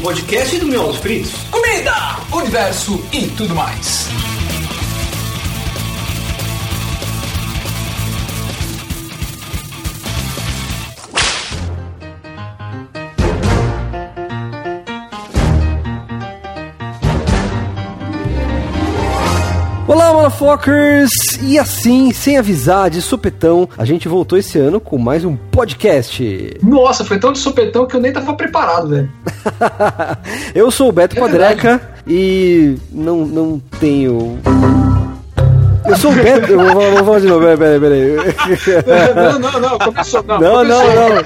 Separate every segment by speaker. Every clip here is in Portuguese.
Speaker 1: podcast do Miolos Fritos.
Speaker 2: Comida, universo e tudo mais.
Speaker 3: Motherfuckers! E assim, sem avisar, de supetão, a gente voltou esse ano com mais um podcast.
Speaker 4: Nossa, foi tão de supetão que eu nem tava preparado, velho.
Speaker 3: eu sou o Beto
Speaker 4: É
Speaker 3: Padreca e não, não tenho. Eu sou o Beto. Vou falar de novo, peraí, peraí.
Speaker 4: Não, não, não, começou. Não,
Speaker 3: Não, não,
Speaker 4: começou.
Speaker 3: não. Eu,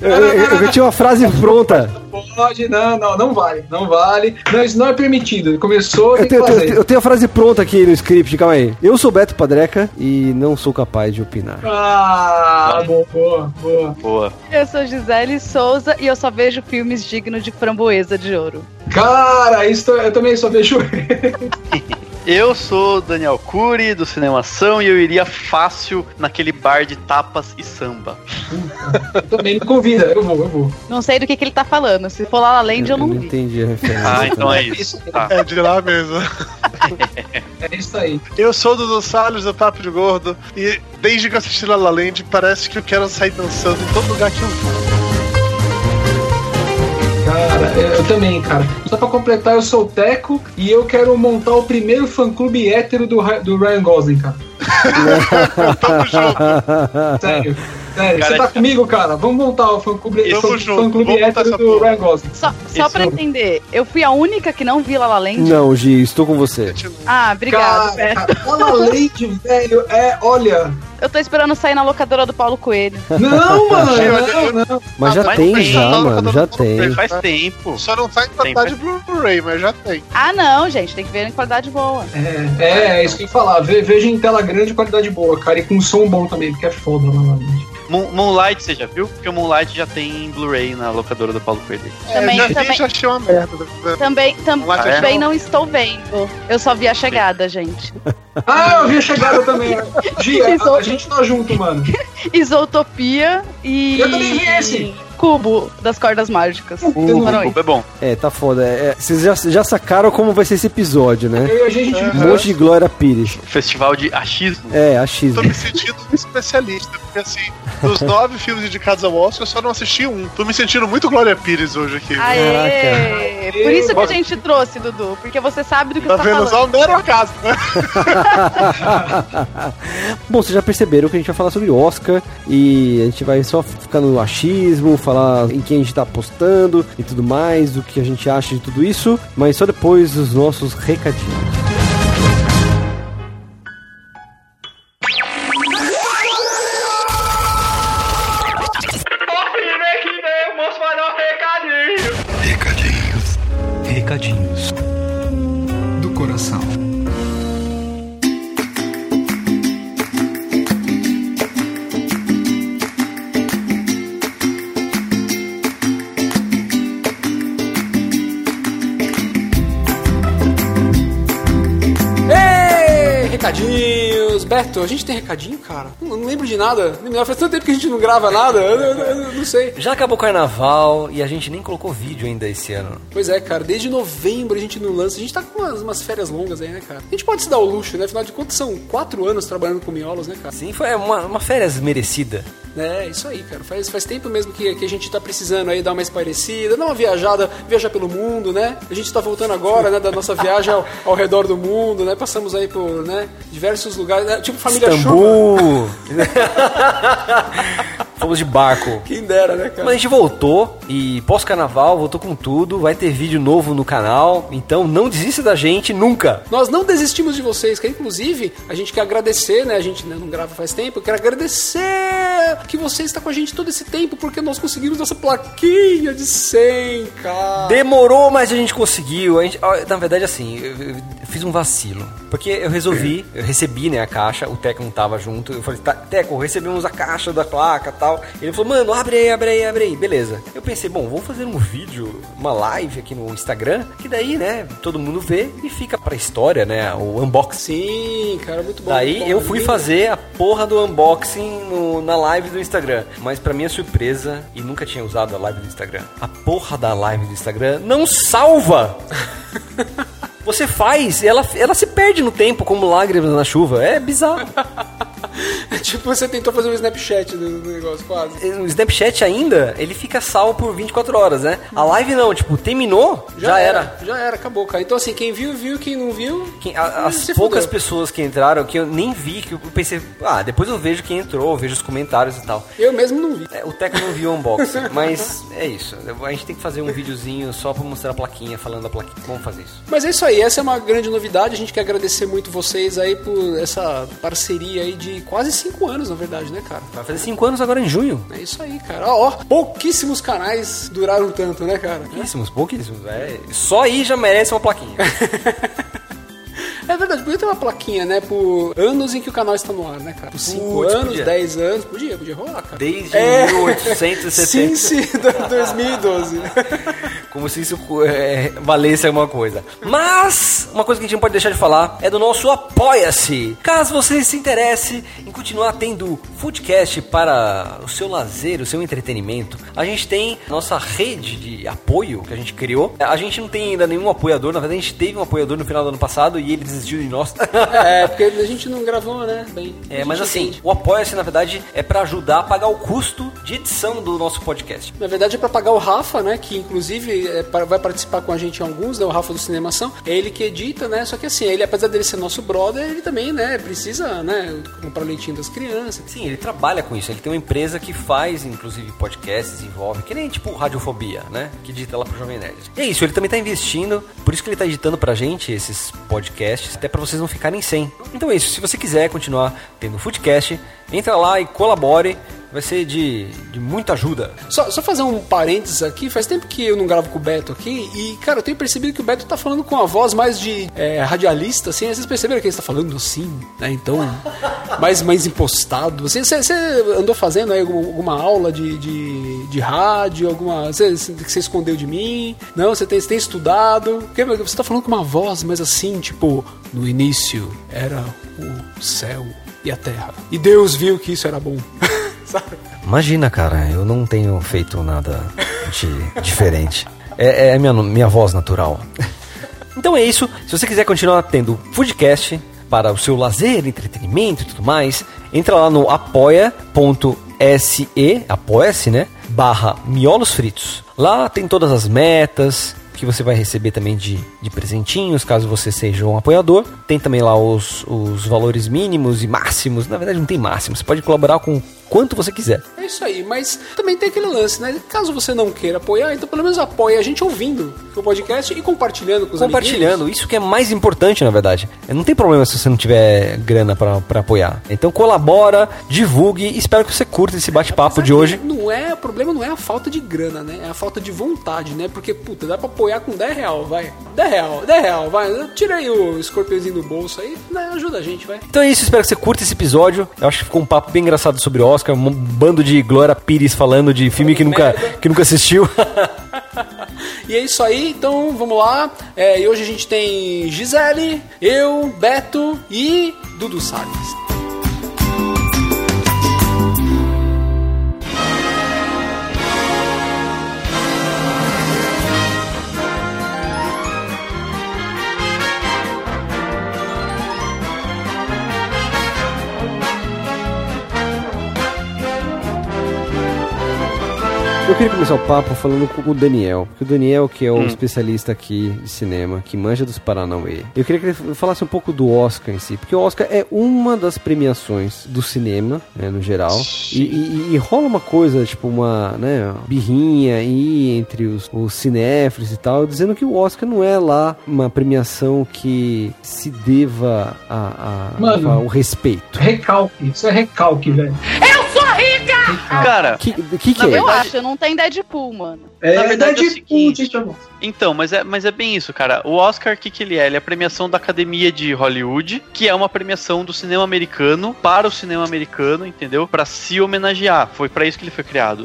Speaker 3: eu- eu tinha uma frase pronta.
Speaker 4: Pode, não, não, não vale, não vale. Não, isso não é permitido. Começou,
Speaker 3: Eu tenho, eu,
Speaker 4: fazer.
Speaker 3: eu tenho a frase pronta aqui no script, calma aí. Eu sou Beto Padreca e não sou capaz de opinar.
Speaker 4: Ah, boa, boa, boa.
Speaker 5: Boa.
Speaker 6: Eu sou Gisele Souza e eu só vejo filmes dignos de framboesa de ouro.
Speaker 4: Cara, isso eu também só vejo.
Speaker 5: Eu sou Daniel Cury, do Cinemação, e eu iria fácil naquele bar de tapas e samba.
Speaker 4: também me convida, eu vou, eu vou.
Speaker 6: Não sei do que, que ele tá falando. Se for lá La Land, eu
Speaker 3: Eu
Speaker 6: não
Speaker 3: não
Speaker 6: vi.
Speaker 3: entendi a referência.
Speaker 5: Ah, então é
Speaker 4: Isso.
Speaker 5: Tá.
Speaker 7: É de lá mesmo.
Speaker 4: É isso aí.
Speaker 7: Eu sou Dudu Salles, do Papo de Gordo, e desde que eu assisti La La Land, parece que eu quero sair dançando em todo lugar que eu vou.
Speaker 4: Cara, eu, eu também, cara. Só pra completar, eu sou o Teco e eu quero montar o primeiro fã-clube hétero do, do Ryan Gosling, cara.
Speaker 7: Tamo junto.
Speaker 4: Sério. Sério,
Speaker 5: Cara,
Speaker 4: você tá comigo, cara? Vamos montar o fã-clube fã-
Speaker 7: montar
Speaker 4: hétero do
Speaker 7: porra.
Speaker 4: Ryan Gosling.
Speaker 6: Só, só
Speaker 5: Isso.
Speaker 6: pra entender, eu fui a única que não vi La La Land?
Speaker 3: Não, Gi, estou com você.
Speaker 6: Ah, obrigado,
Speaker 4: Cara,
Speaker 6: Beto.
Speaker 4: cara, La La Land, velho, é, olha...
Speaker 6: Eu tô esperando sair na locadora do Paulo Coelho.
Speaker 4: Não, mano, não, não.
Speaker 3: Mas já
Speaker 5: Mas
Speaker 3: tem,
Speaker 5: tem,
Speaker 3: já,
Speaker 7: tá
Speaker 3: mano, já tem.
Speaker 5: Faz tempo.
Speaker 7: Só não tá em qualidade Blu-ray, mas já tem.
Speaker 6: Ah, não, gente, tem que ver em qualidade boa.
Speaker 4: É, é, é isso que eu ia falar. Ve- Veja em tela grande qualidade boa, cara, e com som bom também, porque é foda.
Speaker 5: Moon- Moonlight, você já viu? Porque o Moonlight já tem Blu-ray na locadora do Paulo Coelho.
Speaker 6: Também-
Speaker 7: é, já vi
Speaker 6: também-
Speaker 7: e já achei uma merda. né?
Speaker 6: Também, tam-
Speaker 7: Ah, é?
Speaker 6: também não estou vendo. Eu só vi a chegada, gente.
Speaker 4: Ah, eu vi a chegada também. Gia, a, a gente tá junto, mano.
Speaker 6: Isotopia e.
Speaker 4: Eu também vi esse.
Speaker 6: Cubo das cordas mágicas.
Speaker 5: O
Speaker 6: isso.
Speaker 5: Cubo é bom.
Speaker 3: É, tá foda. É, vocês já, já sacaram como vai ser esse episódio, né?
Speaker 4: Eu a gente
Speaker 3: Um monte de Glória Pires.
Speaker 5: Festival de achismo.
Speaker 3: É, achismo.
Speaker 7: Tô me sentindo um especialista, porque assim, dos nove filmes indicados ao Oscar, eu só não assisti um. Tô me sentindo muito Glória Pires hoje aqui.
Speaker 6: Aê! Por isso que a gente trouxe, Dudu, porque você sabe do que
Speaker 7: Tá
Speaker 6: você tá
Speaker 7: vendo? Só
Speaker 6: falando.
Speaker 7: um mero acaso, né?
Speaker 3: Bom, vocês já perceberam que a gente vai falar sobre Oscar e a gente vai só ficar no achismo, falar em quem a gente tá apostando e tudo mais, o que a gente acha de tudo isso, mas só depois dos nossos. Recadinhos
Speaker 8: Beto, a gente tem recadinho, cara? Não, não lembro de nada. Faz tanto tempo que a gente não grava nada, eu, eu- eu- eu não sei.
Speaker 9: Já acabou o carnaval e a gente nem colocou vídeo ainda esse ano.
Speaker 8: Pois é, cara, desde novembro a gente não lança. A gente tá com umas, umas férias longas aí, né, cara? A gente pode se dar o luxo, né? Afinal de contas, são quatro anos trabalhando com miolos, né, cara?
Speaker 9: Sim, foi uma, uma férias merecida.
Speaker 8: É, isso aí, cara. Faz, faz tempo mesmo que, que a gente tá precisando aí dar uma espairecida, dar uma viajada, viajar pelo mundo, né? A gente tá voltando agora, né, da nossa viagem ao, ao redor do mundo, né? Passamos aí por, né, diversos lugares, né? tipo família Chuva.
Speaker 9: Fomos de barco.
Speaker 8: Quem dera, né,
Speaker 9: Mas a
Speaker 8: cara?
Speaker 9: gente voltou e pós-carnaval, voltou com tudo. Vai ter vídeo novo no canal. Então não desista da gente nunca.
Speaker 8: Nós não desistimos de vocês, que inclusive a gente quer agradecer, né? A gente não grava faz tempo, eu quero agradecer que você está com a gente todo esse tempo, porque nós conseguimos nossa plaquinha de 100, cara.
Speaker 9: Demorou, mas a gente conseguiu. A gente, na verdade, assim, eu-
Speaker 3: fiz um vacilo. Porque eu resolvi, eu recebi, né, a caixa, o Teco não tava junto. Eu falei, tá, Teco, recebemos a caixa da placa e tal. Ele falou, mano, abre aí, abre aí, abre aí. Beleza. Eu pensei, bom, vamos fazer um vídeo, uma live aqui no Instagram, que daí, né, todo mundo vê e fica pra história, né, o unboxing.
Speaker 4: Sim, cara, muito bom.
Speaker 3: Daí
Speaker 4: muito bom.
Speaker 3: eu fui
Speaker 4: Lindo.
Speaker 3: fazer a porra do unboxing no- na live do Instagram. Mas pra minha surpresa, e nunca tinha usado a live do Instagram, a porra da live do Instagram não salva! Você faz, ela, ela se perde no tempo como lágrimas na chuva. É bizarro.
Speaker 4: tipo, você tentou fazer um Snapchat do, negócio, quase.
Speaker 3: O Snapchat ainda, ele fica salvo por 24 horas, né? A live não, tipo, terminou, já, era.
Speaker 4: Já era, acabou, cara. Então, assim, quem viu, viu. Quem não viu.
Speaker 3: Quem- a- as
Speaker 4: se
Speaker 3: poucas
Speaker 4: fudeu.
Speaker 3: pessoas que entraram, que eu nem vi, que eu pensei, ah, depois eu vejo quem entrou, eu vejo os comentários e tal.
Speaker 4: Eu mesmo não vi.
Speaker 3: É, o Teco não viu o unboxing, mas é isso. A gente tem que fazer um videozinho só pra mostrar a plaquinha, falando da plaquinha. Vamos fazer isso.
Speaker 4: Mas é isso aí, essa é uma grande novidade. A gente quer agradecer muito vocês aí por essa parceria aí de quase cinco anos, na verdade, né, cara?
Speaker 3: Vai fazer 5 anos agora em junho.
Speaker 4: É isso aí, cara. Ó, ó, pouquíssimos canais duraram tanto, né, cara?
Speaker 3: Pouquíssimos, pouquíssimos. É, só aí já merece uma plaquinha.
Speaker 4: É verdade, podia ter uma plaquinha, né, por anos em que o canal está no ar, né, cara? Por 5
Speaker 3: Putz,
Speaker 4: anos,
Speaker 3: podia.
Speaker 4: 10 anos, podia, podia rolar, cara.
Speaker 3: Desde
Speaker 4: É.
Speaker 3: 1870.
Speaker 4: Cincy do- 2012.
Speaker 3: Como se isso é, valesse alguma coisa. Mas, uma coisa que a gente não pode deixar de falar é do nosso Apoia-se. Caso você se interesse em continuar tendo Foodcast para o seu lazer, o seu entretenimento, a gente tem nossa rede de apoio que a gente criou. A gente não tem ainda nenhum apoiador, na verdade a gente teve um apoiador no final do ano passado e ele desistiu de nós.
Speaker 4: É, porque a gente não gravou, né, bem.
Speaker 3: É, mas assim,
Speaker 4: entende.
Speaker 3: o Apoia-se na verdade é para ajudar a pagar o custo de edição do nosso podcast.
Speaker 4: Na verdade é pra pagar o Rafa, né? Que inclusive é, vai participar com a gente em alguns, né? O Rafa do Cinemação. É ele que edita, né? Só que assim, ele, apesar dele ser nosso brother, ele também, né, precisa, né, comprar o leitinho das crianças.
Speaker 3: Sim, ele trabalha com isso. Ele tem uma empresa que faz, inclusive, podcasts, envolve, que nem tipo Radiofobia, né? Que edita lá pro Jovem Nerd. E é isso, ele também tá investindo, por isso que ele tá editando pra gente esses podcasts, até pra vocês não ficarem sem. Então é isso, se você quiser continuar tendo Foodcast, entra lá e colabore, vai ser de, de muita ajuda.
Speaker 4: Só, só fazer um parênteses aqui, faz tempo que eu não gravo com o Beto aqui, e, cara, eu tenho percebido que o Beto tá falando com a voz mais de é, radialista, assim, vocês perceberam que ele está falando assim, né? Então, mais, mais impostado. Você, você, você andou fazendo aí alguma, alguma aula de, de, de rádio, alguma. Você, você escondeu de mim? Não, você tem, você tem estudado. Você tá falando com uma voz mais assim, tipo, no início era o céu e a terra. E Deus viu que isso era bom. Sabe?
Speaker 3: Imagina, cara, eu não tenho feito nada de diferente. É, é minha, minha voz natural. Então é isso. Se você quiser continuar tendo Foodcast para o seu lazer, entretenimento e tudo mais, entra lá no apoia.se, apoia-se, né? Barra miolos fritos. Lá tem todas as metas que você vai receber também de, de presentinhos, caso você seja um apoiador. Tem também lá os, os valores mínimos e máximos. Na verdade, não tem máximo. Você pode colaborar com quanto você quiser.
Speaker 4: É isso aí, mas também tem aquele lance, né? Caso você não queira apoiar, então pelo menos apoie a gente ouvindo o podcast e compartilhando com os
Speaker 3: Compartilhando,
Speaker 4: amiguinhos.
Speaker 3: isso que é mais importante, na verdade. Não tem problema se você não tiver grana pra, pra apoiar. Então colabora, divulgue, espero que você curta esse bate-papo de hoje.
Speaker 4: Não é, o problema não é a falta de grana, né? É a falta de vontade, né? Porque, puta, dá pra apoiar com 10 real, vai. 10 real, 10 real, vai. Tira aí o escorpiãozinho do bolso aí, né? Ajuda a gente, vai.
Speaker 3: Então é isso, espero que você curta esse episódio. Eu acho que ficou um papo bem engraçado sobre o Oscar, um bando de Glória Pires falando de filme que nunca, que nunca assistiu.
Speaker 4: E é isso aí, então vamos lá. É, e hoje a gente tem Gisele, eu, Beto e Dudu Salles.
Speaker 5: Eu queria começar o papo falando com o Daniel, porque o Daniel, que é o especialista aqui de cinema, que manja dos Paranauê. Eu queria que ele falasse um pouco do Oscar em si, porque o Oscar é uma das premiações do cinema, né, no geral. E, e- e rola uma coisa, tipo, uma né, birrinha aí entre os, os cinéfilos e tal, dizendo que o Oscar não é lá uma premiação que se deva a, a-
Speaker 10: Mano.
Speaker 5: ao respeito.
Speaker 10: Recalque, isso é recalque, velho.
Speaker 11: Eu sou!
Speaker 5: Cara,
Speaker 3: Que que, que
Speaker 5: Na
Speaker 3: é?
Speaker 6: Eu
Speaker 5: verdade-
Speaker 6: acho, não tem Deadpool, mano.
Speaker 4: É,
Speaker 5: Na verdade, é
Speaker 4: Deadpool, bom.
Speaker 5: Então, mas é, mas é bem isso, cara. O Oscar, o que, que ele é? Ele é a premiação da Academia de Hollywood, que é uma premiação do cinema americano para o cinema americano, entendeu? Pra se homenagear. Foi pra isso que ele foi criado.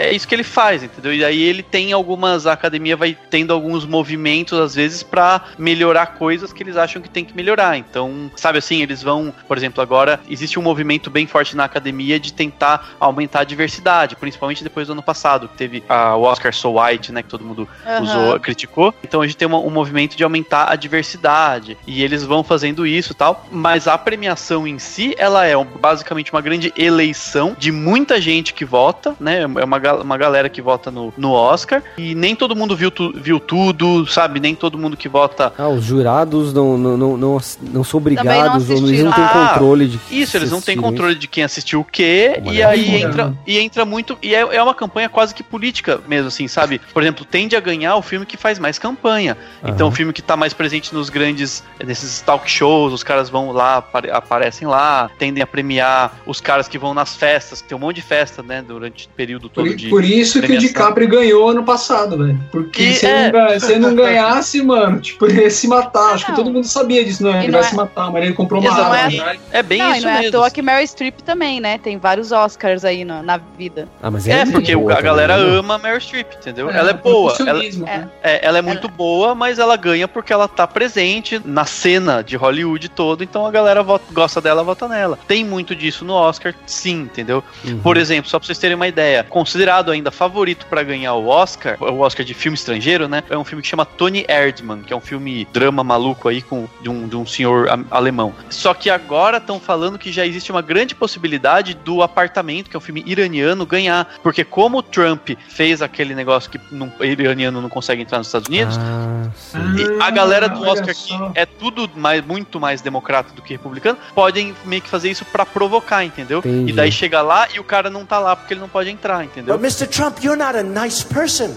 Speaker 5: É isso que ele faz, entendeu? E aí ele tem algumas. A academia vai tendo alguns movimentos, às vezes, pra melhorar coisas que eles acham que tem que melhorar. Então, sabe assim, eles vão. Por exemplo, agora existe um movimento bem forte na academia de tentar aumentar a diversidade, principalmente depois do ano passado, que teve a, o Oscar So White, né? Que todo mundo
Speaker 6: Aham.
Speaker 5: usou, criticou. Então a gente tem uma- um movimento de aumentar a diversidade. E eles vão fazendo isso tal. Mas a premiação em si, ela é basicamente uma grande eleição de muita gente que vota, né? É uma, uma galera que vota no, no Oscar. E nem todo mundo viu, tu- viu tudo, sabe? Nem todo mundo que vota.
Speaker 3: Ah, os jurados não, não, não, não, não são
Speaker 6: não
Speaker 3: obrigados, ou eles não têm
Speaker 5: Ah,
Speaker 3: controle de que
Speaker 5: Isso, eles não têm controle de quem assistiu o quê,
Speaker 3: Uma
Speaker 5: e aí entra, e entra muito. E é, é uma campanha quase que política mesmo, assim, sabe? Por exemplo, tende a ganhar o filme que faz mais campanha. Então, o filme que tá mais presente nos grandes. nesses talk shows, os caras vão lá, apare- aparecem lá, tendem a premiar os caras que vão nas festas, que tem um monte de festa, né, durante o período
Speaker 4: Por,
Speaker 5: todo de.
Speaker 4: por isso que o
Speaker 5: premiação.
Speaker 4: DiCaprio ganhou ano passado, velho. Porque
Speaker 5: E
Speaker 4: se,
Speaker 5: é-
Speaker 4: ele não, se ele não ganhasse, mano, tipo, ele ia se matar. Acho que
Speaker 6: Não.
Speaker 4: todo mundo sabia disso, né? Ele
Speaker 6: não
Speaker 4: vai
Speaker 6: é-
Speaker 4: se matar, mas ele comprou uma
Speaker 5: Exatamente.
Speaker 4: arma. né?
Speaker 5: É bem
Speaker 6: não,
Speaker 5: isso
Speaker 6: não é à
Speaker 5: mesmo.
Speaker 6: toa que Mary Streep também, né? Tem vários Oscars aí na, na vida.
Speaker 3: Ah, mas
Speaker 5: É,
Speaker 3: muito
Speaker 5: porque
Speaker 3: boa
Speaker 5: a galera
Speaker 3: também, né?
Speaker 5: ama Meryl Streep, entendeu? ela é boa. Ela,
Speaker 6: É.
Speaker 4: né?
Speaker 5: É, ela é muito boa, mas ela ganha porque ela tá presente na cena de Hollywood todo, então a galera vota- gosta dela, vota nela. Tem muito disso no Oscar, sim, entendeu?
Speaker 3: Uhum.
Speaker 5: Por exemplo, só pra vocês terem uma ideia, considerado ainda favorito pra ganhar o Oscar, o Oscar de filme estrangeiro, né? É um filme que chama Tony Erdmann, que é um filme drama maluco aí com de um, de um senhor alemão. Só que agora estão falando que já existe uma grande possibilidade do Apartamento, que é um filme iraniano, ganhar, porque como o Trump fez aquele negócio que não, iraniano não consegue entrar nos Estados Unidos,
Speaker 3: Ah,
Speaker 5: e a galera do
Speaker 4: olha
Speaker 5: Oscar, que é tudo mais, muito mais democrata do que republicano, podem meio que fazer isso pra provocar, entendeu?
Speaker 3: Entendi.
Speaker 5: E daí chega lá e o cara não tá lá porque ele não pode entrar, entendeu?
Speaker 1: But Mr. Trump, you're not a nice person.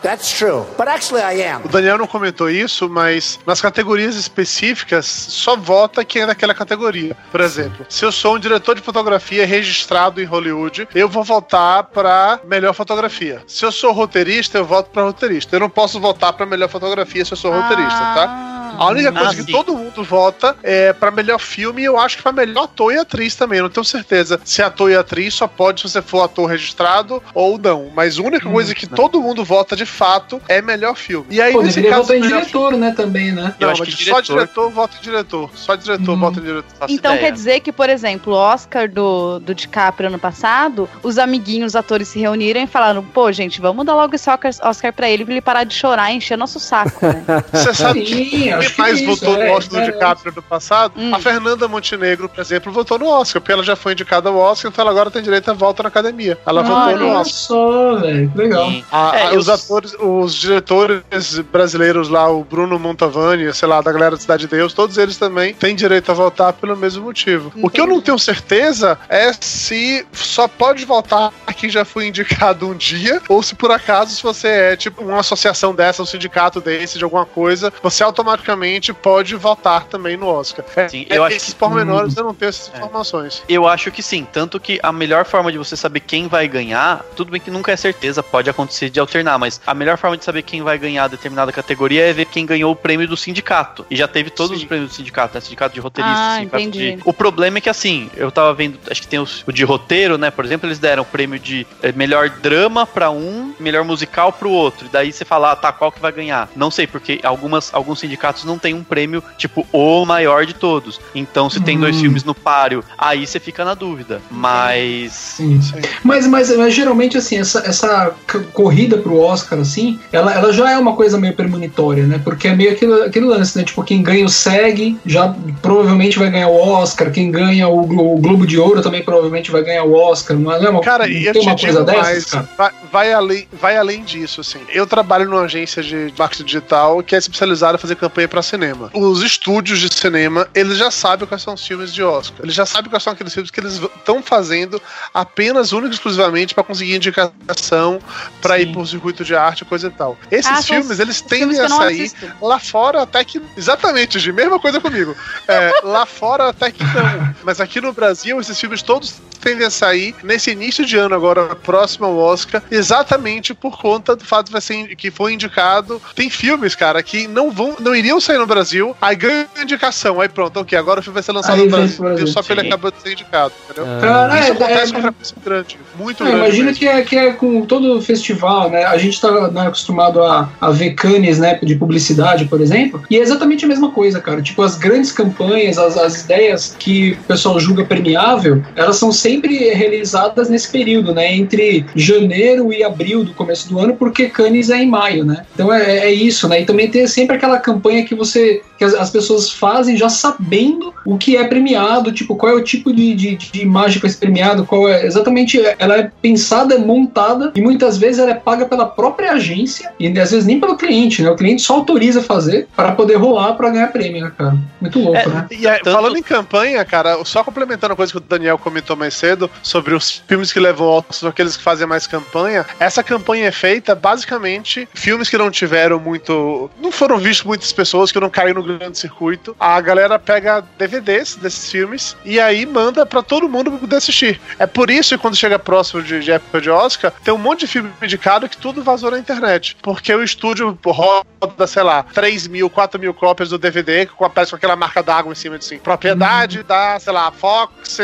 Speaker 1: That's true. But actually, I am.
Speaker 7: O Daniel não comentou isso, mas nas categorias específicas só vota quem é daquela categoria. Por exemplo, se eu sou um diretor de fotografia registrado em Hollywood, eu vou votar pra melhor fotografia. Se eu sou roteirista, eu voto pra roteirista. Eu não posso votar pra melhor fotografia se eu sou roteirista, tá? A única coisa
Speaker 5: Ah,
Speaker 7: que
Speaker 5: sim.
Speaker 7: todo mundo vota é pra melhor filme e eu acho que pra melhor ator e atriz também. Eu não tenho certeza se ator e atriz só pode se você for ator registrado ou não. Mas a única coisa que todo mundo vota de fato é melhor filme. E aí,
Speaker 4: Pô,
Speaker 7: nesse caso,
Speaker 4: votar em diretor, né, também, né?
Speaker 5: Eu
Speaker 7: Não,
Speaker 5: acho
Speaker 7: mas
Speaker 5: que
Speaker 7: só
Speaker 5: diretor-
Speaker 7: diretor vota em diretor. Só diretor
Speaker 4: Hum.
Speaker 7: vota em diretor.
Speaker 5: Faço
Speaker 6: Então
Speaker 5: ideia.
Speaker 6: quer dizer que, por exemplo, o Oscar do, do DiCaprio ano passado, os amiguinhos, os atores se reuniram e falaram: pô, gente, vamos dar logo esse Oscar, Oscar pra ele pra ele parar de chorar e encher nosso saco. Né?
Speaker 7: Você sabe
Speaker 4: Sim,
Speaker 7: mais
Speaker 4: isso,
Speaker 7: votou
Speaker 4: é,
Speaker 7: no Oscar
Speaker 4: é,
Speaker 7: do DiCaprio no passado?
Speaker 6: Hum.
Speaker 7: A Fernanda Montenegro, por exemplo, votou no Oscar, porque ela já foi indicada ao Oscar, então ela agora tem direito a volta na academia. Ela votou no
Speaker 4: Olha
Speaker 7: Oscar.
Speaker 4: só, velho, que legal.
Speaker 7: A-
Speaker 5: É,
Speaker 7: a-
Speaker 5: eu-
Speaker 7: os atores, os diretores brasileiros lá, o Bruno Montavani, sei lá, da galera da Cidade de Deus, todos eles também têm direito a votar pelo mesmo motivo. O que eu não tenho certeza é se só pode votar quem já foi indicado um dia, ou se por acaso, se você é tipo uma associação dessa, um sindicato desse, de alguma coisa, você automaticamente pode votar também no Oscar. É,
Speaker 5: Sim,
Speaker 7: é,
Speaker 5: eu acho
Speaker 7: esses
Speaker 5: que-
Speaker 7: pormenores eu não tenho essas
Speaker 5: É.
Speaker 7: informações.
Speaker 5: Eu acho que sim, tanto que a melhor forma de você saber quem vai ganhar, tudo bem que nunca é certeza, pode acontecer de alternar, mas a melhor forma de saber quem vai ganhar determinada categoria é ver quem ganhou o prêmio do sindicato. E já teve todos
Speaker 7: Sim.
Speaker 5: os prêmios do sindicato, né? Sindicato de roteiristas,
Speaker 6: Ah,
Speaker 5: sindicato
Speaker 6: entendi.
Speaker 5: de... O problema é que assim, eu tava vendo, acho que tem os, o de roteiro, né? Por exemplo, eles deram o prêmio de eh, melhor drama pra um, melhor musical pro outro. E daí você fala, ah, tá, qual que vai ganhar? Não sei, porque algumas, alguns sindicatos não tem um prêmio, tipo, o maior de todos. Então, se tem dois
Speaker 4: Hum.
Speaker 5: filmes no páreo, aí você fica na dúvida. Mas.
Speaker 4: Sim. Mas, mas, mas geralmente, assim, essa, essa corrida pro Oscar, assim, ela, ela já é uma coisa meio premonitória, né? Porque é meio aquele, aquele lance, né? Tipo, quem ganha o SEG já provavelmente vai ganhar o Oscar, quem ganha o, Glo- o Globo de Ouro também provavelmente vai ganhar o Oscar, não é? Não é uma,
Speaker 7: Cara,
Speaker 4: não
Speaker 7: e
Speaker 4: tem
Speaker 7: te
Speaker 4: uma coisa
Speaker 7: digo
Speaker 4: dessas, cara?
Speaker 7: vai, vai além, vai além disso, assim. Eu trabalho numa agência de marketing digital que é especializada em fazer campanha pra cinema. Os estúdios de cinema, eles já sabem quais são os filmes de Oscar. Eles já sabem quais são aqueles filmes que eles estão fazendo apenas, única e exclusivamente, pra conseguir indicação pra ir pro circuito de arte, coisa e tal. Esses
Speaker 6: Ah,
Speaker 7: filmes, eles
Speaker 6: filmes
Speaker 7: tendem
Speaker 6: que
Speaker 7: a sair lá fora até que. Exatamente, Gi, mesma coisa comigo. É, lá fora até que não. Mas aqui no Brasil, esses filmes todos tendem a sair nesse início de ano agora, próximo ao Oscar, exatamente por conta do fato de ser, que foi indicado. Tem filmes, cara, que não vão, não iriam sair no Brasil, aí ganha indicação, aí pronto, ok, agora o filme vai ser lançado
Speaker 4: Aí
Speaker 7: no Brasil,
Speaker 4: Brasil.
Speaker 7: só porque ele acabou de ser indicado, entendeu?
Speaker 4: Cara,
Speaker 7: Isso
Speaker 4: é,
Speaker 7: acontece
Speaker 4: é,
Speaker 7: com frequência grande, muito
Speaker 4: É,
Speaker 7: grande.
Speaker 4: imagina
Speaker 7: mesmo.
Speaker 4: que é, que é com todo festival, né? A gente tá né, acostumado a, a ver canes, né, de publicidade, por exemplo, e é exatamente a mesma coisa, cara. Tipo, as grandes campanhas, as, as ideias que o pessoal julga premiável, elas são sempre realizadas nesse período, né? Entre janeiro e abril do começo do ano, porque Cannes é em maio, né? Então é, é isso, né? E também tem sempre aquela campanha que você. Que as, as pessoas fazem já sabendo o que é premiado, tipo, qual é o tipo de, de, de imagem que vai ser premiado, qual é. Exatamente, ela é pensada, é montada, e muitas vezes ela é paga pela própria agência, e às vezes nem pelo cliente, né? O cliente só autoriza fazer para poder rolar para ganhar prêmio, né, cara? Muito louco,
Speaker 5: É,
Speaker 4: né?
Speaker 7: E aí,
Speaker 5: Tanto-
Speaker 7: falando em campanha, cara, só complementando a coisa que o Daniel comentou mais cedo sobre os filmes que levam ao Oscar, aqueles que fazem mais campanha, essa campanha é feita basicamente filmes que não tiveram muito. não foram vistos muitas pessoas, que não caíram no grande circuito. A galera pega DVDs desses filmes e aí manda pra todo mundo poder assistir. É por isso que quando chega próximo de, de época de Oscar, tem um monte de filme indicado que tudo vazou na internet. Porque o estúdio roda, sei lá, 3 mil, 4 mil cópias do DVD, com, aparece com aquela marca d'água em cima de assim. Propriedade da, sei lá, Fox,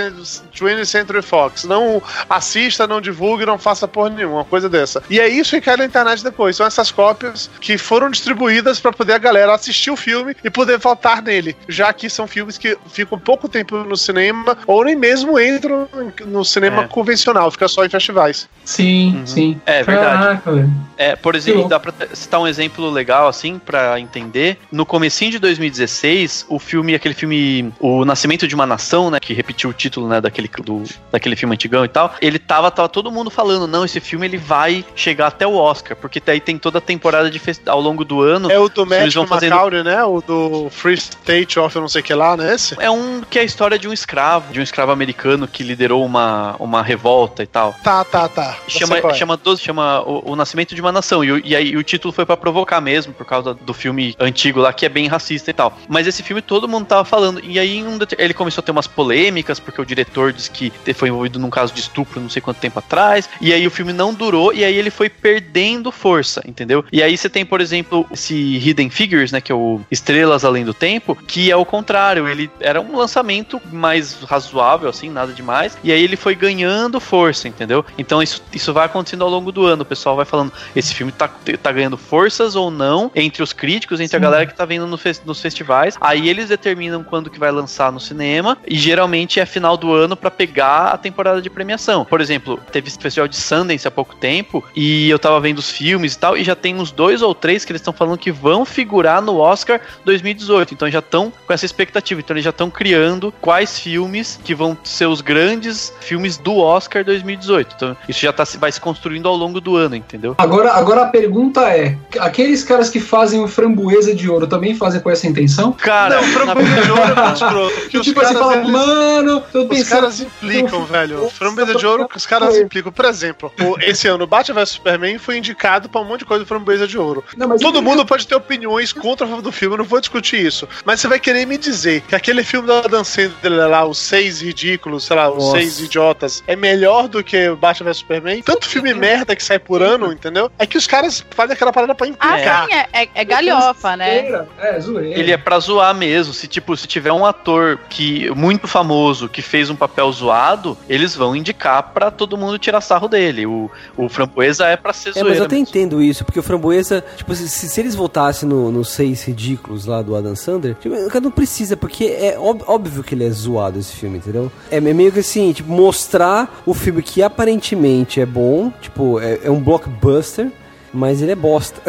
Speaker 7: 20th Century Fox. Não assista, não divulgue, não faça porra nenhuma, uma coisa dessa. E é isso que cai na internet depois. São essas cópias que foram distribuídas pra poder a galera assistir o filme e poder votar nele. Já que são filmes que ficam pouco tempo no cinema ou nem mesmo entram no cinema
Speaker 5: É.
Speaker 7: convencional, fica só em festivais.
Speaker 4: Sim,
Speaker 5: Uhum.
Speaker 4: sim.
Speaker 5: É verdade.
Speaker 4: Caraca.
Speaker 5: É, por exemplo,
Speaker 4: Eu-
Speaker 5: dá pra citar um exemplo legal, assim, pra entender. No comecinho de 2016, o filme, aquele filme O Nascimento de uma Nação, né, que repetiu o título, né, daquele, do, daquele filme antigão e tal, ele tava, tava todo mundo falando, não, esse filme ele vai chegar até o Oscar, porque daí tem toda a temporada de ao longo do ano.
Speaker 7: É o do
Speaker 5: Eles vão
Speaker 7: Matthew
Speaker 5: fazendo-
Speaker 7: McCaury, né? O do Free State of eu não sei o que lá, né? Esse?
Speaker 5: É um que é a história de um escravo, de um escravo americano que liderou uma, uma revolta e tal.
Speaker 7: Tá, tá, tá.
Speaker 5: Chama,
Speaker 7: é.
Speaker 5: chama, 12, chama o, o Nascimento de uma Nação. E, e aí o título foi pra provocar mesmo, por causa do filme antigo lá, que é bem racista e tal. Mas esse filme todo mundo tava falando. E aí um ele começou a ter umas polêmicas, porque o diretor disse que foi envolvido num caso de estupro não sei quanto tempo atrás. E aí o filme não durou, e aí ele foi perdendo força, entendeu? E aí você tem, por exemplo, esse Hidden Figures, né? Que é o Estrelas Além do Tempo, que é o contrário. Ele era um lançamento mais razoável, assim, nada demais. E aí ele foi ganhando força, entendeu? Então isso, isso vai acontecendo ao longo do ano. O pessoal vai falando, esse filme tá, tá ganhando forças ou não entre os críticos, entre a galera que tá vendo no fes- nos festivais. Aí eles determinam quando que vai lançar no cinema. E geralmente é final do ano pra pegar a temporada de premiação. Por exemplo, teve esse festival de Sundance há pouco tempo. E eu tava vendo os filmes e tal. E já tem uns dois ou três que eles estão falando que vão figurar no Oscar 2018. Então já estão com essa expectativa. Então eles já estão criando quais filmes que vão ser os grandes filmes do Oscar 2018. Então isso já tá, vai se construindo ao longo do ano, entendeu?
Speaker 4: Agora, agora a pergunta é: aqueles caras que fazem o framboesa de ouro também fazem com essa intenção?
Speaker 5: Cara,
Speaker 7: Não, framboesa de ouro é muito escroto. Os
Speaker 4: tipo assim,
Speaker 7: caras,
Speaker 4: fala,
Speaker 7: eles-
Speaker 4: mano, tô
Speaker 7: Os
Speaker 4: pensando.
Speaker 7: caras implicam, velho. Framboesa de ouro, os caras implicam. Por exemplo, o- esse ano, o Batman vs Superman foi indicado pra um monte de coisa do Framboesa de ouro.
Speaker 4: Não, mas
Speaker 7: Todo
Speaker 4: eu-
Speaker 7: mundo pode ter opiniões contra a favor do filme, eu não vou discutir isso. Mas você vai querer me dizer que aquele filme da Dan Sandler lá, Os Seis Ridículos, sei lá, Os
Speaker 3: Nossa.
Speaker 7: Seis Idiotas, é melhor do que o Batman vs Superman? Tanto filme merda que sai por ano, entendeu? É que os caras fazem aquela parada pra
Speaker 6: Ah,
Speaker 7: implicar.
Speaker 6: sim, é, é, é galhofa, né?
Speaker 4: Zoeira, É, zoeira.
Speaker 5: Ele é pra zoar mesmo. Se, tipo, se tiver um ator que muito famoso que fez um papel zoado, eles vão indicar pra todo mundo tirar sarro dele. O, o Framboesa é pra ser
Speaker 3: É,
Speaker 5: zoeira.
Speaker 3: mas eu até
Speaker 5: mesmo.
Speaker 3: entendo isso, porque o Framboesa, tipo, se, se eles voltassem no- nos seis ridículos lá do Adam Sandler, tipo, não precisa, porque é ób- óbvio que ele é zoado esse filme, entendeu? É meio que assim, tipo, mostrar o filme que aparentemente é bom, tipo, é, é um blockbuster, mas ele é bosta.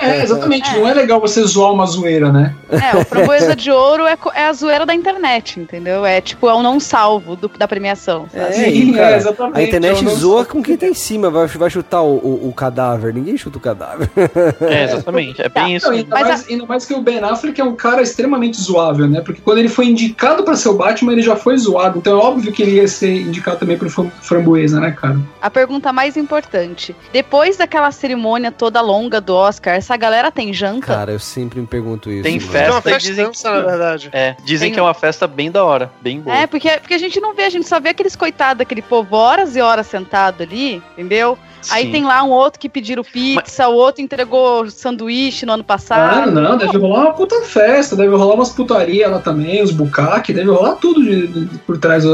Speaker 4: É, exatamente. Não é legal você zoar uma zoeira, né?
Speaker 6: É, o Framboesa de Ouro é, é a zoeira da internet, entendeu? É tipo, é o não salvo do- da premiação. sabe?
Speaker 3: É,
Speaker 4: Sim,
Speaker 3: cara,
Speaker 4: é, exatamente,
Speaker 3: a internet
Speaker 4: não
Speaker 3: zoa com quem tá em cima, vai, vai chutar o, o- o cadáver. Ninguém chuta o cadáver.
Speaker 5: É, exatamente. É bem isso.
Speaker 4: Não, ainda,
Speaker 6: Mas
Speaker 4: mais, ainda mais que o Ben Affleck é um cara extremamente zoável, né? Porque quando ele foi indicado pra ser o Batman, ele já foi zoado. Então é óbvio que ele ia ser indicado também pro fram- Framboesa, né, cara?
Speaker 6: A pergunta mais importante: depois daquela cerimônia toda longa do Oscar, essa galera tem janta?
Speaker 3: Cara, eu sempre me pergunto isso.
Speaker 5: Tem
Speaker 3: mano.
Speaker 5: festa. Dizem
Speaker 7: festança, na verdade.
Speaker 5: É, dizem
Speaker 6: Tem-
Speaker 5: que é uma festa bem da hora, bem boa.
Speaker 6: É, porque, porque a gente não vê, a gente só vê aqueles coitados daquele povo horas e horas sentado ali, entendeu? Aí
Speaker 5: Sim.
Speaker 6: tem lá um outro que pediram pizza, o outro entregou sanduíche no ano
Speaker 4: Ah,
Speaker 6: passado.
Speaker 4: não, deve rolar uma puta festa, deve rolar umas putaria lá também, os bucaque, deve rolar tudo de, de- por trás.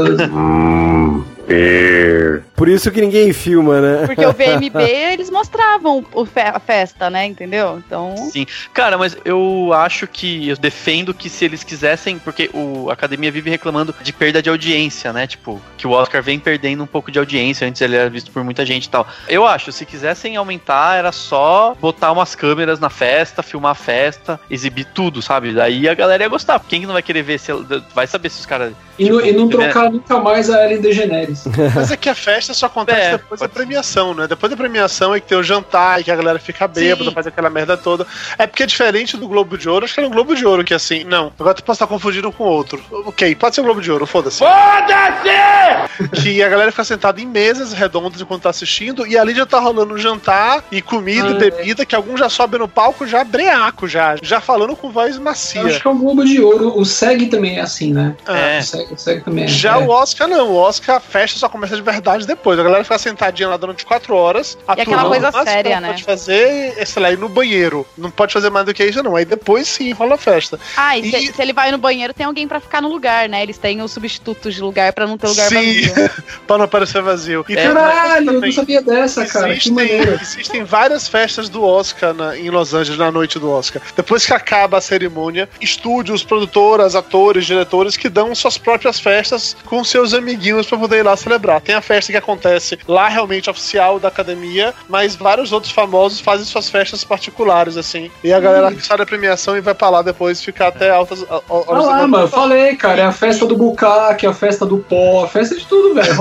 Speaker 3: Por isso que ninguém filma, né?
Speaker 6: Porque o VMB, eles mostravam o fe- a festa, né? Entendeu? Então.
Speaker 5: Sim. Cara, mas eu acho que eu defendo que se eles quisessem, porque o a academia vive reclamando de perda de audiência, né? Tipo, que o Oscar vem perdendo um pouco de audiência, antes ele era visto por muita gente e tal. Eu acho, se quisessem aumentar, era só botar umas câmeras na festa, filmar a festa, exibir tudo, sabe? Daí a galera ia gostar. Quem que não vai querer ver se vai saber se os caras
Speaker 4: E, não- e não
Speaker 5: Tipo,
Speaker 4: trocar nunca mais a Ellen DeGeneres.
Speaker 7: Mas é que a festa só acontece
Speaker 5: É,
Speaker 7: depois da premiação, né? Depois da premiação é que tem o jantar e que a galera fica bêbada,
Speaker 5: Sim.
Speaker 7: faz aquela merda toda. É porque é diferente do Globo de Ouro, acho que era um Globo de Ouro que assim, não, agora tu pode estar confundindo com outro. Ok, pode ser um Globo de Ouro, foda-se. Foda-se! Que a galera fica sentada em mesas redondas enquanto tá assistindo e ali já tá rolando um jantar e comida
Speaker 4: Ah,
Speaker 7: e bebida que alguns já sobem no palco já breaco, já, já falando com voz macia.
Speaker 4: Eu acho que é o Globo de Ouro. O SEG também é assim, né?
Speaker 5: É.
Speaker 4: O SEG, o SEG também é.
Speaker 7: Já
Speaker 4: é.
Speaker 7: o Oscar não, o Oscar a festa só começa de verdade depois. A galera fica sentadinha lá durante quatro horas.
Speaker 6: E aquela coisa
Speaker 7: que
Speaker 6: séria, né?
Speaker 7: Pode fazer, sei lá, ir no banheiro. Não pode fazer mais do que isso, não. Aí depois sim rola a festa.
Speaker 6: Ah, e,
Speaker 7: E-
Speaker 6: Se, se ele vai no banheiro, tem alguém pra ficar no lugar, né? Eles têm os substitutos de lugar pra não ter lugar
Speaker 7: Sim.
Speaker 6: vazio.
Speaker 7: pra não parecer vazio. E
Speaker 5: É,
Speaker 4: Caralho, eu não sabia dessa, cara. Que
Speaker 7: Existem,
Speaker 4: maneiro.
Speaker 7: existem várias festas do Oscar na- em Los Angeles na noite do Oscar. Depois que acaba a cerimônia, estúdios, produtoras, atores, diretores que dão suas próprias festas com seus amiguinhos pra poder ir lá celebrar. Tem a festa que acontece lá realmente oficial da academia, mas vários outros famosos fazem suas festas particulares assim. E a galera que sai da premiação e vai pra lá depois ficar até altas horas da
Speaker 4: lá, mano, eu falei, cara, é a festa do bucaque, a festa do pó, a festa de tudo, velho.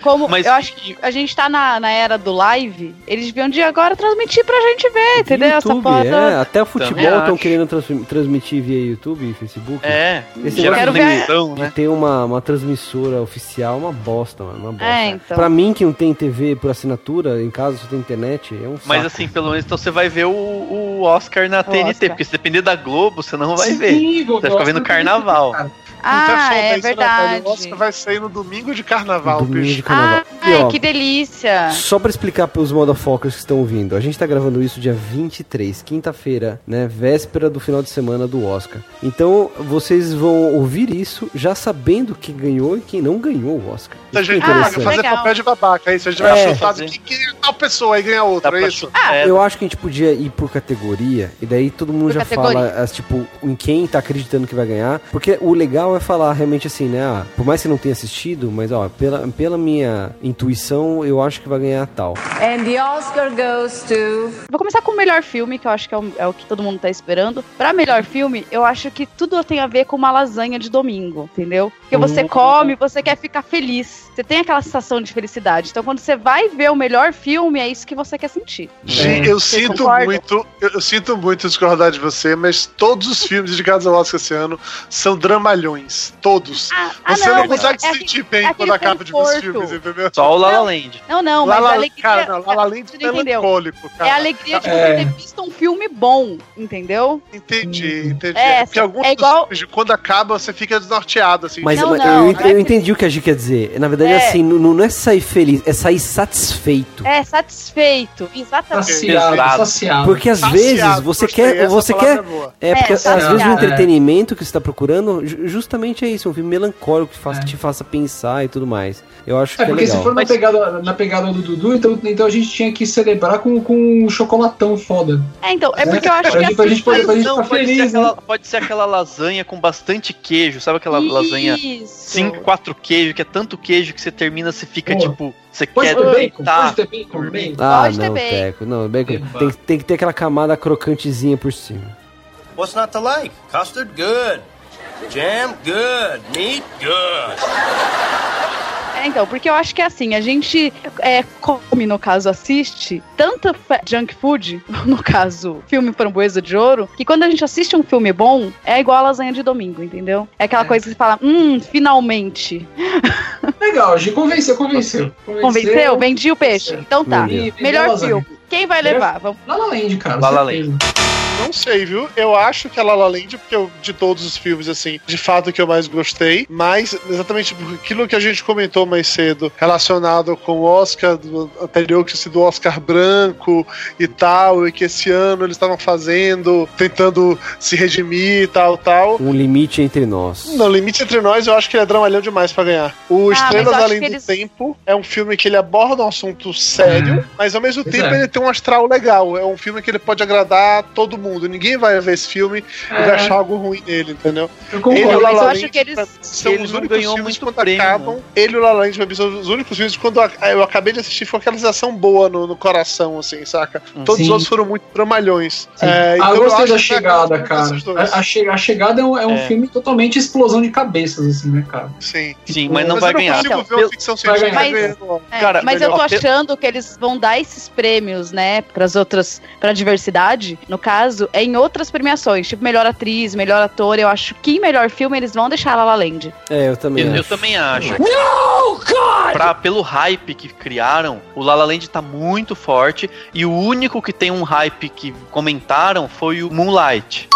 Speaker 6: Como
Speaker 5: Mas-
Speaker 6: eu acho que a gente tá na, na era do live, eles deviam de agora transmitir pra gente ver, entendeu? Essa
Speaker 3: YouTube,
Speaker 6: foto.
Speaker 3: é, até o futebol estão querendo trans- transmitir via YouTube e Facebook.
Speaker 5: É,
Speaker 3: Esse
Speaker 5: gera
Speaker 6: Quero ver-
Speaker 5: né?
Speaker 3: ter uma, uma transmissora oficial, uma bosta, mano. Uma bosta.
Speaker 6: É, então.
Speaker 3: Pra mim, que não tem TV por assinatura, em casa só tem internet, é um saco.
Speaker 5: Mas assim, pelo menos então você vai ver o, o Oscar na TNT,
Speaker 6: Oscar.
Speaker 5: porque se depender da Globo, você não vai
Speaker 4: Sim,
Speaker 5: ver. Você vai ficar
Speaker 4: o
Speaker 5: vendo
Speaker 4: Oscar
Speaker 5: carnaval.
Speaker 4: cara.
Speaker 6: Ah,
Speaker 7: Então foda
Speaker 6: é verdade.
Speaker 7: O Oscar vai sair no domingo de carnaval,
Speaker 3: Domingo
Speaker 7: bicho.
Speaker 3: de carnaval.
Speaker 6: Ah,
Speaker 3: E, ó,
Speaker 6: que delícia.
Speaker 3: Só pra explicar pros motherfuckers que estão ouvindo, a gente tá gravando isso dia 23, quinta-feira, né? Véspera do final de semana do Oscar. Então vocês vão ouvir isso já sabendo quem ganhou e quem não ganhou o Oscar.
Speaker 7: A
Speaker 3: é
Speaker 7: gente
Speaker 6: Ah,
Speaker 7: vai fazer
Speaker 6: legal.
Speaker 7: papel de babaca, é isso. A gente vai
Speaker 3: É.
Speaker 7: chutar que, que é tal pessoa aí ganha outra, é isso?
Speaker 5: É,
Speaker 3: Eu acho que a gente podia ir por categoria, e daí todo mundo
Speaker 6: Por
Speaker 3: já
Speaker 6: categoria.
Speaker 3: fala, as, tipo, em quem tá acreditando que vai ganhar. Porque o legal é falar realmente assim, né? ah, por mais que não tenha assistido, mas ó, pela, pela minha intuição, eu acho que vai ganhar tal.
Speaker 11: And the Oscar goes to.
Speaker 6: Vou começar com o melhor filme, que eu acho que é o, é o que todo mundo tá esperando. Pra melhor filme, eu acho que tudo tem a ver com uma lasanha de domingo, entendeu? Porque você come, você quer ficar feliz. Você tem aquela sensação de felicidade. Então, quando você vai ver o melhor filme, é isso que você quer sentir.
Speaker 7: Gente, eu
Speaker 6: Vocês
Speaker 7: sinto
Speaker 6: concordam?
Speaker 7: muito, eu, eu sinto muito discordar de você, mas todos os filmes indicados ao Oscar esse ano são dramalhões. Todos.
Speaker 6: Ah, ah,
Speaker 7: você
Speaker 6: não,
Speaker 7: não, consegue
Speaker 6: é
Speaker 7: se sentir bem
Speaker 6: é
Speaker 7: quando acaba de ver os filmes, entendeu?
Speaker 5: Só o La La
Speaker 6: Não.
Speaker 5: Land.
Speaker 6: Não, não, mas
Speaker 7: La-
Speaker 6: a alegria.
Speaker 7: cara, não, La La Land é
Speaker 6: entendeu?
Speaker 7: melancólico, cara.
Speaker 6: É a alegria de
Speaker 4: É.
Speaker 6: você ter visto um filme bom, entendeu?
Speaker 7: Entendi, entendi.
Speaker 6: É,
Speaker 7: Porque alguns
Speaker 6: é
Speaker 7: dos
Speaker 6: igual-
Speaker 7: filmes, quando acaba, você fica desnorteado, assim.
Speaker 3: Mas,
Speaker 6: Não,
Speaker 3: mas
Speaker 6: não,
Speaker 3: eu,
Speaker 6: não é
Speaker 3: eu entendi o que a Gi quer dizer. Na verdade,
Speaker 6: É.
Speaker 3: assim, não, não é sair feliz, é sair satisfeito.
Speaker 6: É satisfeito, exatamente.
Speaker 4: Saciado, saciado.
Speaker 3: Porque às
Speaker 7: Saciado,
Speaker 3: vezes você
Speaker 7: gostei,
Speaker 3: quer. Você quer.
Speaker 7: é boa.
Speaker 3: É, porque
Speaker 6: É,
Speaker 3: às vezes o
Speaker 4: É.
Speaker 3: entretenimento que você tá procurando, ju- justamente é isso, um filme melancólico que faça-
Speaker 4: É.
Speaker 3: te faça pensar e tudo mais. Eu acho
Speaker 4: É,
Speaker 3: que é
Speaker 4: porque se
Speaker 3: legal.
Speaker 4: for for na pegada, na pegada do Dudu, então, então a gente tinha que celebrar com, com um chocolatão foda.
Speaker 6: É, então, é porque eu acho
Speaker 4: Pra
Speaker 6: que
Speaker 4: gente- pra
Speaker 6: assim,
Speaker 4: gente pra ficar
Speaker 5: pode, ser
Speaker 4: feliz, né?
Speaker 5: aquela, pode ser aquela lasanha com bastante queijo, sabe aquela lasanha
Speaker 6: Isso.
Speaker 5: cinco, quatro queijo, que é tanto queijo que você termina, você fica
Speaker 4: Pô.
Speaker 5: tipo, você
Speaker 4: Pode
Speaker 5: quer
Speaker 4: ter bacon,
Speaker 5: deitar.
Speaker 4: pode ter bacon, bacon.
Speaker 3: Ah,
Speaker 6: Pode ter
Speaker 3: não,
Speaker 6: bacon.
Speaker 3: Teco. Não, bacon. Tem, tem que ter aquela camada crocantezinha por cima.
Speaker 12: What's not to like? Custard, good. Jam, good. Meat, good.
Speaker 6: É, então, porque eu acho que é assim, a gente é, come, no caso, assiste tanta junk food, no caso, filme Framboesa de Ouro, que quando a gente assiste um filme bom, é igual a lasanha de domingo, entendeu? É aquela coisa que você fala, hum, finalmente.
Speaker 4: Legal, Gi, convenceu, convenceu.
Speaker 6: Convenceu? Vendi o peixe. Então tá.
Speaker 3: Vendeu.
Speaker 6: Melhor filme. Quem vai levar? Vamos.
Speaker 4: La La Land, cara.
Speaker 5: La La
Speaker 4: certeza.
Speaker 7: Não sei, viu? Eu acho que a La La Land, porque eu, de todos os filmes, assim, de fato que eu mais gostei, mas exatamente por aquilo que a gente comentou mais cedo, relacionado com o Oscar do anterior, que tinha sido o Oscar branco e tal, e que esse ano eles estavam fazendo, tentando se redimir e tal, tal.
Speaker 3: Um limite entre nós.
Speaker 7: No Limite Entre Nós, eu acho que ele é dramalhão demais pra ganhar. O
Speaker 6: Ah,
Speaker 7: Estrelas Além do
Speaker 6: eles-
Speaker 7: Tempo é um filme que ele aborda um assunto sério, mas ao mesmo
Speaker 4: Pois
Speaker 7: tempo
Speaker 4: é.
Speaker 7: ele tem um astral legal. É um filme que ele pode agradar todo mundo. Ninguém vai ver esse filme e
Speaker 4: É.
Speaker 7: vai achar algo ruim nele, entendeu?
Speaker 4: Eu
Speaker 7: Ele e o
Speaker 4: concordo.
Speaker 7: La
Speaker 6: mas
Speaker 7: La
Speaker 6: eu
Speaker 7: Land
Speaker 6: acho que eles-
Speaker 7: são
Speaker 5: ele
Speaker 7: os únicos filmes quando
Speaker 5: prêmio,
Speaker 7: acabam.
Speaker 5: né?
Speaker 7: Ele e o La La Land são os únicos filmes quando eu acabei de assistir foi aquela sensação boa no, no coração, assim, saca? Todos
Speaker 4: Sim.
Speaker 7: os outros foram muito dramalhões.
Speaker 4: Sim.
Speaker 7: É,
Speaker 4: ah,
Speaker 7: então
Speaker 4: eu gostei da chegada, cara. A, a che- a chegada é um, é um
Speaker 5: É.
Speaker 4: filme totalmente explosão de cabeças, assim, né, cara?
Speaker 7: Sim.
Speaker 5: Sim, mas não
Speaker 7: Mas
Speaker 5: vai ganhar.
Speaker 6: Então,
Speaker 7: ver uma ficção científica.
Speaker 6: É,
Speaker 5: Cara,
Speaker 6: mas eu tô achando que eles vão dar esses prêmios, né, pras outras, pra diversidade, no caso, é em outras premiações, tipo melhor atriz, melhor ator. Eu acho que em melhor filme eles vão deixar La La Land.
Speaker 3: É, eu também
Speaker 5: Eu, eu
Speaker 3: acho.
Speaker 5: também acho. Pra, pelo hype que criaram, o La La Land tá muito forte e o único que tem um hype que comentaram foi o Moonlight.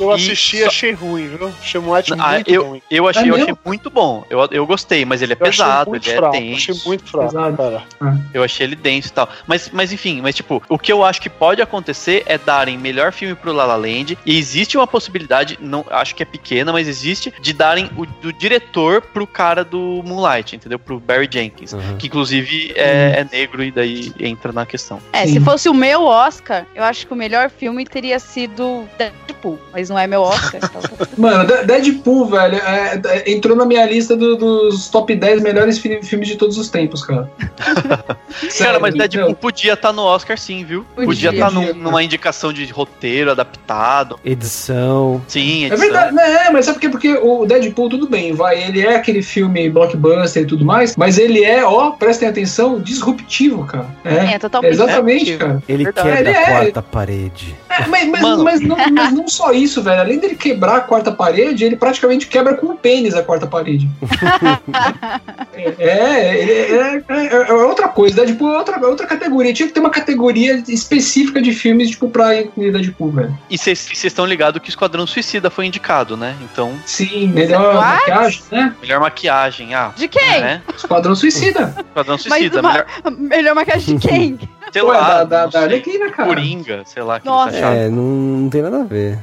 Speaker 7: Eu assisti e
Speaker 5: só-
Speaker 7: achei ruim, viu? Achei Moonlight
Speaker 5: Ah,
Speaker 7: muito
Speaker 5: eu,
Speaker 7: ruim.
Speaker 5: eu achei,
Speaker 4: É
Speaker 5: eu achei muito bom. Eu, eu gostei, mas ele é
Speaker 7: Eu
Speaker 5: pesado, ele
Speaker 7: fraco,
Speaker 5: é denso.
Speaker 7: achei muito fraco,
Speaker 4: Pesado.
Speaker 7: cara.
Speaker 5: Eu achei ele denso e tal. Mas, mas enfim, mas tipo, o que eu acho que pode acontecer é darem melhor filme pro La La Land. E existe uma possibilidade, não acho que é pequena, mas existe, de darem o do diretor pro cara do Moonlight, entendeu? Pro Barry Jenkins.
Speaker 3: Uhum.
Speaker 5: Que inclusive é, é negro e daí entra na questão.
Speaker 6: É,
Speaker 4: Sim.
Speaker 6: se fosse o meu Oscar, eu acho que o melhor filme teria sido Deadpool, mas não é meu Oscar. então tá
Speaker 4: Mano, De- Deadpool, velho, é- é- entrou na minha lista do- dos top 10 melhores fi- filmes de todos os tempos, cara.
Speaker 5: cara, mas Deadpool
Speaker 4: meu,
Speaker 5: podia estar no Oscar sim, viu?
Speaker 6: Podia.
Speaker 5: Podia estar
Speaker 4: Podia.
Speaker 5: numa indicação de roteiro adaptado.
Speaker 3: Edição.
Speaker 5: Sim,
Speaker 4: É
Speaker 5: edição.
Speaker 4: verdade, né? Mas sabe por quê? Porque o Deadpool, tudo bem, vai, ele é aquele filme blockbuster e tudo mais, mas ele é, ó, prestem atenção, disruptivo, cara. É,
Speaker 6: É, totalmente
Speaker 4: exatamente,
Speaker 6: disruptivo.
Speaker 4: cara.
Speaker 3: Ele
Speaker 5: Verdade.
Speaker 3: quebra
Speaker 4: Ele
Speaker 3: a
Speaker 4: é.
Speaker 3: quarta parede.
Speaker 4: É, mas, mas- mas não, mas não só isso, velho. Além dele quebrar a quarta parede, ele praticamente quebra com o pênis a quarta parede. é, é, é, é- é outra coisa. Deadpool é outra, outra categoria. Tinha que ter uma categoria específica de filmes, tipo, pra incluir Deadpool, velho.
Speaker 5: E vocês estão ligados que Esquadrão Suicida foi indicado, né? Então,
Speaker 4: Sim, melhor
Speaker 6: What?
Speaker 4: maquiagem, né?
Speaker 5: melhor maquiagem. Ah,
Speaker 6: De quem?
Speaker 5: né?
Speaker 4: Esquadrão Suicida.
Speaker 5: Esquadrão
Speaker 6: Mas
Speaker 5: Suicida.
Speaker 6: uma-
Speaker 5: Melhor,
Speaker 6: melhor maquiagem de quem?
Speaker 5: Sei
Speaker 4: Ué,
Speaker 5: lá.
Speaker 4: da, da,
Speaker 5: sei.
Speaker 4: Arlequina, cara.
Speaker 5: Coringa, sei lá. que
Speaker 6: Nossa.
Speaker 5: acharam.
Speaker 3: É, não, não tem nada a ver.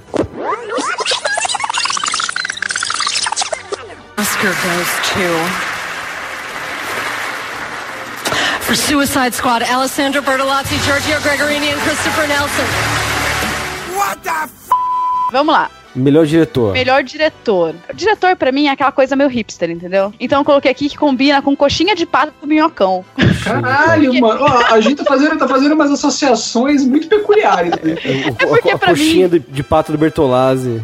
Speaker 13: Oscar goes to. For Suicide Squad, Alessandro Bertolazzi, Giorgio Gregorini, and Christopher Nelson.
Speaker 6: Vamos lá.
Speaker 3: Melhor diretor.
Speaker 6: Melhor diretor. O diretor, pra mim, é aquela coisa meio hipster, entendeu? Então eu coloquei aqui que combina com coxinha de pato do minhocão.
Speaker 4: Caralho, mano. Ó, a gente tá fazendo, tá fazendo umas associações muito peculiares. né?
Speaker 3: O-
Speaker 6: porque
Speaker 3: a, a
Speaker 6: pra
Speaker 3: coxinha de, de pato do Bertolazzi.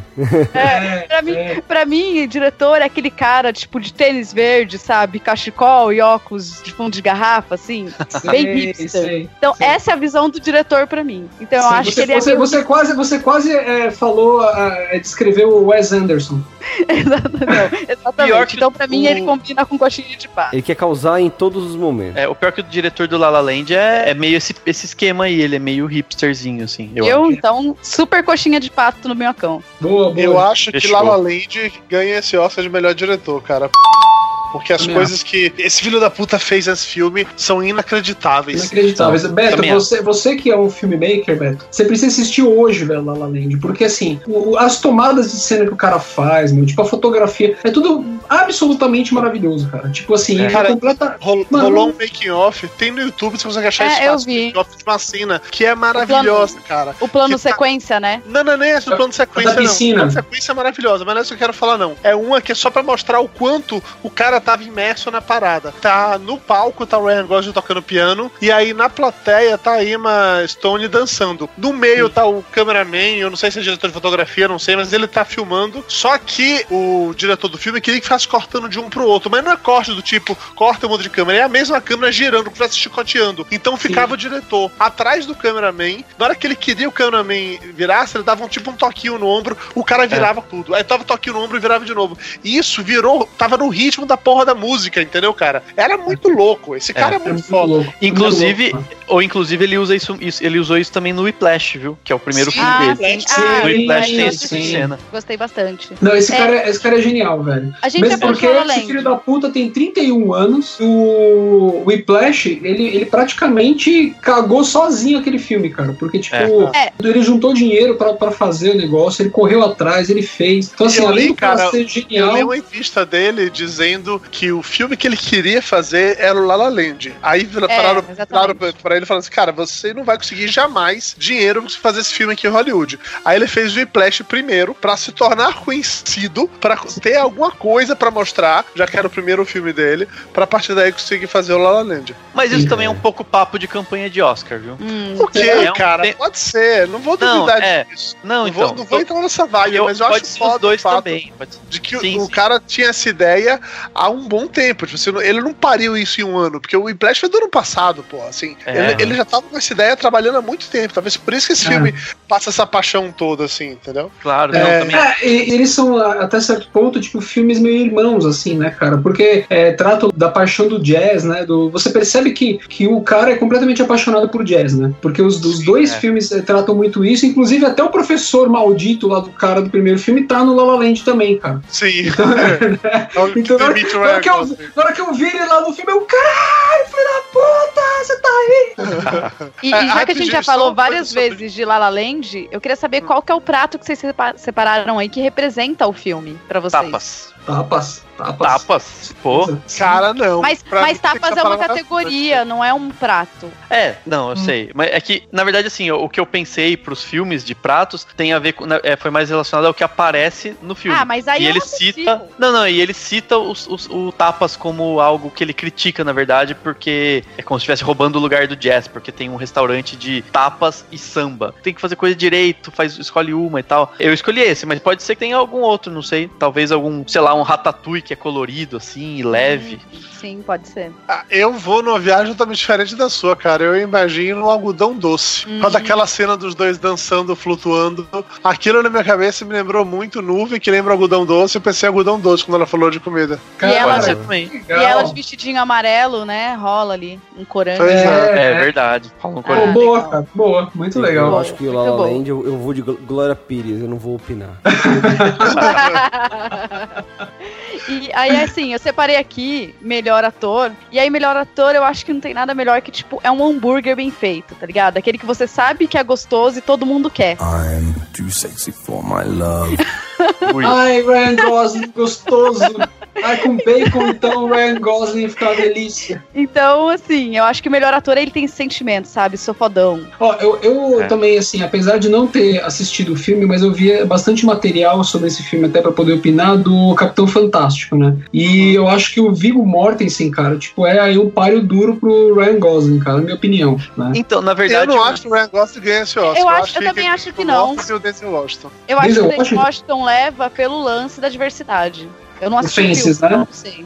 Speaker 4: É,
Speaker 6: Pra mim, pra mim, diretor é aquele cara, tipo, de tênis verde, sabe? Cachecol e óculos de fundo de garrafa, assim. bem
Speaker 4: sei,
Speaker 6: hipster.
Speaker 4: sei,
Speaker 6: Então,
Speaker 4: sei.
Speaker 6: essa é a visão do diretor pra mim. Então, eu acho
Speaker 4: você,
Speaker 6: que ele é.
Speaker 4: você,
Speaker 6: meio-
Speaker 4: você quase, você quase é, falou, é, descreveu o Wes Anderson.
Speaker 6: Exatamente. Exatamente.
Speaker 5: Pior que
Speaker 6: então, pra mim,
Speaker 5: o-
Speaker 6: ele combina com coxinha de pato.
Speaker 3: Ele quer causar em todos os momentos.
Speaker 5: É, o pior que o diretor do La La Land é, é meio esse, esse esquema aí, ele é meio hipsterzinho, assim. Eu,
Speaker 6: Eu,
Speaker 5: acho.
Speaker 6: então, super coxinha de pato no minhocão.
Speaker 4: Boa, boa.
Speaker 7: Eu acho que
Speaker 5: Fechou.
Speaker 7: La La Land ganha esse Oscar de melhor diretor, cara. Porque as
Speaker 4: Também
Speaker 7: coisas que esse filho da puta fez nesse filme são inacreditáveis.
Speaker 4: Inacreditáveis. Beto,
Speaker 7: Também
Speaker 4: você, você que é um filmmaker, Beto, você precisa assistir hoje, velho, La La Land. Porque, assim, o- as tomadas de cena que o cara faz, meu, tipo, a fotografia, é tudo absolutamente maravilhoso, cara. Tipo assim, é,
Speaker 7: Cara,
Speaker 4: completa...
Speaker 7: Rol-
Speaker 4: Mano,
Speaker 7: rolou um making off, tem no YouTube, você consegue achar
Speaker 6: É,
Speaker 7: isso
Speaker 6: eu
Speaker 7: fácil,
Speaker 6: vi.
Speaker 7: making off de uma cena que é maravilhosa, cara.
Speaker 6: O plano
Speaker 7: Que tá-
Speaker 6: sequência, né?
Speaker 7: Não, não, nem essa do plano de sequência,
Speaker 4: da
Speaker 7: não.
Speaker 4: piscina.
Speaker 7: O plano sequência é maravilhosa, mas não é isso que eu quero falar, não. É uma que é só pra mostrar o quanto o cara tava imerso na parada. Tá no palco, tá o Ryan Gosling tocando piano, e aí na plateia tá a Emma Stone dançando. No meio tá o cameraman, eu não sei se é diretor de fotografia, não sei, mas ele tá filmando. Só que o diretor do filme queria que ficasse cortando de um pro outro, mas não é corte do tipo, corta o mundo de câmera, é a mesma câmera girando, como se estivesse chicoteando. Então ficava o diretor atrás do cameraman, na hora que ele queria o cameraman virasse, ele dava um tipo um toquinho no ombro, o cara virava tudo. Aí tava toquinho no ombro e virava de novo. E isso virou, tava no ritmo da porra da música, entendeu, cara? Era muito louco. Esse cara é, muito foda.
Speaker 5: Inclusive, ou inclusive ele usa isso, isso- ele usou isso também no Whiplash, viu? Que é o primeiro
Speaker 4: Sim,
Speaker 5: filme
Speaker 6: Ah,
Speaker 5: dele.
Speaker 6: sim. Ah,
Speaker 5: no Whiplash
Speaker 6: sim,
Speaker 5: tem
Speaker 6: eu
Speaker 5: esse tipo de cena.
Speaker 6: Gostei bastante.
Speaker 4: Não, esse,
Speaker 6: É.
Speaker 4: cara, esse cara é genial, velho.
Speaker 6: A gente
Speaker 4: Mesmo
Speaker 6: já
Speaker 4: porque esse
Speaker 6: Land.
Speaker 4: filho da puta tem 31 anos. O Whiplash, ele, ele praticamente cagou sozinho aquele filme, cara. Porque, tipo,
Speaker 6: É.
Speaker 4: ele juntou dinheiro pra, pra fazer o negócio, ele correu atrás, ele fez. Então, assim,
Speaker 7: eu
Speaker 4: além
Speaker 7: li,
Speaker 4: do cara, ser
Speaker 7: eu
Speaker 4: genial.
Speaker 7: li uma entrevista dele dizendo que o filme que ele queria fazer era o La La Land. Aí vira-
Speaker 6: É,
Speaker 7: falaram, falaram pra- pra ele falando assim, cara, você não vai conseguir jamais dinheiro pra fazer esse filme aqui em Hollywood. Aí ele fez o Whiplash primeiro pra se tornar conhecido, pra ter alguma coisa pra mostrar, já que era o primeiro filme dele, pra partir daí conseguir fazer o La La Land.
Speaker 5: Mas isso também é um pouco papo de campanha de Oscar, viu?
Speaker 7: O que,
Speaker 5: É um-
Speaker 7: cara?
Speaker 5: tem-
Speaker 7: Pode ser, não vou
Speaker 5: Não,
Speaker 7: duvidar
Speaker 5: é.
Speaker 7: disso.
Speaker 5: Não,
Speaker 7: Não
Speaker 5: então.
Speaker 7: vou, não vou entrar nessa vibe,
Speaker 5: eu-
Speaker 7: mas eu
Speaker 5: pode
Speaker 7: acho
Speaker 5: ser
Speaker 7: foda
Speaker 5: os dois
Speaker 7: o fato
Speaker 5: também. pode
Speaker 7: de que
Speaker 5: Sim,
Speaker 7: o
Speaker 5: sim.
Speaker 7: cara tinha essa ideia há um bom tempo. Tipo, assim, ele não pariu isso em um ano, porque o Whiplash foi do ano passado, pô. Assim,
Speaker 5: É.
Speaker 7: ele, ele já tava com essa ideia trabalhando há muito tempo. Talvez por isso que esse
Speaker 4: É.
Speaker 7: filme passa essa paixão toda, assim, entendeu?
Speaker 5: Claro,
Speaker 7: É.
Speaker 5: não, também.
Speaker 4: É, e- eles são, a- até certo ponto, tipo, filmes meio irmãos, assim, né, cara? Porque é, tratam da paixão do jazz, né? Do, você percebe que, que o cara é completamente apaixonado por jazz, né? Porque os, os dois
Speaker 5: é.
Speaker 4: filmes é, tratam muito isso, inclusive até o professor maldito lá do cara do primeiro filme tá no La La Land também, cara.
Speaker 7: Sim.
Speaker 4: Então, então na, hora,
Speaker 7: Demite o
Speaker 4: na hora que eu, na hora que eu vi ele lá no filme, eu, caralho, filho da puta, você tá aí!
Speaker 6: E, e
Speaker 7: É,
Speaker 6: já que a gente já falou várias
Speaker 7: sobre-
Speaker 6: vezes de La La Land, eu queria saber qual que é o prato que vocês sepa- separaram aí que representa o filme pra vocês.
Speaker 5: Tapas.
Speaker 4: Tapas, tapas.
Speaker 5: Tapas. Pô.
Speaker 7: Cara, não.
Speaker 6: Mas, mas tapas é uma categoria, não é um prato.
Speaker 5: É, não, eu sei. Mas é que, na verdade, assim, o que eu pensei pros filmes de pratos tem a ver com. é, foi mais relacionado ao que aparece no filme.
Speaker 6: Ah, mas aí
Speaker 5: e
Speaker 6: é
Speaker 5: ele cita. Não, não, e ele cita os, os- o Tapas como algo que ele critica, na verdade, porque é como se estivesse roubando o lugar do jazz, porque tem um restaurante de tapas e samba. Tem que fazer coisa direito, faz, escolhe uma e tal. Eu escolhi esse, mas pode ser que tenha algum outro, não sei. Talvez algum, sei lá, um ratatouille que é colorido, assim, e leve.
Speaker 6: Sim, pode ser.
Speaker 7: Ah, eu vou numa viagem totalmente diferente da sua, cara. Eu imagino um algodão doce.
Speaker 6: Uhum.
Speaker 7: Quando aquela cena dos dois dançando, flutuando, aquilo na minha cabeça me lembrou muito nuvem, que lembra algodão doce. Eu pensei em algodão doce quando ela falou de comida.
Speaker 6: E ela,
Speaker 5: também.
Speaker 6: e ela de vestidinho amarelo, né? Rola ali, um corante.
Speaker 7: Pois é.
Speaker 5: É, verdade. Fala um
Speaker 6: Ah,
Speaker 4: boa, cara, boa, muito
Speaker 3: Eu
Speaker 4: legal.
Speaker 3: acho que o La eu, eu vou de Gl- Glória Pires, eu não vou opinar.
Speaker 6: e aí, assim, eu separei aqui melhor ator. E aí, melhor ator, eu acho que não tem nada melhor que, tipo, é um hambúrguer bem feito, tá ligado? Aquele que você sabe que é gostoso e todo mundo quer.
Speaker 14: I'm too sexy for my love.
Speaker 4: Ai, Ryan Gosling, gostoso. Ai, com bacon, então, Ryan Gosling ia ficar uma delícia.
Speaker 6: Então, assim, eu acho que o melhor ator ele tem sentimento, sabe? Sou fodão.
Speaker 4: Ó, eu, eu
Speaker 5: É.
Speaker 4: também, assim, apesar de não ter assistido o filme, mas eu via bastante material sobre esse filme até pra poder opinar do Capitão Fantástico, né? E eu acho que o Viggo Mortensen, cara, tipo, é aí um páreo duro pro Ryan Gosling, cara, na minha opinião, né?
Speaker 5: Então, na
Speaker 7: Eu
Speaker 5: verdade.
Speaker 7: não acho que o Ryan Gosling ganha esse Oscar.
Speaker 6: Eu acho- eu também
Speaker 7: que
Speaker 6: acho que
Speaker 7: o
Speaker 6: não.
Speaker 7: O Denzel Washington.
Speaker 6: Eu acho que o Denzel
Speaker 4: Washington?
Speaker 6: Leva pelo lance da diversidade. Eu não assisti o
Speaker 4: Fences,
Speaker 6: filme,
Speaker 4: né?
Speaker 6: não sei.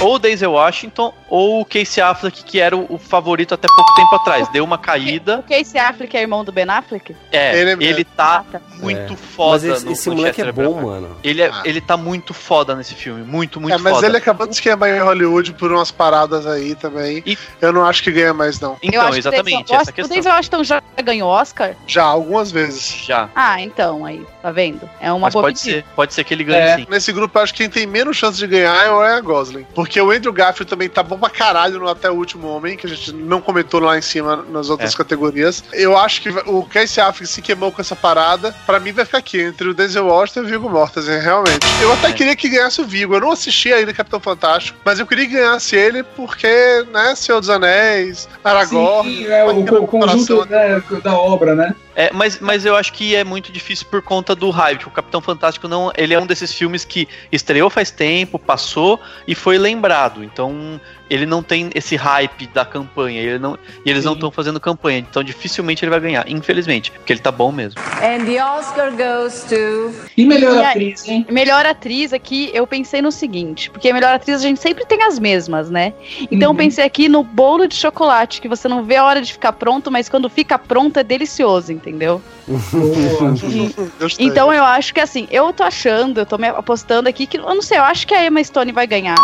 Speaker 5: Ou o Denzel Washington ou o Casey Affleck, que era o, o favorito até pouco tempo atrás. Deu uma caída.
Speaker 6: O Casey Affleck é irmão do Ben Affleck?
Speaker 5: É,
Speaker 7: Ele
Speaker 5: ele,
Speaker 7: é mesmo.
Speaker 5: tá
Speaker 6: Ah, tá.
Speaker 5: muito
Speaker 3: É.
Speaker 5: foda
Speaker 3: Mas esse,
Speaker 5: no
Speaker 3: esse moleque é bom, mano.
Speaker 5: Ele, é,
Speaker 7: Ah.
Speaker 5: ele tá muito foda nesse filme. Muito, muito
Speaker 7: é, mas
Speaker 5: foda.
Speaker 7: ele acabou de esquemar em Hollywood por umas paradas aí também.
Speaker 5: E-
Speaker 7: Eu não acho que ganha mais, não.
Speaker 6: eu
Speaker 5: Então,
Speaker 6: acho que o
Speaker 5: exatamente,
Speaker 6: Denzel,
Speaker 5: essa
Speaker 6: o. Denzel Washington já ganhou Oscar?
Speaker 7: Já, algumas vezes.
Speaker 5: Já.
Speaker 6: Ah, então, aí, tá vendo? É uma
Speaker 5: Mas
Speaker 6: boa
Speaker 5: pode
Speaker 6: pedida.
Speaker 5: ser, pode ser que ele ganhe
Speaker 4: É.
Speaker 5: sim.
Speaker 7: Nesse grupo, eu acho que quem tem menos chance de ganhar é o Ryan Gosling. Porque porque o Andrew Garfield também tá bom pra caralho no Até o Último Homem, que a gente não comentou lá em cima nas outras
Speaker 5: É.
Speaker 7: categorias. Eu acho que o Casey Affleck se queimou com essa parada. Pra mim vai ficar aqui, entre o Denzel Washington e o Viggo Mortensen, realmente. Eu até queria que ganhasse o Viggo. Eu não assisti ainda Capitão Fantástico, mas eu queria que ganhasse ele porque, né, Senhor dos Anéis, Aragorn...
Speaker 4: Sim, é, o, o conjunto né, da obra, né?
Speaker 5: É, mas, mas eu acho que é muito difícil por conta do hype. O Capitão Fantástico não, ele é um desses filmes que estreou faz tempo, passou e foi lembrado. Então ele não tem esse hype da campanha. Ele não, e eles não estão fazendo campanha. Então dificilmente ele vai ganhar, infelizmente, porque ele tá bom mesmo.
Speaker 11: And the Oscar goes to.
Speaker 4: E melhor
Speaker 6: E
Speaker 4: atriz, hein?
Speaker 6: Melhor atriz aqui, eu pensei no seguinte, porque melhor atriz a gente sempre tem as mesmas, né? Então eu
Speaker 4: Uhum.
Speaker 6: pensei aqui no bolo de chocolate, que você não vê a hora de ficar pronto, mas quando fica pronto é delicioso, entendeu? Então eu acho que assim, eu tô achando, eu tô me apostando aqui que, eu não sei, eu acho que a Emma Stone vai ganhar.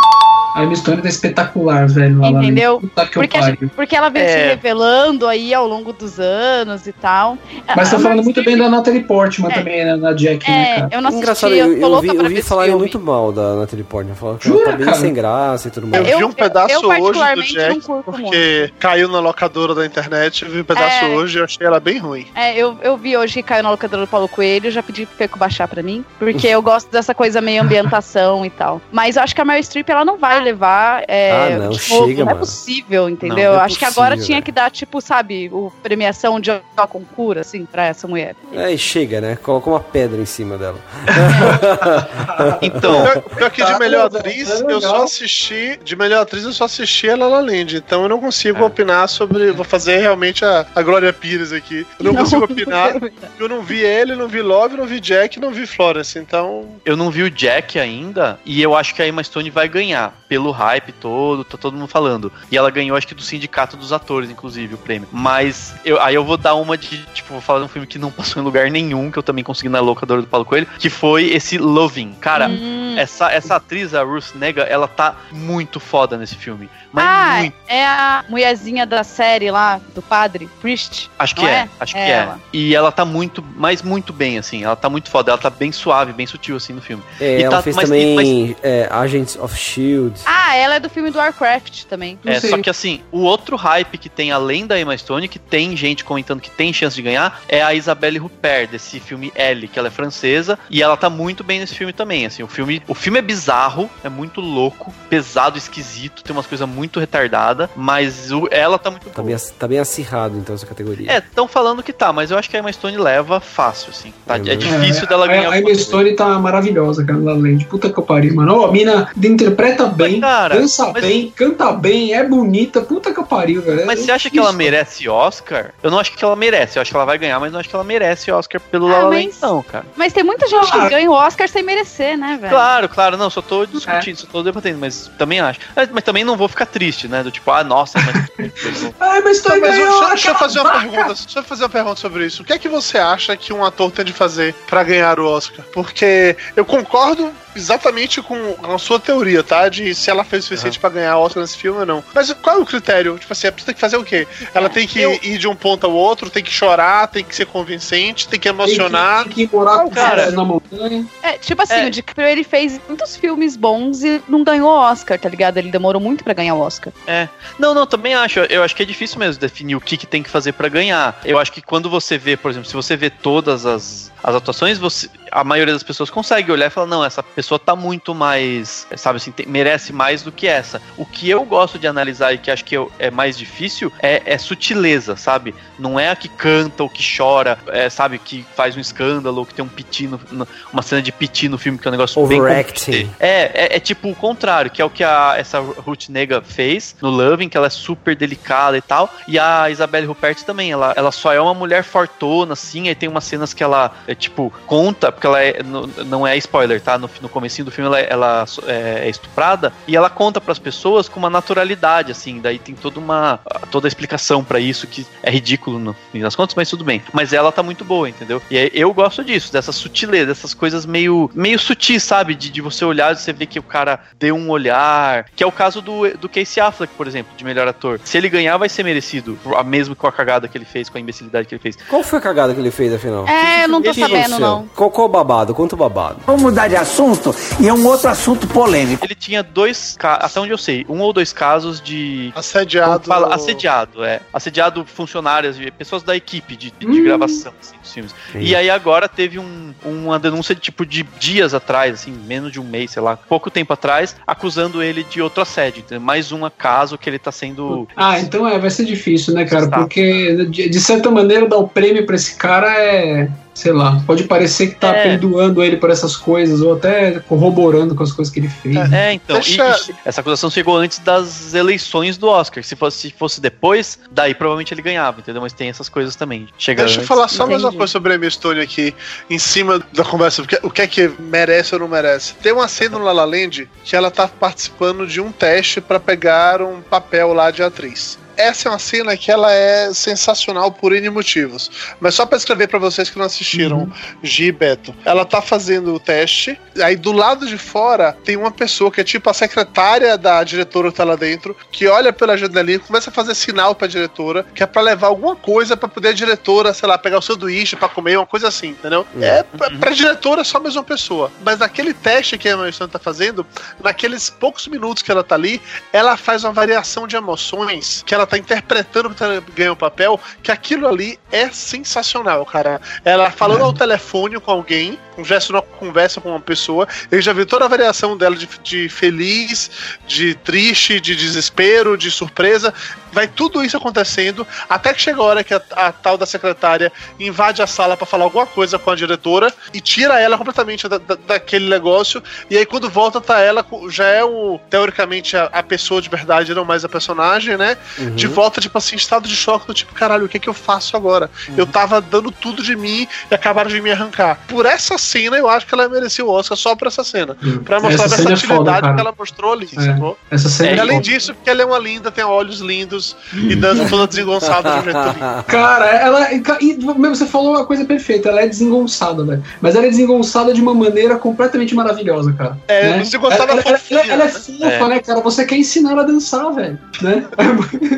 Speaker 4: A Emma Stone tá espetacular, velho.
Speaker 6: Entendeu?
Speaker 4: Que
Speaker 6: Porque, gente- porque ela vem se
Speaker 5: É.
Speaker 6: revelando aí ao longo dos anos e tal.
Speaker 4: Mas tá falando muito bem da Natalie Portman
Speaker 6: É.
Speaker 4: também, né, na Jack, né,
Speaker 6: É,
Speaker 4: cara?
Speaker 6: eu não assisti,
Speaker 3: Engraçado,
Speaker 6: eu,
Speaker 3: eu, vi, eu vi falarem muito mal da Natalie Portman. Falaram que
Speaker 4: Jura,
Speaker 3: ela tá bem
Speaker 4: cara?
Speaker 3: sem graça e tudo
Speaker 7: Eu
Speaker 3: mais.
Speaker 6: Eu-
Speaker 7: vi um pedaço
Speaker 6: eu
Speaker 7: hoje do Jack, porque caiu na locadora da internet, eu vi um pedaço
Speaker 6: É.
Speaker 7: hoje e eu achei ela bem ruim.
Speaker 6: É, eu, eu vi hoje que caiu na locadora do Paulo Coelho, já pedi pro Peco baixar pra mim, porque eu gosto dessa coisa meio ambientação e tal. Mas eu acho que a Meryl Streep, ela não vai levar. É,
Speaker 3: Ah, não,
Speaker 6: de
Speaker 3: chega,
Speaker 6: não é possível, entendeu?
Speaker 3: Não, não é
Speaker 6: acho que agora
Speaker 3: possível,
Speaker 6: tinha
Speaker 3: velho.
Speaker 6: que dar, tipo, sabe, o premiação de ó, concura, assim, pra essa mulher.
Speaker 3: É, e chega, né? Coloca uma pedra em cima dela.
Speaker 5: Então,
Speaker 7: Pior- que de
Speaker 4: Tá,
Speaker 7: melhor
Speaker 4: tá,
Speaker 7: atriz, eu só assisti. De melhor atriz, eu só assisti a La La Land. Então eu não consigo
Speaker 5: É.
Speaker 7: opinar sobre. Vou fazer realmente a, a Glória Pires aqui. Eu não, consigo opinar. Eu não vi ele, não vi Love, não vi Jack, não vi Florence. Então.
Speaker 5: eu não vi o Jack ainda e eu acho que a Emma Stone vai ganhar pelo hype todo, tá todo mundo falando. E ela ganhou, acho que do sindicato dos atores, inclusive, o prêmio. Mas eu, aí eu vou dar uma de, tipo, vou falar de um filme que não passou em lugar nenhum, que eu também consegui na locadora do Paulo Coelho, que foi esse Loving. Cara,
Speaker 6: Hum.
Speaker 5: essa, essa atriz, a Ruth Nega, ela tá muito foda nesse filme. Mas
Speaker 6: ah,
Speaker 5: muito.
Speaker 6: é a mulherzinha da série lá, do padre, Priest.
Speaker 5: Acho que é,
Speaker 6: é?
Speaker 5: acho que
Speaker 6: É
Speaker 5: é.
Speaker 6: ela.
Speaker 5: E ela tá muito, mas muito bem, assim. Ela tá muito foda, ela tá bem suave, bem sutil, assim, no filme.
Speaker 3: É,
Speaker 5: E
Speaker 3: ela
Speaker 5: tá-
Speaker 3: fez
Speaker 5: mas-
Speaker 3: também é, Agents of S.H.I.E.L.D.
Speaker 6: Ah, ela é do filme do Warcraft também.
Speaker 5: É, só que assim, o outro hype que tem além da Emma Stone, que tem gente comentando que tem chance de ganhar, é a Isabelle Huppert, desse filme L, que ela é francesa, e ela tá muito bem nesse filme também, assim, o filme, o filme é bizarro, é muito louco, pesado, esquisito, tem umas coisas muito retardadas, mas o- ela tá muito
Speaker 3: Tá
Speaker 5: boa.
Speaker 3: bem, tá bem acirrado, então, essa categoria.
Speaker 5: É, estão falando que tá, mas eu acho que a Emma Stone leva fácil, assim. Tá?
Speaker 3: É
Speaker 5: É, difícil dela
Speaker 4: a,
Speaker 5: ganhar.
Speaker 4: A
Speaker 5: alguma
Speaker 4: Emma. Stone tá maravilhosa, cara, na Land. Puta que eu pariu, mano. Ó, a mina interpreta bem,
Speaker 5: cara,
Speaker 4: dança
Speaker 5: mas-
Speaker 4: bem, canta bem, é bonita. Puta que eu pariu, velho.
Speaker 5: Mas
Speaker 4: É
Speaker 5: você acha que ela merece Oscar? Eu não acho que ela merece. Eu acho que ela vai ganhar, mas não acho que ela merece Oscar pelo
Speaker 6: Ah,
Speaker 5: La La Land,
Speaker 6: mas-
Speaker 5: não, cara.
Speaker 6: Mas tem muita gente
Speaker 4: Ah.
Speaker 6: que ganha o Oscar sem merecer, né, velho?
Speaker 5: Claro, claro, não, só
Speaker 6: É.
Speaker 5: tô discutindo, só tô debatendo, mas também acho. Mas, mas também não vou ficar triste, né? Do tipo, ah, nossa, mas.
Speaker 4: Ai, mas Stone
Speaker 7: Mas
Speaker 4: ganhou
Speaker 7: deixa, deixa eu fazer uma
Speaker 4: vaca.
Speaker 7: pergunta. Deixa eu fazer uma pergunta sobre isso. O que é que você acha que um ator tem de fazer pra ganhar o Oscar? Porque eu concordo exatamente com a sua teoria, tá? De se ela fez o suficiente pra ganhar o Oscar nesse filme ou não. Mas qual é o critério? Tipo assim, a pessoa tem que fazer o quê? Ela tem que
Speaker 6: Eu-
Speaker 7: ir de um ponto ao outro, tem que chorar, tem que ser convincente, tem que emocionar.
Speaker 4: Tem que, tem que morar com
Speaker 5: Cara.
Speaker 4: cara na montanha.
Speaker 6: É, tipo assim,
Speaker 5: É.
Speaker 6: o DiCaprio ele fez muitos filmes bons e não ganhou Oscar, tá ligado? Ele demorou muito pra ganhar o Oscar.
Speaker 5: É. Não, não, também acho. Eu acho que é difícil mesmo definir o que, que tem que fazer pra ganhar. Eu acho que quando você vê, por exemplo, se você vê todas as, as atuações, você, a maioria das pessoas consegue olhar e falar, não, essa pessoa tá muito mais, sabe assim, tem- merece mais do que essa. O que eu gosto de analisar e que acho que eu- é mais difícil é, é sutileza, sabe? Não é a que canta ou que chora, é, sabe, que faz um escândalo ou que tem um piti, no- no- uma cena de piti no filme que é um negócio bem
Speaker 3: Overacting.
Speaker 5: é, é, é tipo o contrário, que é o que a, essa Ruth Nega fez no Loving, que ela é super delicada e tal. E a Isabelle Rupert também, ela, ela só é uma mulher fortona, assim, aí tem umas cenas que ela, é, tipo, conta, porque ela é, no- não é spoiler, tá? No, no comecinho do filme ela, é- ela é, é estuprada, e ela conta pras pessoas com uma naturalidade, assim, daí tem toda uma, toda a explicação pra isso, que é ridículo no fim das contas, mas tudo bem. Mas ela tá muito boa, entendeu? E eu gosto disso, dessa sutileza, dessas coisas meio, meio sutis, sabe? De, de você olhar e você ver que o cara deu um olhar. Que é o caso do, do Casey Affleck, por exemplo, de melhor ator. Se ele ganhar, vai ser merecido. a- Mesmo com a cagada que ele fez, com a imbecilidade que ele fez.
Speaker 3: Qual foi a cagada que ele fez, afinal?
Speaker 6: É, eu não tô sabendo, não.
Speaker 3: Qual, qual babado, conta o babado.
Speaker 1: Vamos mudar de assunto e é um outro assunto polêmico.
Speaker 5: Ele tinha dois, até onde eu sei, um ou dois casos de
Speaker 7: Assediado.
Speaker 5: Fala? assediado, é. Assediado funcionárias, e pessoas da equipe de, de
Speaker 4: Hum.
Speaker 5: gravação assim, dos filmes.
Speaker 3: Sim.
Speaker 5: E aí agora teve um, uma denúncia de tipo de dias atrás, assim, menos de um mês, sei lá, pouco tempo atrás, acusando ele de outro assédio. Então, mais um caso que ele tá sendo.
Speaker 4: Ah, então é, vai ser difícil, né, cara? Porque de, de certa maneira dar o prêmio pra esse cara é. Sei lá, pode parecer que tá
Speaker 5: É.
Speaker 4: perdoando ele por essas coisas, ou até corroborando com as coisas que ele fez.
Speaker 5: É, então. e-
Speaker 7: Deixa-
Speaker 5: e essa acusação chegou antes das eleições do Oscar. Se fosse, se fosse depois, daí provavelmente ele ganhava, entendeu? Mas tem essas coisas também. Chega
Speaker 7: Deixa eu
Speaker 5: antes.
Speaker 7: falar só mais uma
Speaker 6: Entendi.
Speaker 7: coisa sobre a Emma Stone aqui, em cima da conversa, porque o que é que merece ou não merece. Tem uma cena no La La Land que ela tá participando de um teste pra pegar um papel lá de atriz. Essa é uma cena que ela é sensacional por N motivos. Mas só pra escrever pra vocês que não assistiram, Gi e Beto. Ela tá fazendo o teste, aí do lado de fora tem uma pessoa que é tipo a secretária da diretora que tá lá dentro, que olha pela janelinha e começa a fazer sinal pra diretora, que é pra levar alguma coisa pra poder a diretora, sei lá, pegar o sanduíche pra comer, uma coisa assim, entendeu? É, pra, pra diretora é só mais uma pessoa. Mas naquele teste que a Emma Stone tá fazendo, naqueles poucos minutos que ela tá ali, ela faz uma variação de emoções que ela tá interpretando pra ganhar o papel, que aquilo ali é sensacional, cara. Ela falando ao telefone com alguém, um gesto numa conversa com uma pessoa, ele já viu toda a variação dela de, de feliz, de triste, de desespero, de surpresa. Vai tudo isso acontecendo, até que chega a hora que a, a tal da secretária invade a sala pra falar alguma coisa com a diretora e tira ela completamente da, da- daquele negócio. E aí, quando volta, tá ela, já é o, teoricamente, a, a pessoa de verdade, não mais a personagem, né? De volta, tipo assim, estado de choque, do tipo, caralho, o que que eu faço agora? Eu tava dando tudo de mim e acabaram de me arrancar. Por essa cena, eu acho que ela merecia o Oscar só por essa cena. Pra mostrar
Speaker 4: Essa
Speaker 7: a
Speaker 4: é
Speaker 7: versatilidade
Speaker 4: foda, cara.
Speaker 7: que ela mostrou ali,
Speaker 4: É.
Speaker 7: sacou?
Speaker 4: Essa cena
Speaker 7: E
Speaker 4: é
Speaker 7: além
Speaker 4: foda.
Speaker 7: disso, porque ela é uma linda, tem olhos lindos e dança toda desengonçada de um jeito lindo.
Speaker 4: Cara, ela. E, você falou a coisa perfeita, ela é desengonçada, velho. Mas ela é desengonçada de uma maneira completamente maravilhosa, cara.
Speaker 7: É,
Speaker 4: né?
Speaker 7: desengonçada
Speaker 4: ela, ela,
Speaker 7: fofinha,
Speaker 4: ela, ela é
Speaker 7: né?
Speaker 4: fofa,
Speaker 5: É.
Speaker 4: né, cara? Você quer ensinar ela a dançar, velho. Né?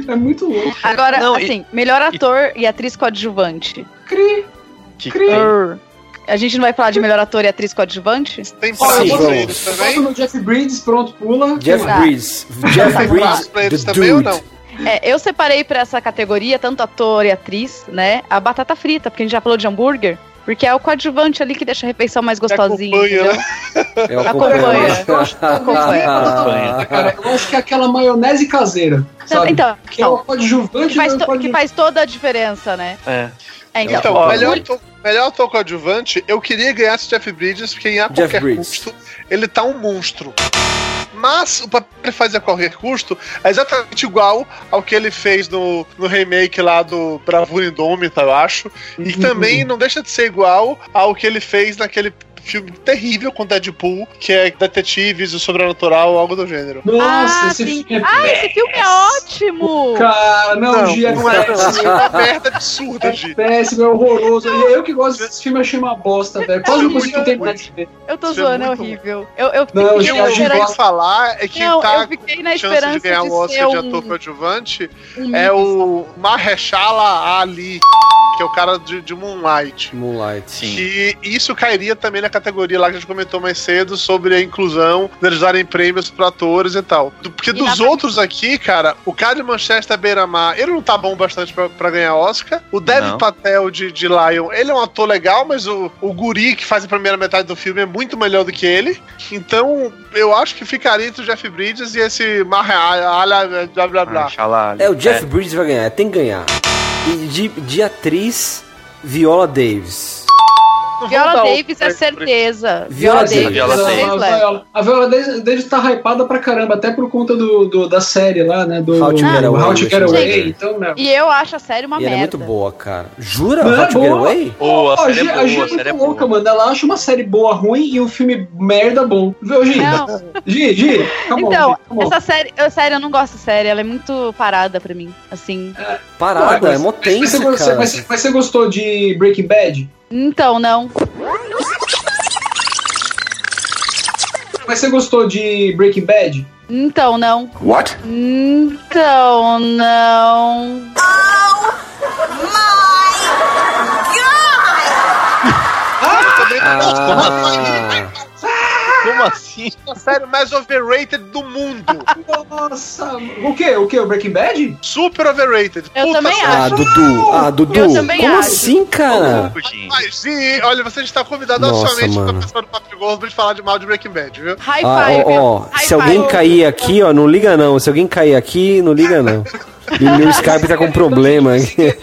Speaker 4: É, é muito louco.
Speaker 6: Agora,
Speaker 5: Não, e-
Speaker 6: assim, melhor ator e atriz coadjuvante.
Speaker 4: Cri,
Speaker 5: Que
Speaker 4: cri.
Speaker 6: Brr. A gente não vai falar de melhor ator e atriz coadjuvante?
Speaker 7: Tem
Speaker 3: Sim,
Speaker 7: pra eles
Speaker 4: Foca
Speaker 7: também?
Speaker 4: no Jeff Bridges, pronto, pula.
Speaker 3: Jeff
Speaker 6: Tá.
Speaker 3: Bridges. Jeff
Speaker 7: Tem prazo
Speaker 3: Bridges,
Speaker 7: pra eles
Speaker 3: the
Speaker 7: também ou não?
Speaker 6: É, eu separei pra essa categoria, tanto ator e atriz, né? A batata frita, porque a gente já falou de hambúrguer. Porque é o coadjuvante ali que deixa a refeição mais gostosinha.
Speaker 7: acompanha, né?
Speaker 3: É o
Speaker 6: Acompanha.
Speaker 3: acompanha.
Speaker 4: Cara, eu acho que é aquela maionese caseira. Sabe?
Speaker 6: Então,
Speaker 4: que é o coadjuvante
Speaker 6: que faz, que faz toda a diferença, né?
Speaker 5: É.
Speaker 6: É, então,
Speaker 7: Então,
Speaker 5: ó,
Speaker 7: melhor, ator, melhor ator coadjuvante, eu queria ganhar esse Jeff Bridges, porque em a
Speaker 3: Jeff
Speaker 7: qualquer
Speaker 3: Bridges.
Speaker 7: custo, ele tá um monstro. Mas o papel que ele faz a qualquer custo é exatamente igual ao que ele fez no, no remake lá do Bravura Indômita, eu acho. E
Speaker 4: Uhum.
Speaker 7: também não deixa de ser igual ao que ele fez naquele filme terrível com Deadpool, que é Detetives, o Sobrenatural, ou algo do gênero.
Speaker 4: Nossa,
Speaker 6: Ah,
Speaker 4: esse
Speaker 6: sim.
Speaker 4: filme é
Speaker 6: Ah, esse filme é ótimo!
Speaker 4: Cara, não,
Speaker 7: Não,
Speaker 4: Gia,
Speaker 7: não é,
Speaker 4: é péssimo.
Speaker 7: é uma merda absurda,
Speaker 4: É
Speaker 7: Gi.
Speaker 4: péssimo, é horroroso. Eu que gosto desse filme, achei uma bosta, velho. Quase não consigo
Speaker 7: muito
Speaker 4: terminar
Speaker 7: ruim.
Speaker 4: de ver.
Speaker 6: Eu tô
Speaker 7: é
Speaker 6: zoando, é horrível. Eu, eu
Speaker 4: Não,
Speaker 6: fiquei
Speaker 4: Gi,
Speaker 6: na
Speaker 7: o
Speaker 4: Gi,
Speaker 7: que eu
Speaker 6: esperança,
Speaker 7: vou falar é que
Speaker 6: Não,
Speaker 7: tá
Speaker 6: eu fiquei na esperança
Speaker 7: de ganhar
Speaker 6: de
Speaker 7: o Oscar
Speaker 6: ser
Speaker 7: de
Speaker 6: um-
Speaker 7: ator coadjuvante
Speaker 6: um
Speaker 7: é o Mahershala Ali, que é o cara de, de Moonlight.
Speaker 3: Moonlight.
Speaker 5: Sim.
Speaker 7: E isso cairia também na categoria lá que a gente comentou mais cedo sobre a inclusão deles darem prêmios para atores e tal. Porque
Speaker 6: E
Speaker 7: dos outros aqui, cara, o cara de Manchester Beira-Mar, ele não tá bom bastante pra, pra ganhar Oscar. O Dev
Speaker 5: Não.
Speaker 7: Patel de, de Lion, ele é um ator legal, mas o, o guri que faz a primeira metade do filme é muito melhor do que ele. Então, eu acho que ficaria entre o Jeff Bridges e esse Mahershala blá blá blá.
Speaker 3: É, o Jeff Bridges vai ganhar, tem que ganhar. E de, de atriz, Viola Davis.
Speaker 7: Vamos
Speaker 6: Viola Davis é certeza.
Speaker 3: Viola
Speaker 6: Viola
Speaker 3: Davis.
Speaker 6: Davis.
Speaker 5: Viola Davis.
Speaker 4: A. Viola- Davis tá hypada pra caramba, até por conta do, do- da série lá, né? Do
Speaker 3: How to
Speaker 6: Get
Speaker 3: Away,
Speaker 4: How to Get Away. Então, né?
Speaker 6: E eu acho a série uma
Speaker 3: e ela é
Speaker 6: merda.
Speaker 3: muito boa, cara. Jura?
Speaker 4: Não,
Speaker 3: How to Get
Speaker 4: boa.
Speaker 3: Away?
Speaker 5: Pô, a série é boa,
Speaker 4: é
Speaker 5: a série é
Speaker 4: muito louca,
Speaker 5: boa.
Speaker 4: mano. Ela acha uma série boa ruim e um filme merda bom. Viu, Gi?
Speaker 6: Não,
Speaker 4: Gi, Gi,
Speaker 6: então, essa série, eu, sério, eu não gosto de série, ela é muito parada pra mim, assim.
Speaker 3: Parada, é mó
Speaker 4: mas- mas
Speaker 3: tensa,
Speaker 4: você, você-
Speaker 3: cara.
Speaker 4: mas você gostou de Breaking Bad?
Speaker 6: Então, não.
Speaker 4: Mas você gostou de Breaking Bad?
Speaker 6: Então, não.
Speaker 1: What?
Speaker 6: Então, não.
Speaker 7: Também não
Speaker 3: Ah, Ah,
Speaker 5: Como assim?
Speaker 7: A série mais overrated do mundo.
Speaker 4: Nossa, o que? O que? O Breaking Bad?
Speaker 7: Super overrated.
Speaker 6: Eu também
Speaker 7: série.
Speaker 3: ah,
Speaker 6: acho.
Speaker 3: Dudu. Ah, Dudu.
Speaker 6: Eu também
Speaker 3: Como
Speaker 6: acho.
Speaker 3: assim, cara?
Speaker 7: Mas sim, olha, você está convidado
Speaker 3: Nossa,
Speaker 7: oficialmente
Speaker 3: mano.
Speaker 7: pra pessoa do Papo de Gordo falar de mal de Breaking Bad, viu?
Speaker 6: High
Speaker 3: Ah,
Speaker 6: five.
Speaker 3: ó, ó,
Speaker 6: High
Speaker 3: se alguém
Speaker 6: five.
Speaker 3: cair aqui, ó, não liga não. Se alguém cair aqui, não liga não. E meu Skype tá com problema aqui.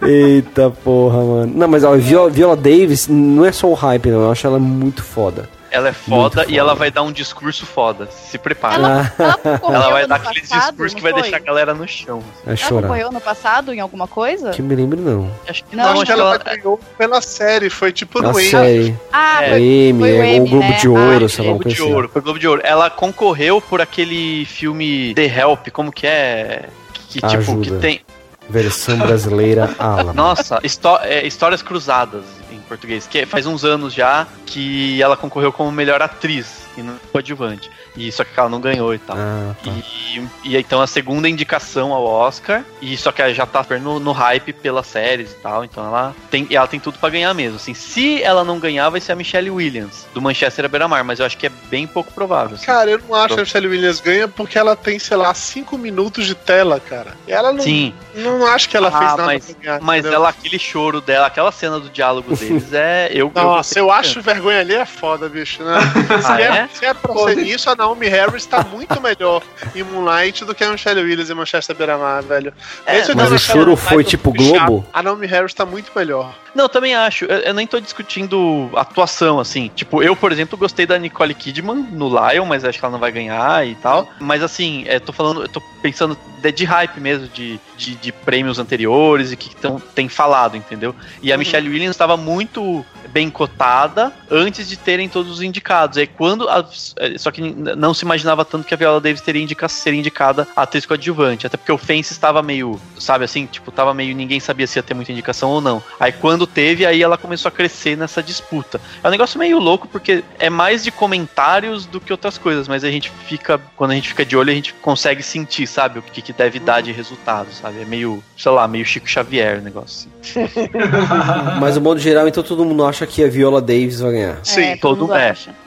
Speaker 3: Eita porra, mano. Não, mas ó, Viola, Viola Davis não é só o hype, não. Eu acho ela muito foda.
Speaker 5: Ela é foda, e ela vai dar um discurso foda. Se prepara.
Speaker 6: Ela, ela
Speaker 5: Ela vai dar aquele discurso que vai
Speaker 6: foi?
Speaker 5: deixar a galera no chão.
Speaker 3: Vai
Speaker 6: Ela
Speaker 3: chorar.
Speaker 6: concorreu no passado em alguma coisa?
Speaker 3: Que me lembro, não.
Speaker 5: Acho que
Speaker 6: Não,
Speaker 5: não,
Speaker 7: Acho que ela
Speaker 5: ela.
Speaker 7: ganhou pela série, foi tipo no Emmy.
Speaker 6: Ah,
Speaker 5: É.
Speaker 3: O
Speaker 6: foi,
Speaker 3: Emmy,
Speaker 6: foi o
Speaker 3: é, o Globo
Speaker 6: né?
Speaker 3: de Ouro,
Speaker 6: Ah,
Speaker 3: sei lá,
Speaker 5: Globo de
Speaker 3: assim.
Speaker 5: Ouro, foi Globo de Ouro. Ela concorreu por aquele filme The Help, como que é? Que tipo,
Speaker 3: Ajuda.
Speaker 5: que tem.
Speaker 3: Versão brasileira Ala.
Speaker 5: Nossa, histó- é, Histórias Cruzadas português, que faz uns anos já que ela concorreu como melhor atriz e não coadjuvante. E só que ela não ganhou e tal.
Speaker 3: Ah, tá.
Speaker 5: E, e então a segunda indicação ao Oscar, e só que ela já tá super no, no hype pelas séries e tal, então ela tem, ela tem tudo pra ganhar mesmo. Assim, se ela não ganhar, vai ser a Michelle Williams, do Manchester Beira-Mar, mas eu acho que é bem pouco provável. assim.
Speaker 7: Cara, eu não acho que a Michelle Williams ganha porque ela tem, sei lá, 5 minutos de tela, cara. E ela não.
Speaker 5: Sim,
Speaker 7: Não acho que ela fez
Speaker 5: Ah,
Speaker 7: nada
Speaker 5: mas,
Speaker 7: pra ganhar.
Speaker 5: mas
Speaker 7: entendeu?
Speaker 5: ela, aquele choro dela, aquela cena do diálogo deles é. Eu,
Speaker 7: Nossa, eu,
Speaker 5: gostei
Speaker 7: acho vergonha ali é foda, bicho, né?
Speaker 5: Ah,
Speaker 7: é?
Speaker 5: É?
Speaker 7: se é pra ser isso, a Naomi Harris tá muito melhor em Moonlight do que a Michelle Williams em Manchester Beira-Mar, velho.
Speaker 5: É,
Speaker 7: Esse
Speaker 3: Mas o choro foi tipo. Globo?
Speaker 7: A Naomi Harris tá muito melhor.
Speaker 5: Não, eu também acho. Eu, eu nem tô discutindo atuação, assim. Tipo, eu, por exemplo, gostei da Nicole Kidman no Lion, mas acho que ela não vai ganhar e tal. Mas assim, é, tô falando, eu tô pensando de, de hype mesmo, de, de, de prêmios anteriores e que tão, tem falado, entendeu? E a Michelle Williams estava muito bem cotada antes de terem todos os indicados. Aí quando. É, só que não se imaginava tanto que a Viola Davis teria indica, seria indicada a atriz coadjuvante. Até porque o Fence estava meio, sabe assim, tipo, tava meio. ninguém sabia se ia ter muita indicação ou não. Aí quando teve, aí ela começou a crescer nessa disputa. É um negócio meio louco, porque é mais de comentários do que outras coisas, mas a gente fica. Quando a gente fica de olho, a gente consegue sentir, sabe, o que, que deve dar de resultado, sabe? É meio, sei lá, meio Chico Xavier o negócio. Assim.
Speaker 3: Mas, no modo geral, então todo mundo acha que a Viola Davis vai ganhar.
Speaker 6: É, todo mundo
Speaker 5: é.
Speaker 6: acha.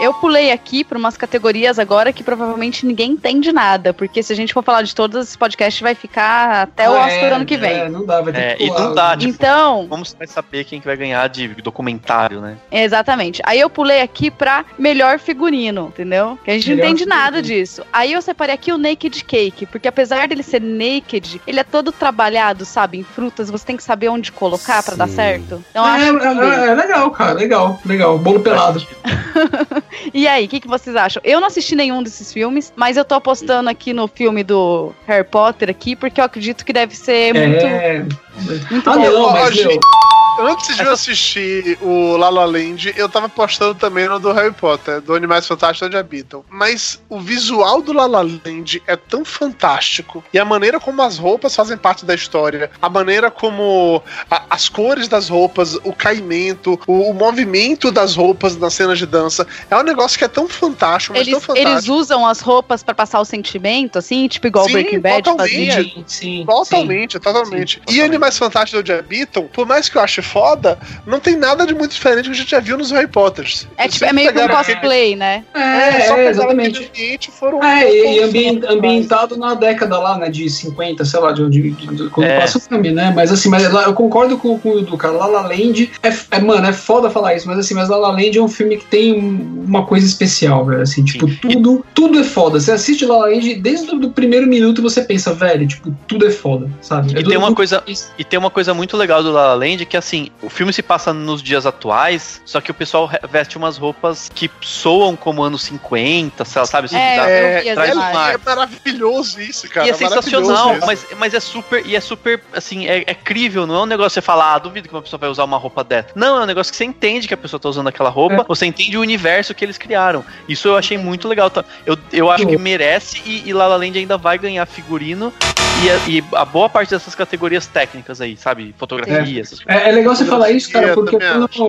Speaker 6: Eu pulei aqui para umas categorias agora que provavelmente ninguém entende nada, porque se a gente for falar de todos, esse podcast vai ficar até o
Speaker 4: Ah,
Speaker 6: Oscar
Speaker 4: é,
Speaker 6: ano que vem.
Speaker 4: É, não dá, vai ter
Speaker 5: É,
Speaker 4: que
Speaker 5: e
Speaker 4: pular.
Speaker 5: não dá, tipo,
Speaker 6: Então,
Speaker 5: como você vai saber quem que vai ganhar de documentário, né?
Speaker 6: Exatamente. Aí eu pulei aqui pra melhor figurino, entendeu? Que a gente
Speaker 5: Melhor
Speaker 6: não entende
Speaker 5: figurino.
Speaker 6: nada disso. Aí eu separei aqui o Naked Cake, porque apesar dele ser naked, ele é todo trabalhado, sabe, em frutas, você tem que saber onde colocar pra dar certo. Então
Speaker 4: é,
Speaker 6: acho que
Speaker 4: é, é legal, cara, legal, legal. Bolo pelado.
Speaker 6: E aí, o que, que vocês acham? Eu não assisti nenhum desses filmes, mas eu tô apostando aqui no filme do Harry Potter aqui, porque eu acredito que deve ser muito.
Speaker 4: É.
Speaker 6: Muito
Speaker 4: Ah,
Speaker 6: bom.
Speaker 4: não, mas, meu,
Speaker 7: Antes de eu assistir o La La Land, eu tava postando também no do Harry Potter, do Animais Fantásticos Onde Habitam. Mas o visual do La La Land é tão fantástico. E a maneira como as roupas fazem parte da história, a maneira como a- as cores das roupas, o caimento, o, o movimento das roupas nas cenas de dança, é um negócio que é tão fantástico, mas tão
Speaker 6: Eles,
Speaker 7: fantástico.
Speaker 6: eles usam as roupas pra passar o sentimento, assim, tipo igual o
Speaker 7: Sim,
Speaker 6: Breaking Bad
Speaker 7: totalmente.
Speaker 6: fazia.
Speaker 4: Sim,
Speaker 7: Totalmente, totalmente. E Animais Fantásticos onde habitam, por mais que eu ache foda, não tem nada de muito diferente que a gente já viu nos Harry Potters.
Speaker 6: É, tipo, é meio que um cosplay, né?
Speaker 4: É,
Speaker 7: só
Speaker 4: é, exatamente.
Speaker 7: ambiente e foram.
Speaker 4: É, e ambien- ambientado na década lá, né, de 50, sei lá, de, de, de- de- quando
Speaker 5: É.
Speaker 4: passa o filme, né? Mas assim, mas eu concordo com, com o do cara. La La Land é, é, mano, é foda falar isso, mas assim, mas La La Land é um filme que tem um- uma coisa especial, velho. Assim, tipo, tudo, tudo é foda. Você assiste La La Land, desde o do primeiro minuto você pensa, velho, tipo, tudo é foda, sabe? É
Speaker 5: E
Speaker 4: do-
Speaker 5: tem uma coisa e tem uma coisa muito legal do La La Land que assim, o filme se passa nos dias atuais, só que o pessoal veste umas roupas que soam como anos 50, sei lá, sabe? Assim,
Speaker 6: É,
Speaker 5: dá-
Speaker 6: vi as
Speaker 5: traz um.
Speaker 7: É maravilhoso isso, cara.
Speaker 5: e é sensacional, mas, mas é super, e é super, assim, é, é crível, não é um negócio que você fala, ah, duvido que uma pessoa vai usar uma roupa dessa. Não, é um negócio que você entende que a pessoa tá usando aquela roupa,
Speaker 4: É.
Speaker 5: você entende o universo que eles criaram. Isso eu achei muito legal. tá? Eu, eu acho que merece e, e La La Land ainda vai ganhar figurino e a, e a boa parte dessas categorias técnicas aí, sabe? Fotografia, essas coisas.
Speaker 4: É, é legal você falar isso, cara, porque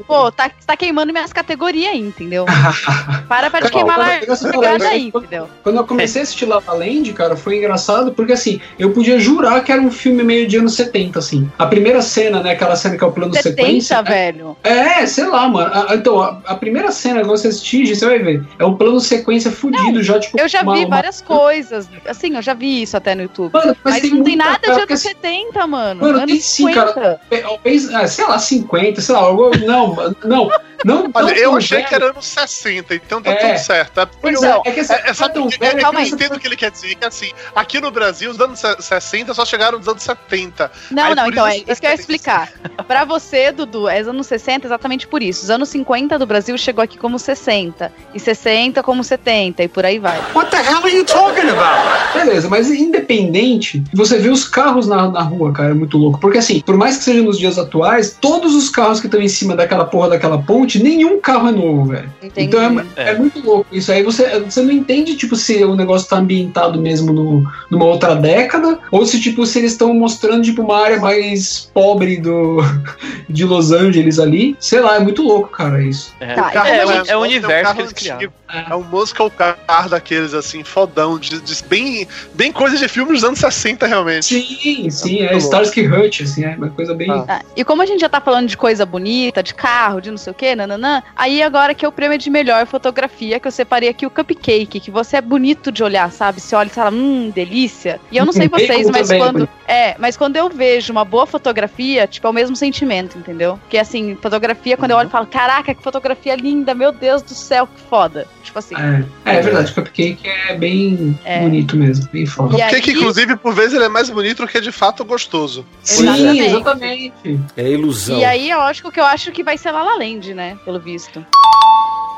Speaker 6: Pô, tá, tá queimando minhas categorias aí, entendeu? Para pra de queimar
Speaker 4: isso.
Speaker 6: aí, entendeu?
Speaker 4: Quando eu comecei a assistir La La Land, cara, foi engraçado, porque assim, eu podia jurar que era um filme meio de anos 70, assim. A primeira cena, né, aquela cena que é o plano
Speaker 6: 70,
Speaker 4: sequência. né?
Speaker 6: velho.
Speaker 4: É, sei lá, mano. A- então, a, a primeira cena que você assistir, você vai ver, é um plano sequência fudido já, tipo.
Speaker 6: Eu já
Speaker 4: uma-
Speaker 6: vi
Speaker 4: uma-
Speaker 6: várias coisas. Assim, eu já vi isso até no YouTube.
Speaker 4: Mano, mas
Speaker 6: Mas,
Speaker 4: tem
Speaker 6: não tem nada de anos
Speaker 4: porque assim-
Speaker 6: 70, mano.
Speaker 4: Mano,
Speaker 6: anos
Speaker 4: sim, cara. É, talvez, ah, sei lá, 50, sei lá. algo- Não, não. Não,
Speaker 7: Olha, eu
Speaker 4: tão
Speaker 7: achei
Speaker 4: velho.
Speaker 7: que era anos 60, então tá
Speaker 4: É.
Speaker 7: tudo certo. É,
Speaker 4: Pois
Speaker 7: eu-
Speaker 4: é, é que assim,
Speaker 7: é, sabe,
Speaker 4: tão
Speaker 7: é,
Speaker 4: velho,
Speaker 7: é, eu entendo o que ele quer dizer, que assim, aqui no Brasil, os anos se- 60 só chegaram nos anos 70.
Speaker 6: Não,
Speaker 7: Aí,
Speaker 6: não, então é
Speaker 7: isso-
Speaker 6: isso que eu ia explicar. Pra você, Dudu, é os anos 60 exatamente por isso. Os anos 50 do Brasil chegou aqui como 60, e 60 como 70, e por aí vai.
Speaker 12: What the hell are you talking about?
Speaker 4: Beleza, mas independente, você vê os carros na, na rua, cara, é muito louco. Porque assim, por mais que seja nos dias atuais, todos os carros que estão em cima daquela porra daquela ponte, nenhum carro é novo, velho.
Speaker 6: Entendi.
Speaker 4: Então é, é muito louco isso. Aí você, você não entende, tipo, se o negócio tá ambientado mesmo no, numa outra década, ou se, tipo, se eles estão mostrando, tipo, uma área mais pobre do, de Los Angeles ali. Sei lá, é muito louco, cara, isso.
Speaker 5: É,
Speaker 6: Tá,
Speaker 5: é,
Speaker 6: então
Speaker 5: é, o- é o universo que eles criaram.
Speaker 7: É um muscle car daqueles, assim, fodão, de, de- bem, bem coisa de filme dos anos 60, realmente.
Speaker 4: Sim, sim, é
Speaker 7: muito
Speaker 4: Starsky Hutch, assim, é uma coisa bem...
Speaker 6: Ah, e como a gente já tá falando de coisa bonita, de carro, de não sei o que, nananã, aí agora que é o prêmio de melhor fotografia, que eu separei aqui o Cupcake, que você é bonito de olhar, sabe? Você olha e fala, hum, delícia. E eu não sei vocês, mas
Speaker 4: é
Speaker 6: quando.
Speaker 4: bonito.
Speaker 6: É, mas quando eu vejo uma boa fotografia, tipo, é o mesmo sentimento, entendeu? Porque assim, fotografia, quando eu olho e falo, caraca, que fotografia linda, meu Deus do céu, que foda. Tipo assim.
Speaker 4: É, é verdade, Cupcake é bem
Speaker 6: É.
Speaker 4: bonito mesmo, bem foda.
Speaker 6: E
Speaker 7: Porque
Speaker 6: aí-
Speaker 7: que, inclusive, por vezes, ele é mais bonito do que de fato gostoso.
Speaker 4: Sim,
Speaker 6: Exatamente.
Speaker 4: exatamente.
Speaker 3: É ilusão.
Speaker 6: E aí, é lógico que eu acho que vai ser La La Land, né? Pelo visto.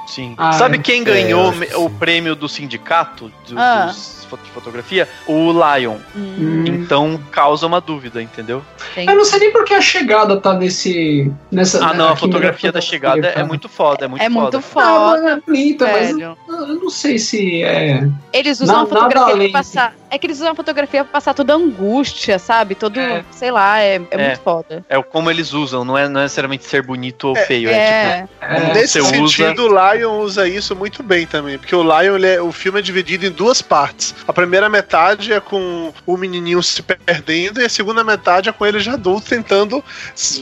Speaker 5: Sim.
Speaker 4: Ah,
Speaker 5: Sabe
Speaker 4: é.
Speaker 5: quem
Speaker 3: É,
Speaker 5: ganhou
Speaker 3: que
Speaker 5: o prêmio do sindicato do,
Speaker 6: Ah.
Speaker 5: dos de fotografia? O Lion.
Speaker 6: Hum,
Speaker 5: Então causa uma dúvida, entendeu?
Speaker 6: entendi.
Speaker 4: Eu não sei nem porque a chegada tá nesse. Nessa,
Speaker 5: Ah, não, a fotografia da chegada é
Speaker 4: cara.
Speaker 5: muito foda, é muito
Speaker 6: é
Speaker 5: foda.
Speaker 6: muito
Speaker 4: Ah,
Speaker 6: foda.
Speaker 4: mas é bonita, mas eu, eu não sei se é.
Speaker 6: Eles usam
Speaker 4: Na-
Speaker 6: a fotografia pra passar. É que eles usam a fotografia pra passar toda a angústia, sabe? Todo.
Speaker 4: É.
Speaker 6: Sei lá, é, é,
Speaker 5: É.
Speaker 6: muito foda.
Speaker 5: É o como eles usam, não é, não é necessariamente ser bonito ou feio. É,
Speaker 6: É.
Speaker 5: tipo,
Speaker 4: é
Speaker 7: Nesse
Speaker 5: você usa.
Speaker 7: sentido, o Lion usa isso muito bem também, porque o Lion, ele é- o filme é dividido em duas partes. A primeira metade é com o menininho se perdendo e a segunda metade é com ele já adulto tentando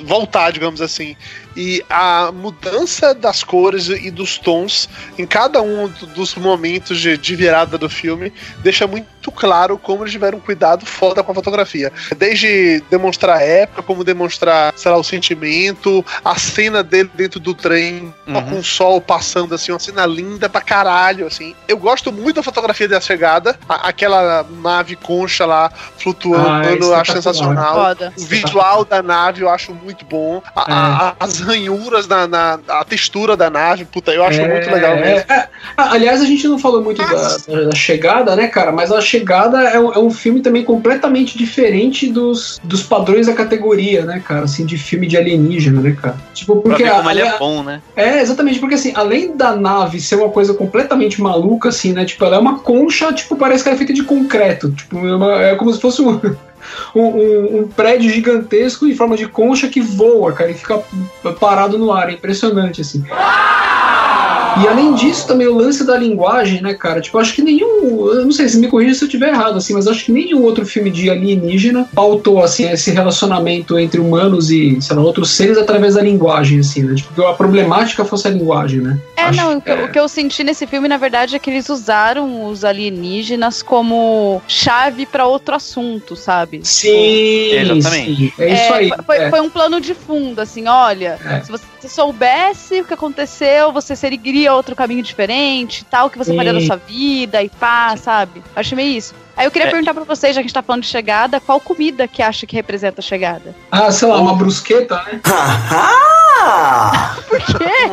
Speaker 7: voltar, digamos assim. E a mudança das cores e dos tons em cada um do- dos momentos de, de virada do filme deixa muito claro como eles tiveram um cuidado foda com a fotografia. Desde demonstrar a época, como demonstrar, sei lá, o sentimento, a cena dele dentro do trem,
Speaker 5: Uhum.
Speaker 7: com o sol passando, assim, uma cena linda pra caralho, assim. Eu gosto muito da fotografia da chegada, a- aquela nave concha lá flutuando,
Speaker 4: Ah,
Speaker 7: eu acho
Speaker 4: espetacular.
Speaker 7: sensacional.
Speaker 6: Foda.
Speaker 7: O visual da nave eu acho muito bom. A- a- as ranhuras na, na- a textura da nave, puta, eu acho
Speaker 4: É,
Speaker 7: muito legal mesmo.
Speaker 4: é, é. Ah, aliás, a gente não falou muito da, da chegada, né, cara? Mas a chegada é um, é um filme também completamente diferente dos, dos padrões da categoria, né, cara? Assim, de filme de alienígena, né, cara? Tipo,
Speaker 5: Pra
Speaker 4: porque.
Speaker 5: ver como
Speaker 4: a-
Speaker 5: ele é bom, né?
Speaker 4: É, exatamente, porque assim, além da nave ser uma coisa completamente maluca, assim, né? Tipo, ela é uma concha, tipo, parece que ela é feita de concreto. Tipo, é, uma- é como se fosse um, um, um- um prédio gigantesco em forma de concha que voa, cara, e fica parado no ar. É impressionante, assim. E além disso, também o lance da linguagem, né, cara? Tipo, acho que nenhum. Eu não sei se me corrija se eu estiver errado, assim, mas acho que nenhum outro filme de alienígena pautou, assim, esse relacionamento entre humanos e, sei lá, outros seres através da linguagem, assim, né? Tipo, que a problemática fosse a linguagem, né?
Speaker 6: É,
Speaker 4: Acho-
Speaker 6: não, o que, o que eu senti nesse filme, na verdade, é que eles usaram os alienígenas como chave pra outro assunto, sabe?
Speaker 4: Sim,
Speaker 5: Exatamente.
Speaker 4: sim, é isso aí.
Speaker 6: foi- Foi,
Speaker 4: é.
Speaker 6: foi um plano de fundo, assim, olha,
Speaker 4: É.
Speaker 6: se você soubesse o que aconteceu, você outro caminho diferente, tal, que você
Speaker 4: Sim.
Speaker 6: faria da sua vida e pá, sabe? Achei meio isso. Aí eu queria
Speaker 5: É.
Speaker 6: perguntar pra vocês, já que a gente tá falando de chegada, qual comida que acha que representa a chegada?
Speaker 4: Ah, sei lá, uma brusqueta, né?
Speaker 6: Por quê?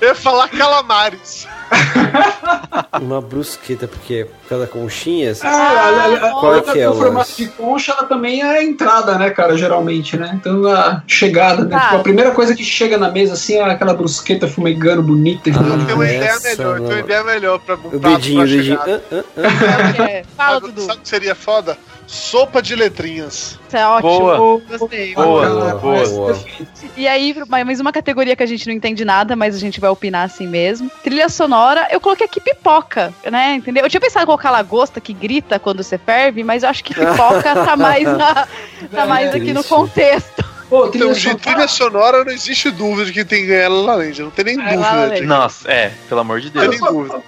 Speaker 7: Eu ia falar calamares.
Speaker 3: Uma brusqueta, porque por causa da conchinhas.
Speaker 4: É, a- a- a-
Speaker 3: qual é que é
Speaker 4: o formato de concha, ela também é a entrada, né, cara, geralmente, né? Então a chegada, né?
Speaker 6: Ah.
Speaker 4: Tipo, a primeira coisa que chega na mesa, assim, é aquela brusqueta fumegando bonita. e
Speaker 3: Ah,
Speaker 7: Tem uma ideia
Speaker 3: essa
Speaker 7: melhor, tem uma ideia melhor pra
Speaker 3: O dedinho, o dedinho. Ah, ah, ah.
Speaker 6: É, Fala, Dudu.
Speaker 7: sabe o que seria foda? Sopa de letrinhas.
Speaker 6: Isso é ótimo.
Speaker 5: Boa.
Speaker 6: Gostei.
Speaker 5: Boa,
Speaker 4: Bacana,
Speaker 5: boa,
Speaker 3: boa.
Speaker 4: perfeito.
Speaker 6: E aí, mais uma categoria que a gente não entende nada, mas a gente vai opinar assim mesmo. Trilha sonora, eu coloquei aqui pipoca, né? Entendeu? Eu tinha pensado em colocar lagosta que grita quando você ferve, mas eu acho que pipoca tá mais, na- tá mais aqui no contexto.
Speaker 4: Pô, trilha
Speaker 7: Então, de
Speaker 4: sonora-
Speaker 7: trilha sonora não existe dúvida de que tem que ganhar La La Land. Não tem nem
Speaker 6: É, La La
Speaker 7: dúvida.
Speaker 5: Nossa, é, pelo amor de
Speaker 7: Não tem
Speaker 5: Deus.
Speaker 7: nem dúvida.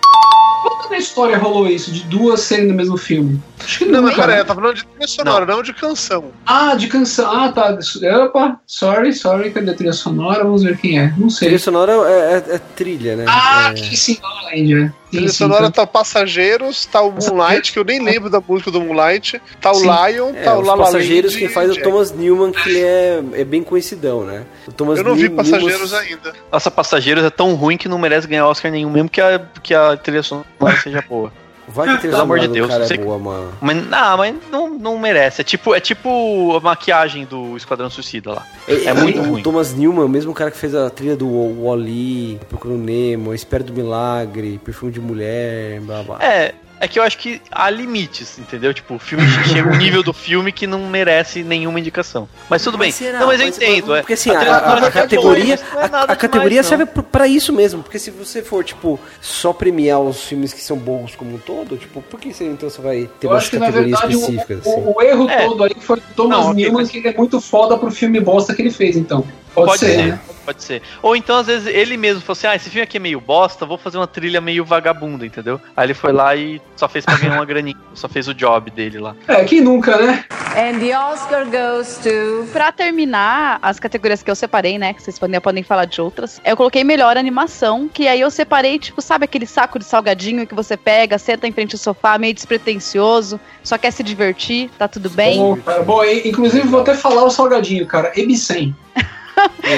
Speaker 4: Quando na história rolou isso, de duas serem no mesmo filme? Acho que
Speaker 7: Não,
Speaker 4: não,
Speaker 7: mas
Speaker 4: cara.
Speaker 7: peraí, tá falando de trilha sonora, não, de canção.
Speaker 4: Ah, de canção. Ah, tá. Opa, sorry, sorry, cadê a trilha sonora? Vamos ver quem é. Não sei.
Speaker 3: Trilha sonora é, é- é trilha, né?
Speaker 4: Ah,
Speaker 3: É.
Speaker 4: que sim, La La Land, é.
Speaker 7: Trilha
Speaker 4: Sim, sim,
Speaker 7: sonora
Speaker 4: tá.
Speaker 7: tá Passageiros, tá o Moonlight, que eu nem lembro da música do Moonlight, tá o
Speaker 4: Sim.
Speaker 7: Lion,
Speaker 3: É,
Speaker 7: tá o
Speaker 3: os
Speaker 7: La La
Speaker 3: passageiros quem faz é o. Thomas Newman, que ele é, é bem conhecidão, né? O Thomas
Speaker 7: Eu não vi
Speaker 3: New-
Speaker 7: Passageiros
Speaker 3: Newman-
Speaker 7: ainda.
Speaker 5: Nossa, Passageiros é tão ruim que não merece ganhar Oscar nenhum, mesmo que a, que a trilha sonora seja boa.
Speaker 3: Vai que
Speaker 5: Pelo amor de Deus,
Speaker 3: cara
Speaker 5: você-
Speaker 3: é boa, mano.
Speaker 5: Mas, não, mas não, não merece. É tipo, é tipo a maquiagem do Esquadrão Suicida lá. É muito
Speaker 3: o
Speaker 5: ruim.
Speaker 3: Thomas Newman, o mesmo cara que fez a trilha do Wally, Procura o Nemo, Espera do Milagre, Perfume de Mulher, blá blá.
Speaker 5: É, é que eu acho que há limites, entendeu? Tipo, o filme chega um nível do filme que não merece nenhuma indicação. Mas tudo bem.
Speaker 3: Mas será?
Speaker 5: Não, mas eu
Speaker 3: Mas-
Speaker 5: entendo. é.
Speaker 3: Porque assim,
Speaker 5: A
Speaker 3: a, a- categoria,
Speaker 5: boa, é
Speaker 3: a, a categoria
Speaker 5: demais,
Speaker 3: serve pra isso mesmo. Porque se você for, tipo, só premiar os filmes que são bons como um todo, tipo, por que você, então você vai ter
Speaker 4: Eu
Speaker 3: umas categorias
Speaker 4: verdade, o,
Speaker 3: específicas? assim?
Speaker 4: o- o erro
Speaker 5: É.
Speaker 4: todo aí foi do Thomas
Speaker 5: Não,
Speaker 4: Newman,
Speaker 5: mas-
Speaker 4: que ele é muito foda pro filme bosta que ele fez, então. Pode,
Speaker 5: Pode
Speaker 4: ser,
Speaker 5: ser,
Speaker 4: né?
Speaker 5: pode ser. Ou então, às vezes, ele mesmo falou assim: ah, esse filme aqui é meio bosta, vou fazer uma trilha meio vagabunda, entendeu? Aí ele foi lá e só fez pra ganhar uma graninha, só fez o job dele lá.
Speaker 4: É, quem nunca, né?
Speaker 11: And the Oscar goes to.
Speaker 6: Pra terminar, as categorias que eu separei, né? Que vocês podem, podem falar de outras. Eu coloquei melhor animação, que aí eu separei, tipo, sabe aquele saco de salgadinho que você pega, senta em frente ao sofá, meio despretensioso, só quer se divertir, tá tudo bem?
Speaker 4: Bom, cara, bom, inclusive vou até falar o salgadinho, cara. Ebicem.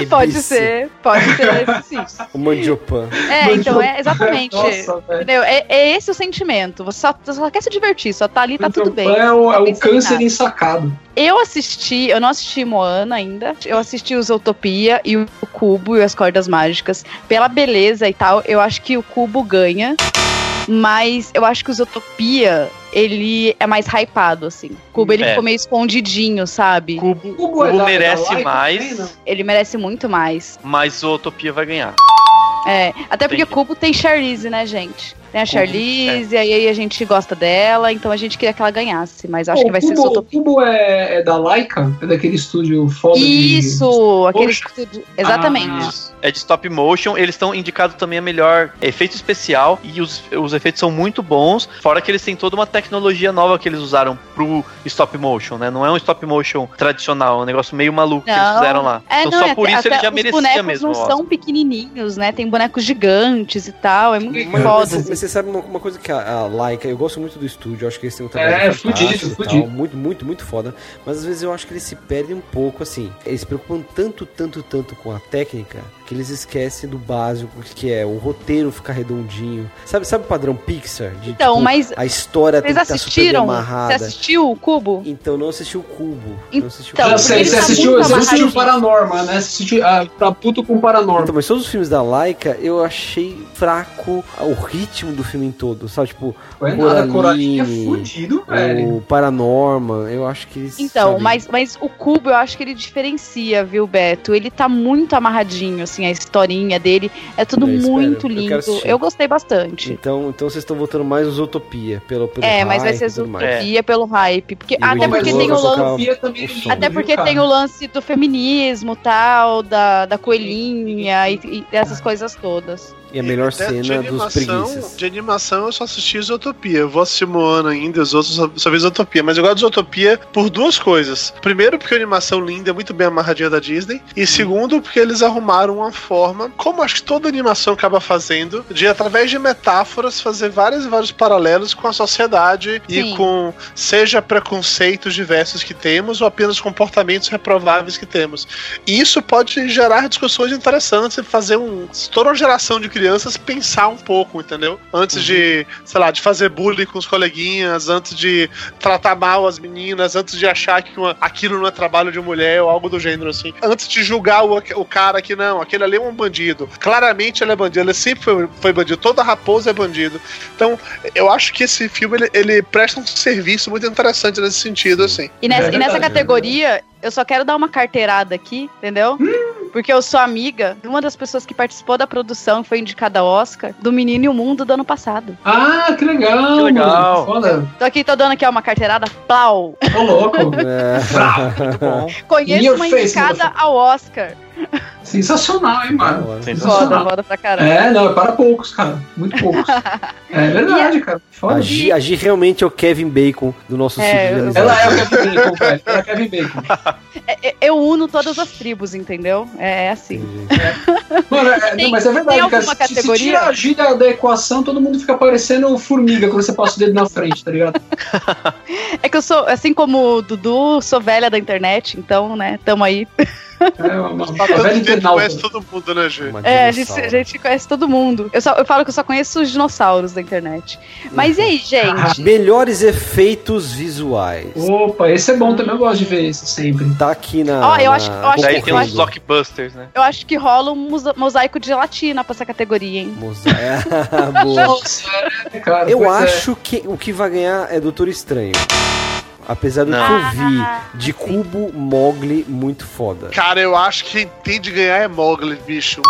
Speaker 6: Pode ser, pode ser sim.
Speaker 3: O Mandiopan.
Speaker 6: É, então é exatamente.
Speaker 4: Nossa, velho.
Speaker 6: Entendeu? É, é esse o sentimento. Você só, você só quer se divertir, só tá ali, tá tudo bem.
Speaker 4: É o, é
Speaker 6: Não
Speaker 4: o câncer
Speaker 6: nada.
Speaker 4: ensacado.
Speaker 6: Eu assisti, eu não assisti Moana ainda. Eu assisti o Zootopia e o Cubo e as Cordas Mágicas. Pela beleza e tal, eu acho que o Cubo ganha. Mas eu acho que o Zootopia, ele é mais hypado, assim. O Cubo, ele
Speaker 5: É.
Speaker 6: ficou meio escondidinho, sabe?
Speaker 5: Cubo,
Speaker 4: Cubo é
Speaker 5: Cubo merece mais?
Speaker 6: Ele merece muito mais.
Speaker 5: mas o Utopia vai ganhar.
Speaker 6: É, até porque
Speaker 5: Entendi.
Speaker 6: Cubo tem Charlize, né, gente? Tem a
Speaker 5: Cubo,
Speaker 6: Charlize, e aí a gente gosta dela, então a gente queria que ela ganhasse. Mas acho
Speaker 4: Pô,
Speaker 6: que vai
Speaker 4: o
Speaker 6: ser
Speaker 4: Cubo,
Speaker 6: Zootopia.
Speaker 4: O Cubo é, é da Laika? É daquele estúdio foda de...
Speaker 6: Isso, aquele
Speaker 4: Poxa.
Speaker 6: estúdio. Exatamente.
Speaker 4: Ah.
Speaker 5: É de stop motion, eles estão indicados também a melhor efeito especial e os, os efeitos são muito bons, fora que eles têm toda uma tecnologia nova que eles usaram pro stop motion, né? Não é um stop motion tradicional, é um negócio meio maluco que eles
Speaker 6: Não.
Speaker 5: fizeram lá.
Speaker 6: É,
Speaker 5: então
Speaker 6: não,
Speaker 5: só
Speaker 6: é
Speaker 5: por isso ele já
Speaker 6: os
Speaker 5: merecia
Speaker 6: bonecos
Speaker 5: mesmo.
Speaker 6: não
Speaker 5: o
Speaker 6: são
Speaker 5: Oscar.
Speaker 6: pequenininhos, né? Tem bonecos gigantes e tal, é muito foda.
Speaker 3: Você sabe uma, uma coisa que a, a Laika, eu gosto muito do estúdio, acho que eles têm um trabalho
Speaker 4: É, fudido, fudido.
Speaker 3: muito, muito, muito foda, mas às vezes eu acho que eles se perdem um pouco, assim, eles se preocupam tanto, tanto, tanto com a técnica, que eles esquecem do básico, que é o roteiro ficar redondinho, sabe, sabe o padrão Pixar? De,
Speaker 6: Então,
Speaker 3: tipo,
Speaker 6: mas
Speaker 3: a história tem que estar super
Speaker 6: assistiram? Você
Speaker 3: amarrada.
Speaker 6: assistiu o Cubo?
Speaker 3: Então não assisti o Cubo.
Speaker 6: Então,
Speaker 3: não assisti o Cubo.
Speaker 6: ele
Speaker 4: você
Speaker 6: tá
Speaker 4: assistiu, você assistiu
Speaker 6: amarradinho.
Speaker 4: Paranorma, né? Você assistiu, ah, tá puto com Paranorma.
Speaker 3: Então, mas todos os filmes da Laika, eu achei fraco o ritmo do filme em todo, sabe? Tipo,
Speaker 4: é nada, Coraline, é fudido, velho.
Speaker 3: o Paranorman, eu acho que eles.
Speaker 6: Então,
Speaker 3: sabe,
Speaker 6: mas, mas o Cubo eu acho que ele diferencia, viu, Beto? Ele tá muito amarradinho, assim, a historinha dele. É tudo
Speaker 3: Eu
Speaker 6: muito
Speaker 3: eu
Speaker 6: lindo.
Speaker 3: assistir.
Speaker 6: Eu gostei bastante.
Speaker 3: Então, então vocês estão votando mais nos Utopia, pelo, pelo
Speaker 6: É, mas vai
Speaker 3: hype
Speaker 6: ser
Speaker 3: mais.
Speaker 6: Zootopia pelo hype. Porque,
Speaker 3: E
Speaker 6: até porque tem o lance.
Speaker 4: É.
Speaker 6: Até porque tem o lance do feminismo tal, da, da coelhinha e, e dessas coisas todas.
Speaker 3: E a melhor
Speaker 7: de-
Speaker 3: cena
Speaker 7: de
Speaker 3: dos
Speaker 7: animação,
Speaker 3: preguiças.
Speaker 7: De animação eu só assisti Isotopia. Eu vou assistir Moana ainda, os outros só, só vi Isotopia. Mas eu gosto de Isotopia por duas coisas. Primeiro, porque a animação linda é muito bem amarradinha da Disney. E segundo, porque eles arrumaram uma forma, como acho que toda animação acaba fazendo, de através de metáforas fazer vários e vários paralelos com a sociedade
Speaker 6: Sim.
Speaker 7: e com seja preconceitos diversos que temos ou apenas comportamentos reprováveis que temos. E isso pode gerar discussões interessantes e fazer um, toda uma geração de crianças crianças pensar um pouco, entendeu? Antes de, sei lá, de fazer bullying com os coleguinhas, antes de tratar mal as meninas, antes de achar que uma- aquilo não é trabalho de mulher ou algo do gênero assim. Antes de julgar o, o cara que não, aquele ali é um bandido. Claramente ele é bandido, ele sempre foi, foi bandido. Toda raposa é bandido. Então, eu acho que esse filme ele, ele presta um serviço muito interessante nesse sentido, assim.
Speaker 6: E nessa,
Speaker 4: É
Speaker 6: e nessa categoria, eu só quero dar uma carteirada aqui, entendeu? Porque eu sou amiga de uma das pessoas que participou da produção e foi indicada ao Oscar do Menino e o Mundo do ano passado.
Speaker 4: Ah, que legal,
Speaker 5: Que legal.
Speaker 4: Foda.
Speaker 6: Tô aqui, tô dando aqui uma carteirada, plau.
Speaker 4: Ô, louco.
Speaker 3: É.
Speaker 5: Muito bom.
Speaker 6: Conheço
Speaker 4: Your
Speaker 6: uma
Speaker 4: face,
Speaker 6: indicada ao Oscar.
Speaker 4: Sensacional, hein, mano. Sensacional.
Speaker 6: foda pra caramba.
Speaker 4: É, não, é para poucos, cara. Muito poucos. É verdade, cara.
Speaker 3: A
Speaker 4: Foda.
Speaker 3: Gi, a Gi realmente é o Kevin Bacon do nosso
Speaker 6: É, eu-.
Speaker 4: Ela é o Kevin Bacon, velho. Ela é o Kevin Bacon.
Speaker 6: É, é, Eu uno todas as tribos, entendeu? É assim.
Speaker 4: Mano, é,
Speaker 6: Tem-
Speaker 4: não, mas é verdade, cara. Se, se tira a Gi da, da equação, todo mundo fica parecendo formiga quando você passa o dedo na frente, tá ligado?
Speaker 6: É que eu sou, assim como o Dudu, sou velha da internet, então, né, tamo aí.
Speaker 4: É uma, uma, velha internauta.
Speaker 7: conhece todo mundo, né, Gê?
Speaker 6: É, a gente, a gente conhece todo mundo. Eu, só, eu falo que eu só conheço os dinossauros da internet. Mas e aí, gente?
Speaker 3: Melhores efeitos visuais.
Speaker 4: Opa, esse é bom também, eu gosto de ver esse sempre.
Speaker 3: Tá aqui na.
Speaker 6: Ó, eu
Speaker 3: na
Speaker 6: acho- eu acho
Speaker 5: Daí
Speaker 6: que-
Speaker 5: tem uns
Speaker 6: acho-
Speaker 5: blockbusters, né?
Speaker 6: Eu acho que rola um mosaico de gelatina pra essa categoria, hein?
Speaker 3: Moza- É, boa.
Speaker 4: Nossa, é, cara.
Speaker 3: Eu
Speaker 4: é.
Speaker 3: acho que o que vai ganhar é Doutor Estranho. Apesar do
Speaker 5: Não.
Speaker 3: que eu vi de cubo Mogli muito foda.
Speaker 7: Cara, eu acho que quem tem de ganhar é Mogli, bicho.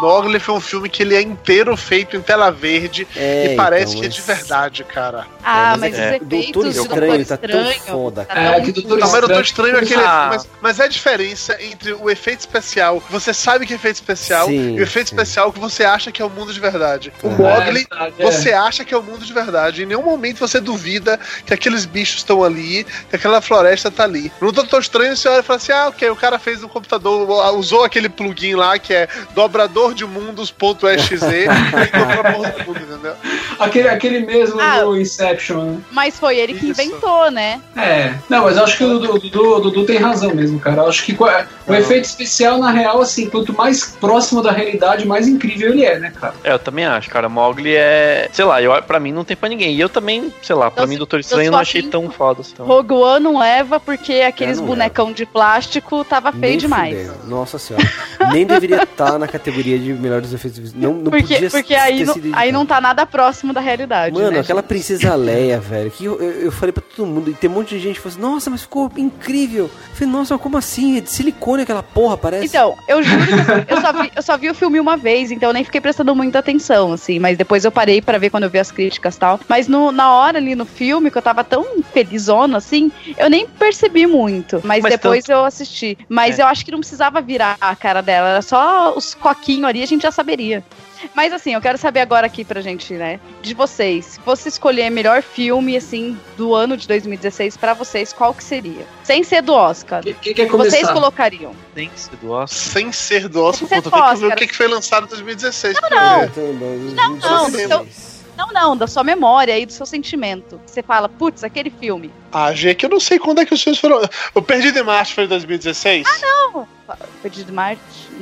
Speaker 7: Mogli foi um filme que ele é inteiro feito em tela verde
Speaker 3: É,
Speaker 7: e parece
Speaker 3: então,
Speaker 7: que é de verdade, cara.
Speaker 6: Ah,
Speaker 3: É,
Speaker 6: mas
Speaker 3: mas
Speaker 6: os
Speaker 3: é-
Speaker 6: efeitos
Speaker 3: Doutor
Speaker 6: do
Speaker 3: Estranho tá tão
Speaker 6: Estranho
Speaker 3: foda,
Speaker 6: tá
Speaker 4: É,
Speaker 6: tão-
Speaker 4: que Doutor
Speaker 7: Não, mas
Speaker 4: Estranho-
Speaker 7: estranho aquele.
Speaker 5: Ah.
Speaker 7: Mas, mas é a diferença entre o efeito especial, que você sabe que é efeito especial,
Speaker 3: Sim,
Speaker 7: e o efeito
Speaker 3: sim.
Speaker 7: especial que você acha que é o mundo de verdade. O. Mogli,
Speaker 4: É é.
Speaker 7: você acha que é o mundo de verdade. Em nenhum momento você duvida que aqueles bichos estão ali, que aquela floresta tá ali. No Doutor Estranho, você olha e fala assim: ah, ok, o cara fez no computador, usou aquele plugin lá que é dobrador de mundos.exe e dobrou a porra do mundo, entendeu?
Speaker 4: Aquele, aquele mesmo
Speaker 6: Ah.
Speaker 4: do Inception, né?
Speaker 6: Mas foi ele que
Speaker 7: Isso.
Speaker 6: inventou, né?
Speaker 4: É. Não, mas eu acho que o Dudu, Dudu, tem razão mesmo, cara. Eu acho que o efeito especial, na real, assim, quanto mais próximo da realidade, mais incrível ele é, né, cara?
Speaker 5: É, eu também acho, cara. Mogli é. Sei lá, eu, pra mim não tem pra ninguém. E eu também, sei lá, pra
Speaker 6: Eu
Speaker 5: mim, Doutor Estranho não achei
Speaker 6: assim,
Speaker 5: tão foda. Então.
Speaker 6: Rogue One não leva porque aqueles
Speaker 3: É,
Speaker 6: bonecão de plástico tava feio
Speaker 3: Nem
Speaker 6: demais.
Speaker 3: fudendo. Nossa senhora. Nem deveria estar na categoria de melhores efeitos visuais. Não, não
Speaker 6: Porque,
Speaker 3: podia
Speaker 6: porque aí, não, aí não tá nada próximo da realidade.
Speaker 3: Mano,
Speaker 6: né,
Speaker 3: aquela
Speaker 6: gente?
Speaker 3: princesa Leia, velho, que eu, eu, eu falei pra todo mundo, e tem um monte de gente que falou assim, nossa, mas ficou incrível. Eu falei, nossa, mas como assim? É de silicone aquela porra, parece.
Speaker 6: Então, eu juro que eu só, vi, eu só vi o filme uma vez, então eu nem fiquei prestando muita atenção, assim. Mas depois eu parei pra ver quando eu vi as críticas e tal. Mas no, na hora ali no filme, que eu tava tão felizona, assim, eu nem percebi muito. Mas,
Speaker 5: Mas
Speaker 6: depois eu assisti. Mas
Speaker 5: É.
Speaker 6: eu acho que não precisava virar a cara dela, era só os coquinhos ali, a gente já saberia. Mas assim, eu quero saber agora aqui pra gente, né? De vocês. Se fosse escolher melhor filme, assim, do ano de 2016 pra vocês, qual que seria? Sem ser do Oscar.
Speaker 4: Quem quem quer
Speaker 6: Vocês
Speaker 4: começar?
Speaker 6: colocariam.
Speaker 5: Que ser do Oscar.
Speaker 7: Sem ser do Oscar,
Speaker 6: Sem ser do
Speaker 7: tem que ver o
Speaker 6: Oscar.
Speaker 7: que, que foi lançado em 2016. pra
Speaker 6: não. Não, não, do
Speaker 7: Não,
Speaker 6: seu- não, não, da sua memória e do seu sentimento. Você fala, putz, aquele filme.
Speaker 7: Ah, G, que eu não sei quando é que os filmes foram. O Perdido em Marte foi em 2016? Ah,
Speaker 6: não! Perdido de Marte?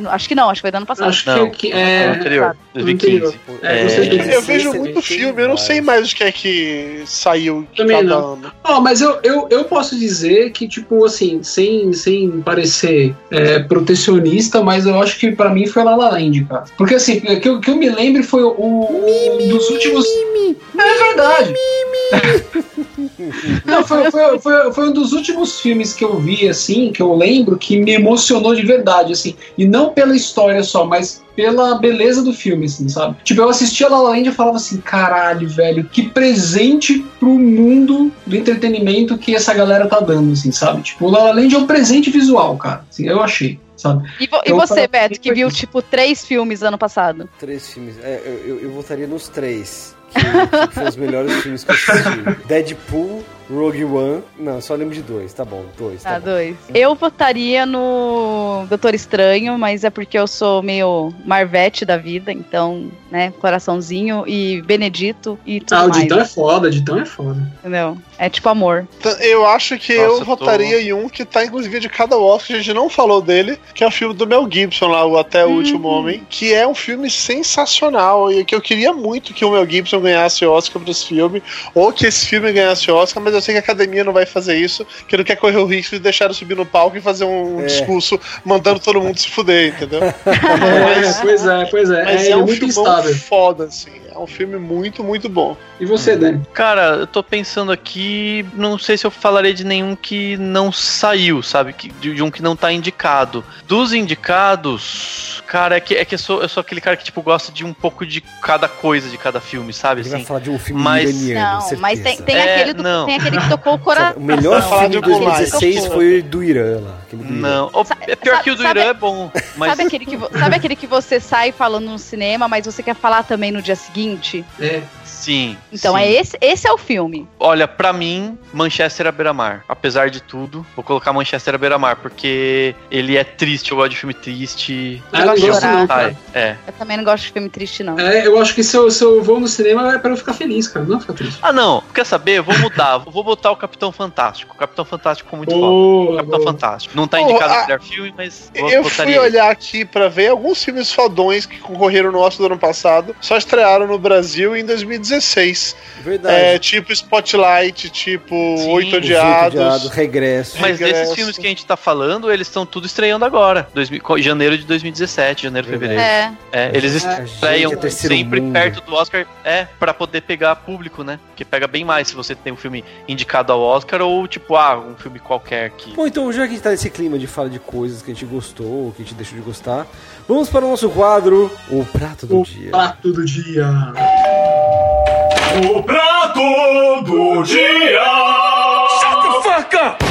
Speaker 6: Acho que não, acho que foi do ano passado.
Speaker 4: Acho
Speaker 5: Não,
Speaker 4: que é.
Speaker 5: é anterior, 2015.
Speaker 4: É,
Speaker 5: É.
Speaker 7: Eu vejo muito filme, eu não sei mais o que é que saiu de
Speaker 4: Também
Speaker 7: cada
Speaker 4: não.
Speaker 7: ano.
Speaker 4: Ó, mas eu, eu, eu posso dizer que, tipo, assim, sem, sem parecer é, protecionista, mas eu acho que pra mim foi La La Land, cara. Porque, assim, o que, eu- que eu me lembro foi o, o dos últimos... É verdade. Não, foi, foi, foi, foi um dos últimos filmes que eu vi, assim, que eu lembro, que me emocionou de verdade, assim. E não pela história só, mas pela beleza do filme, assim, sabe? Tipo, eu assistia La La Land e falava assim, caralho, velho, que presente pro mundo do entretenimento que essa galera tá dando, assim, sabe? Tipo, o La La Land é um presente visual, cara. Assim, eu achei, sabe?
Speaker 6: E, vo- e
Speaker 4: Então,
Speaker 6: você,
Speaker 4: pra-
Speaker 6: Beto, que viu, tipo, três filmes ano passado?
Speaker 3: Três filmes. É, eu, eu, eu votaria nos três. Que, que foram os melhores filmes que eu assisti. Deadpool, Rogue One. Não, só lembro de dois. Tá bom, dois. Tá
Speaker 6: Tá,
Speaker 3: bom.
Speaker 6: dois. Eu votaria no Doutor Estranho, mas é porque eu sou meio Marvete da vida, então, né, coraçãozinho e Benedito e tudo
Speaker 4: Ah, o
Speaker 6: mais.
Speaker 4: Ditão é foda, o Ditão é foda.
Speaker 6: Entendeu? É tipo amor.
Speaker 7: Então, Eu acho que
Speaker 5: Nossa,
Speaker 7: eu votaria em um que tá, inclusive, de cada Oscar, a gente não falou dele, que é o filme do Mel Gibson lá, o Até o Último Homem, que é um filme sensacional e que eu queria muito que o Mel Gibson ganhasse Oscar por esse filme, ou que esse filme ganhasse Oscar, mas eu sei que a academia não vai fazer isso, que não quer correr o risco de deixar ele subir no palco e fazer um
Speaker 3: É.
Speaker 7: discurso mandando todo mundo se fuder, entendeu?
Speaker 4: É, pois é, pois é.
Speaker 7: Mas
Speaker 4: é,
Speaker 7: é,
Speaker 4: ele
Speaker 7: um
Speaker 4: muito
Speaker 7: filmão
Speaker 4: instável.
Speaker 7: foda, assim. É um filme muito, muito bom.
Speaker 4: E você, Dani?
Speaker 5: Cara, eu tô pensando aqui, não sei se eu falaria de nenhum que não saiu, sabe? De, de um que não tá indicado. Dos indicados, cara, é que, é que eu, sou, eu sou aquele cara que, tipo, gosta de um pouco de cada coisa de cada filme, sabe?
Speaker 3: Ele vai
Speaker 5: Assim,
Speaker 3: falar de um filme
Speaker 5: mas-
Speaker 3: iraniano,
Speaker 6: Não, mas tem,
Speaker 3: certeza.
Speaker 6: tem,
Speaker 5: É,
Speaker 6: aquele do-
Speaker 5: não.
Speaker 6: tem aquele que tocou o coração.
Speaker 3: O melhor
Speaker 7: Não,
Speaker 3: filme de
Speaker 7: de Moonlight.
Speaker 3: 2016 foi o do Irã lá. Do
Speaker 5: não. O- é pior
Speaker 6: sabe-
Speaker 5: que o do
Speaker 6: sabe-
Speaker 5: Irã é bom, mas
Speaker 6: Sabe, aquele que, sabe aquele que você sai falando no cinema, mas você quer falar também no dia seguinte?
Speaker 4: É.
Speaker 5: sim.
Speaker 6: Então
Speaker 5: sim.
Speaker 6: é esse, esse é o filme.
Speaker 5: Olha, pra mim, Manchester à beira-mar. Apesar de tudo, vou colocar Manchester à beira-mar, porque ele é triste, eu gosto de filme triste.
Speaker 4: Ah, eu não
Speaker 6: gosto
Speaker 4: não, cara.
Speaker 5: é.
Speaker 6: Eu também não gosto de filme triste, não.
Speaker 4: É, eu acho que se eu, se eu vou no cinema é pra eu ficar feliz, cara. Não ficar triste.
Speaker 5: Ah, não. Quer saber? Eu vou mudar. vou botar o Capitão Fantástico. O Capitão Fantástico ficou muito foda.
Speaker 4: Boa,
Speaker 5: Capitão
Speaker 4: boa.
Speaker 5: Fantástico. Não tá indicado
Speaker 7: a-
Speaker 5: no melhor filme, mas vou-
Speaker 7: Eu fui
Speaker 5: ele.
Speaker 7: olhar aqui pra ver alguns filmes fodões que concorreram no Oscar do ano passado, só estrearam no Brasil em 2016.
Speaker 3: Verdade.
Speaker 7: É, tipo Spotlight, tipo
Speaker 5: Sim,
Speaker 7: Oito
Speaker 5: Os Oito
Speaker 7: Odiados.
Speaker 3: Odiados, Regresso.
Speaker 5: Mas
Speaker 7: Regresso.
Speaker 5: desses filmes que a gente tá falando, eles estão tudo estreando agora. 2000 co- janeiro de 2017, janeiro,
Speaker 3: Verdade.
Speaker 5: fevereiro.
Speaker 6: É.
Speaker 5: É, eles estreiam
Speaker 3: gente é
Speaker 5: sempre
Speaker 3: mundo.
Speaker 5: perto do Oscar, é, pra poder pegar público, né? Que pega bem mais se você tem um filme indicado ao Oscar ou, tipo, ah, um filme qualquer que.
Speaker 3: Bom, então já que a gente tá nesse clima de fala de coisas que a gente gostou, ou que a gente deixou de gostar, vamos para o nosso quadro, o Prato do
Speaker 4: O
Speaker 3: Dia.
Speaker 4: prato do dia.
Speaker 15: O prato do dia. Shut the fuck up.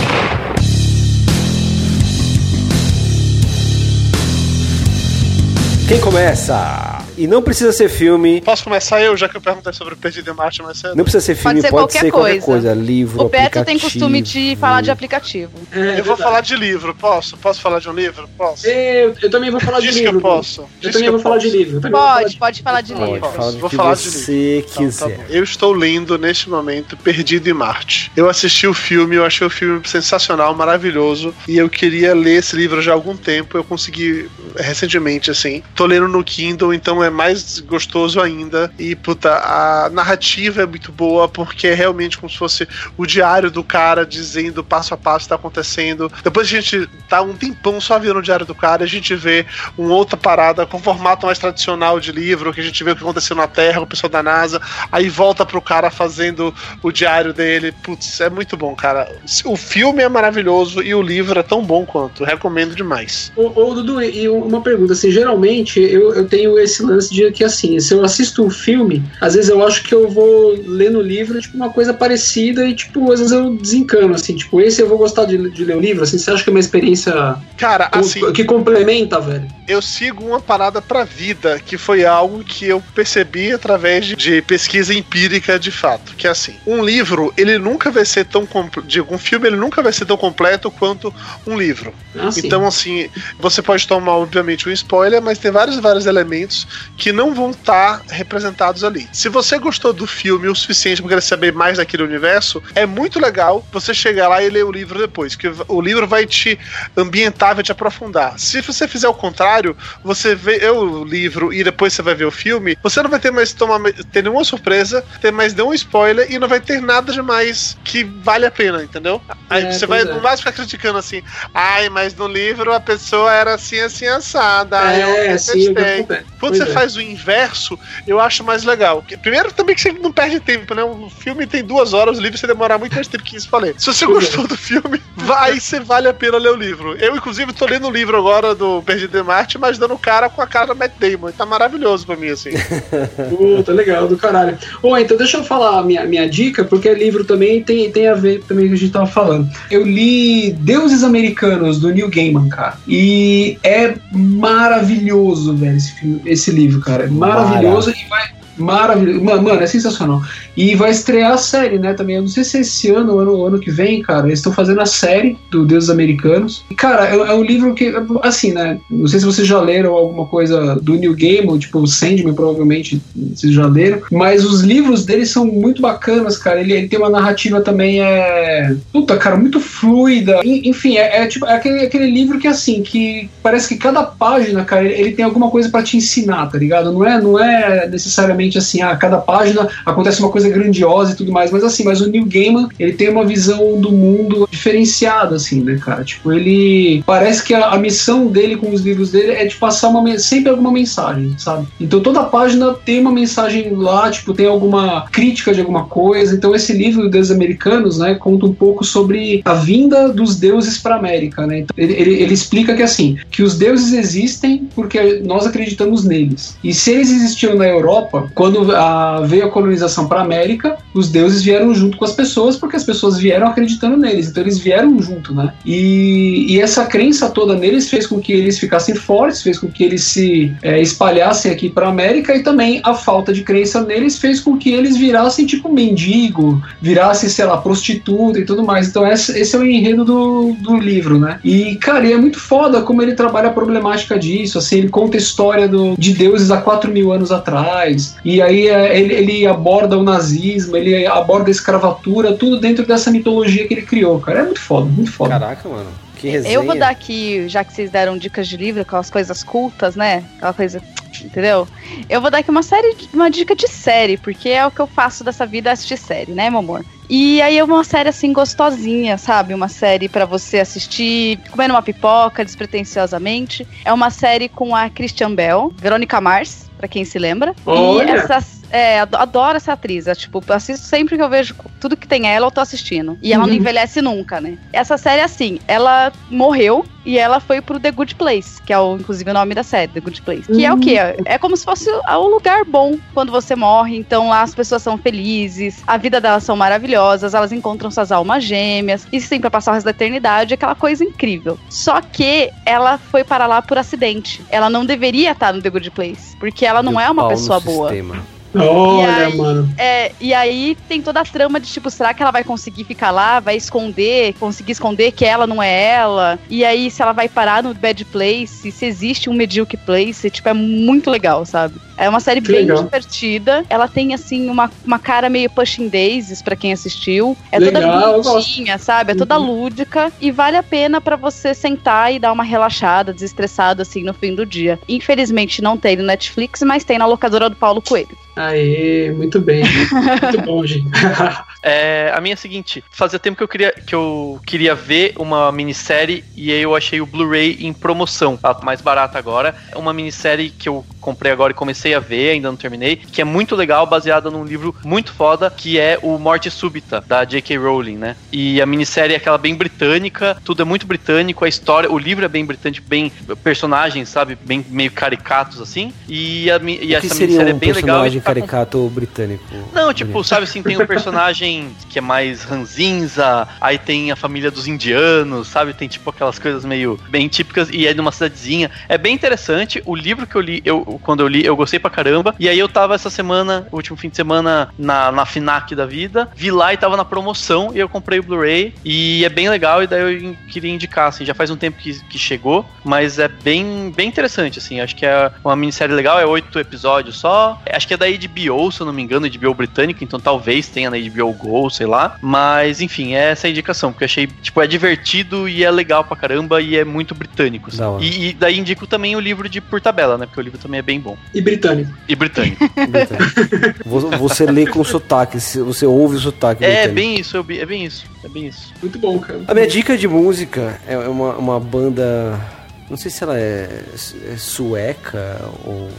Speaker 3: Quem começa? E não precisa ser filme,
Speaker 7: Posso começar eu, já que eu perguntei sobre o Perdido em Marte mais cedo?
Speaker 3: não precisa ser filme,
Speaker 6: ser
Speaker 3: pode
Speaker 6: qualquer
Speaker 3: ser qualquer
Speaker 6: coisa.
Speaker 3: coisa, livro,
Speaker 6: O Beto tem costume de falar de aplicativo.
Speaker 4: É,
Speaker 7: Eu vou
Speaker 4: verdade.
Speaker 7: falar de livro, posso? Posso falar de um livro? Posso?
Speaker 4: Eu, eu também vou falar de
Speaker 7: Diz que
Speaker 4: livro.
Speaker 7: eu posso.
Speaker 4: Eu
Speaker 7: Diz
Speaker 4: também
Speaker 7: que eu
Speaker 4: vou falar de
Speaker 7: posso.
Speaker 4: livro. eu vou falar
Speaker 6: Pode, pode falar de
Speaker 3: Pode,
Speaker 6: livro.
Speaker 3: fala do
Speaker 7: Vou falar de
Speaker 3: você
Speaker 7: Então, tá. Eu estou lendo neste momento Perdido em Marte. Eu assisti o filme, eu achei o filme sensacional, maravilhoso, e eu queria ler esse livro já há algum tempo. Eu consegui recentemente, assim. Tô lendo no Kindle, então é mais gostoso ainda. E, puta, a narrativa é muito boa, porque é realmente como se fosse o diário do cara dizendo passo a passo o que tá acontecendo. Depois a gente tá um tempão só vendo o diário do cara, a gente vê uma outra parada com formato mais tradicional de livro, que a gente vê o que aconteceu na Terra, o pessoal da NASA, aí volta pro cara fazendo o diário dele. Putz, é muito bom, cara. O filme é maravilhoso e o livro é tão bom quanto. Recomendo demais.
Speaker 4: Ô, ô, Dudu, e uma pergunta, assim, geralmente eu, eu tenho esse lance de que, assim, se eu assisto o filme, às vezes eu acho que eu vou ler no livro, tipo, uma coisa parecida e, tipo, às vezes eu desencano, assim, tipo, esse eu vou gostar de, de ler o livro, assim, você acha que é uma experiência
Speaker 7: Cara,
Speaker 4: com-
Speaker 7: assim,
Speaker 4: que complementa, velho?
Speaker 7: eu sigo uma parada pra vida, que foi algo que eu percebi através de, de pesquisa empírica de fato. Que é assim, um livro, ele nunca vai ser tão completo. Digo, um filme, ele nunca vai ser tão completo quanto um livro.
Speaker 4: Ah.
Speaker 7: Então, assim, você pode tomar, obviamente, um spoiler, mas tem vários vários elementos que não vão estar representados ali. Se você gostou do filme o suficiente para querer saber mais daquele universo, é muito legal você chegar lá e ler o livro depois, que o livro vai te ambientar, vai te aprofundar. Se você fizer o contrário, você vê o livro e depois você vai ver o filme, você não vai ter mais tomar, ter nenhuma surpresa, ter mais nenhum spoiler e não vai ter nada demais que vale a pena, entendeu? Aí
Speaker 4: É,
Speaker 7: você vai
Speaker 4: é.
Speaker 7: no mais ficar criticando assim, ai, mas no livro a pessoa era assim, assim, assada.
Speaker 4: É, eu já-
Speaker 7: Quando
Speaker 4: pois
Speaker 7: você
Speaker 4: é.
Speaker 7: faz o inverso, eu acho mais legal. Primeiro, também que você não perde tempo, né? O filme tem duas horas, o livro você demorar muito mais tempo que isso, falei. Se você
Speaker 4: Pois
Speaker 7: gostou do filme, vai, você vale a pena ler o livro. Eu, inclusive, tô lendo o livro agora do Perdido em Marte, mas dando cara com a cara do Matt Damon. Tá maravilhoso pra mim, assim.
Speaker 4: Puta, legal, do caralho. Ô, então deixa eu falar a minha, minha dica, porque livro também tem, tem a ver também com o que a gente tava falando. Eu li Deuses Americanos, do Neil Gaiman, cara. E é maravilhoso, velho, esse, filme, esse livro, cara. É maravilhoso e vai, Maravilhoso. Mano, é sensacional. E vai estrear a série, né? Também. Eu não sei se é esse ano ou ano, ano que vem, cara. Eles estão fazendo a série do Deuses Americanos. E, cara, é, é um livro que, assim, né? Não sei se vocês já leram alguma coisa do New Game, tipo o Sandman, provavelmente vocês já leram. Mas os livros dele são muito bacanas, cara. Ele, ele tem uma narrativa também, é. Puta, cara, muito fluida. Enfim, é, é tipo é aquele, aquele livro que, assim, que parece que cada página, cara, ele, ele tem alguma coisa para te ensinar, tá ligado? Não é, não é necessariamente assim, a cada página acontece uma coisa grandiosa e tudo mais, mas assim, mas o Neil Gaiman, ele tem uma visão do mundo diferenciada, assim, né, cara? Tipo, ele parece que a, a missão dele com os livros dele é de passar uma, sempre alguma mensagem, sabe? Então toda página tem uma mensagem lá, tipo, tem alguma crítica de alguma coisa. Então esse livro dos americanos, né, conta um pouco sobre a vinda dos deuses para América, né? Então, ele, ele, ele explica que assim, que os deuses existem porque nós acreditamos neles. E se eles existiam na Europa, quando a, veio a colonização para América, os deuses vieram junto com as pessoas porque as pessoas vieram acreditando neles. Então eles vieram junto, né? E, e essa crença toda neles fez com que eles ficassem fortes, fez com que eles se é, espalhassem aqui para América e também a falta de crença neles fez com que eles virassem tipo mendigo, virassem, sei lá, prostituta e tudo mais. Então esse, esse é o enredo do, do livro, né? E, cara, e é muito foda como ele trabalha a problemática disso, assim, ele conta a história do, de deuses há 4 mil anos atrás, e aí é, ele, ele aborda o nazismo, ele aborda a escravatura, tudo dentro dessa mitologia que ele criou, cara. É muito foda, muito foda.
Speaker 3: Caraca, mano. Que resenha.
Speaker 6: Eu vou dar aqui, já que vocês deram dicas de livro, aquelas coisas cultas, né? Aquela coisa. Entendeu? Eu vou dar aqui uma série, uma dica de série, porque é o que eu faço dessa vida assistir série, né, meu amor? E aí é uma série assim gostosinha, sabe? Uma série para você assistir comendo uma pipoca despretensiosamente. É uma série com a Christian Bell, Verônica Mars, para quem se lembra.
Speaker 4: Olha.
Speaker 6: E essa é, ado- adoro essa atriz. É, tipo, eu assisto sempre que eu vejo tudo que tem ela, eu tô assistindo. E ela não
Speaker 4: Uhum.
Speaker 6: envelhece nunca, né? Essa série, assim, ela morreu e ela foi pro The Good Place, que é o, inclusive o nome da série, The Good Place. Que é o quê? É como se fosse o lugar bom quando você morre. Então lá as pessoas são felizes, a vida delas são maravilhosas, elas encontram suas almas gêmeas, e sempre pra passar o resto da eternidade, aquela coisa incrível. Só que ela foi para lá por acidente. Ela não deveria estar no The Good Place, porque ela não
Speaker 3: Deu
Speaker 6: é uma pessoa boa.
Speaker 3: sistema.
Speaker 4: Olha,
Speaker 6: aí-
Speaker 4: mano.
Speaker 6: É, e aí tem toda a trama de tipo, será que ela vai conseguir ficar lá? Vai esconder, conseguir esconder que ela não é ela? E aí, se ela vai parar no bad place, se existe um medíocre place, tipo, é muito legal, sabe? É uma série
Speaker 4: Que
Speaker 6: bem
Speaker 4: legal.
Speaker 6: divertida. Ela tem, assim, uma, uma cara meio pushing daisies pra quem assistiu. É
Speaker 4: Legal,
Speaker 6: toda bonitinha, sabe? É toda lúdica. E vale a pena pra você sentar e dar uma relaxada, desestressada, assim, no fim do dia. Infelizmente não tem no Netflix, mas tem na locadora do Paulo Coelho.
Speaker 4: Aê, muito bem. Muito bom, gente.
Speaker 5: É, a minha é a seguinte: fazia tempo que eu queria, que eu queria ver uma minissérie e aí eu achei o Blu-ray em promoção. Tá mais barata agora. É uma minissérie que eu comprei agora e comecei a ver, ainda não terminei, que é muito legal, baseada num livro muito foda, que é o Morte Súbita, da J.K. Rowling, né? E a minissérie é aquela bem britânica, tudo é muito britânico, a história, o livro é bem britânico, bem personagens, sabe? Bem meio caricatos assim. E, a, e essa minissérie
Speaker 3: um
Speaker 5: é bem legal. Tá com-
Speaker 3: caricato britânico?
Speaker 5: não, tipo, sabe assim, tem um personagem que é mais ranzinza, aí tem a família dos indianos, sabe? Tem tipo aquelas coisas meio bem típicas e é numa cidadezinha. É bem interessante. O livro que eu li, eu quando eu li, eu gostei pra caramba. E aí eu tava essa semana, o último fim de semana, na, na FINAC da vida, vi lá e tava na promoção e eu comprei o Blu-ray e é bem legal e daí eu queria indicar, assim, já faz um tempo que, que chegou, mas é bem, bem interessante, assim, acho que é uma minissérie legal, é oito episódios só, acho que é da HBO, se eu não me engano, HBO britânica, então talvez tenha na HBO Go, sei lá, mas enfim, é essa a indicação, porque eu achei, tipo, é divertido e é legal pra caramba e é muito britânico, assim. E, e daí indico também o livro de Por Tabela, né, porque o livro também é bem bom.
Speaker 4: E britânico.
Speaker 5: E britânico.
Speaker 3: Vo- Você lê com sotaque, se- você ouve o sotaque
Speaker 5: é
Speaker 3: britânico.
Speaker 5: bem isso, eu é bem isso, é bem isso.
Speaker 4: Muito bom, cara.
Speaker 3: A minha dica de música é uma, uma banda. Não sei se ela é, é sueca ou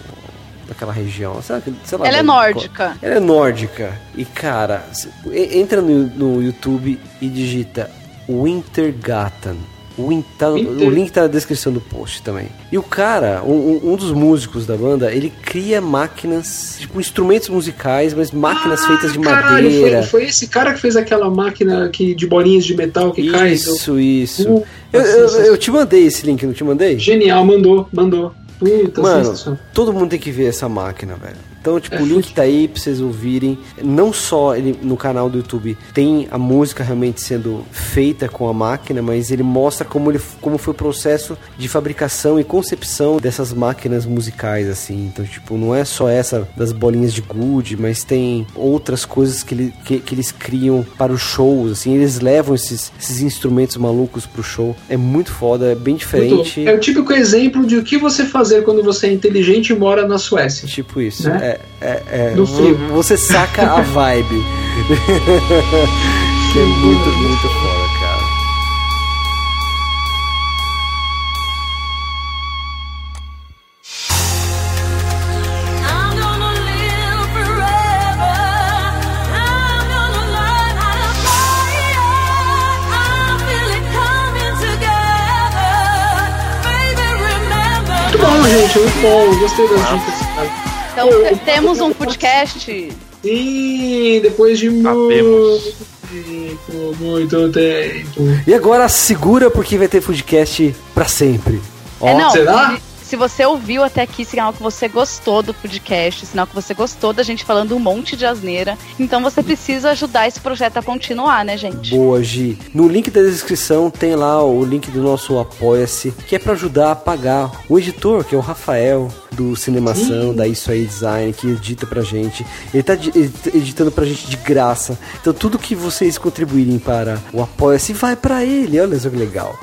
Speaker 3: daquela região. Sei lá, sei lá,
Speaker 6: Ela é nórdica.
Speaker 3: Ela é nórdica. E cara, entra no, no YouTube e digita Wintergatan. Win-
Speaker 4: Winter-
Speaker 3: O link tá na descrição do post também. E o cara, um, um- dos músicos da banda, ele cria máquinas, tipo instrumentos musicais, mas máquinas feitas de
Speaker 4: Caralho,
Speaker 3: madeira.
Speaker 4: foi, foi esse cara que fez aquela máquina que, de bolinhas de metal que cai.
Speaker 3: Isso, isso.
Speaker 4: Uh,
Speaker 3: eu, eu, eu te mandei esse link, não te mandei?
Speaker 4: Genial, mandou, mandou. Puta,
Speaker 3: Mano, todo mundo tem que ver essa máquina, velho. Então, tipo, o link tá aí pra vocês ouvirem. Não só ele no canal do YouTube tem a música realmente sendo feita com a máquina, mas ele mostra como, ele, como foi o processo de fabricação e concepção dessas máquinas musicais, assim. Então, tipo, não é só essa das bolinhas de gude, mas tem outras coisas que, ele, que, que eles criam para os shows, assim. Eles levam esses, esses instrumentos malucos pro show. É muito foda, é bem diferente.
Speaker 4: Muito- É o típico exemplo de o que você fazer quando você é inteligente e mora na Suécia.
Speaker 3: Tipo isso.
Speaker 4: Né?
Speaker 3: É, é, é,
Speaker 4: frio.
Speaker 3: vo- Você saca a vibe. que é muito, muito foda, cara.
Speaker 4: Muito bom, gente, muito bom. Gostei das dicas.
Speaker 6: Então, te- temos um podcast.
Speaker 4: Sim, depois de muito tempo, muito tempo.
Speaker 3: E agora segura porque vai ter podcast pra sempre. Ó,
Speaker 6: é, não,
Speaker 4: será?
Speaker 6: Se, se você ouviu até aqui, sinal que você gostou do podcast, sinal que você gostou da gente falando um monte de asneira. Então você precisa ajudar esse projeto a continuar, né, gente?
Speaker 3: Boa, Gi. No link da descrição tem lá o link do nosso Apoia-se, que é pra ajudar a pagar o editor, que é o Rafael, do Cinemação, da Isso Aí Design, que edita pra gente. Ele tá di- edit- editando pra gente de graça. Então tudo que vocês contribuírem para o Apoia-se vai pra ele. Olha só que legal.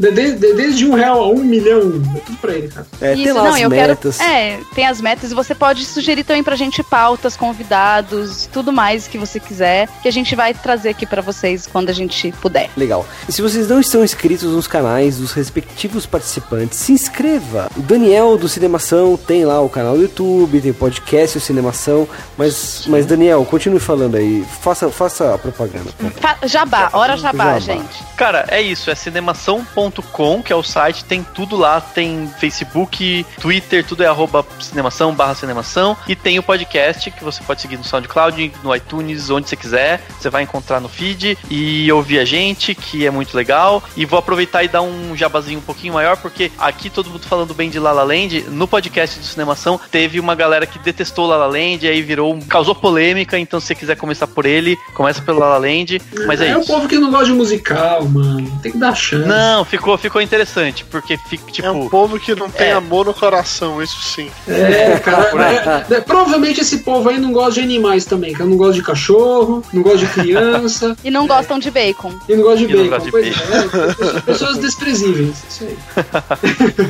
Speaker 4: Ele, desde um real a um milhão, é tudo pra ele, cara.
Speaker 3: É, tem
Speaker 6: Isso,
Speaker 3: lá
Speaker 6: não,
Speaker 3: as
Speaker 6: eu
Speaker 3: metas.
Speaker 6: quero. É, tem as metas e você pode sugerir também pra gente pautas, convidados, tudo mais que você quiser, que a gente vai trazer aqui pra vocês quando a gente puder.
Speaker 3: Legal. E se vocês não estão inscritos nos canais dos respectivos participantes, se inscreva. O Daniel do Cinemação tem lá o canal do YouTube, tem podcast o Cinemação. Mas, mas Daniel, continue falando aí. Faça, faça a propaganda.
Speaker 6: Fa- Jabá, hora jabá,
Speaker 3: Jabá.
Speaker 6: gente.
Speaker 5: Cara, é isso, é cinemação.com, que é o site, tem tudo lá, tem Facebook, Twitter, tudo é arroba cinemação, barra cinemação, e tem o podcast que você pode seguir no SoundCloud, no iTunes, onde você quiser, você vai encontrar no feed e ouvir a gente, que é muito legal, e vou aproveitar e dar um jabazinho um pouquinho maior, porque aqui todo mundo falando bem de La La Land, no podcast do Cinemação teve uma galera que detestou La La Land, aí virou, um- causou polêmica, então se você quiser começar por ele, começa pelo La La Land, mas é,
Speaker 4: é o
Speaker 5: isso.
Speaker 4: povo que não gosta de musical, mano. Tem que dar chance.
Speaker 5: Não, ficou, ficou interessante, porque fica, tipo.
Speaker 7: É um povo que não tem
Speaker 5: É.
Speaker 7: amor no coração, isso sim.
Speaker 4: É, cara. é- é- provavelmente esse povo aí não gosta de animais também, que não gosta de cachorro, não gosta de criança.
Speaker 6: E não gostam de bacon.
Speaker 4: E não gosta de
Speaker 5: E não
Speaker 4: bacon.
Speaker 5: gosta de
Speaker 4: Pois é, pessoas- pessoas desprezíveis. Isso aí.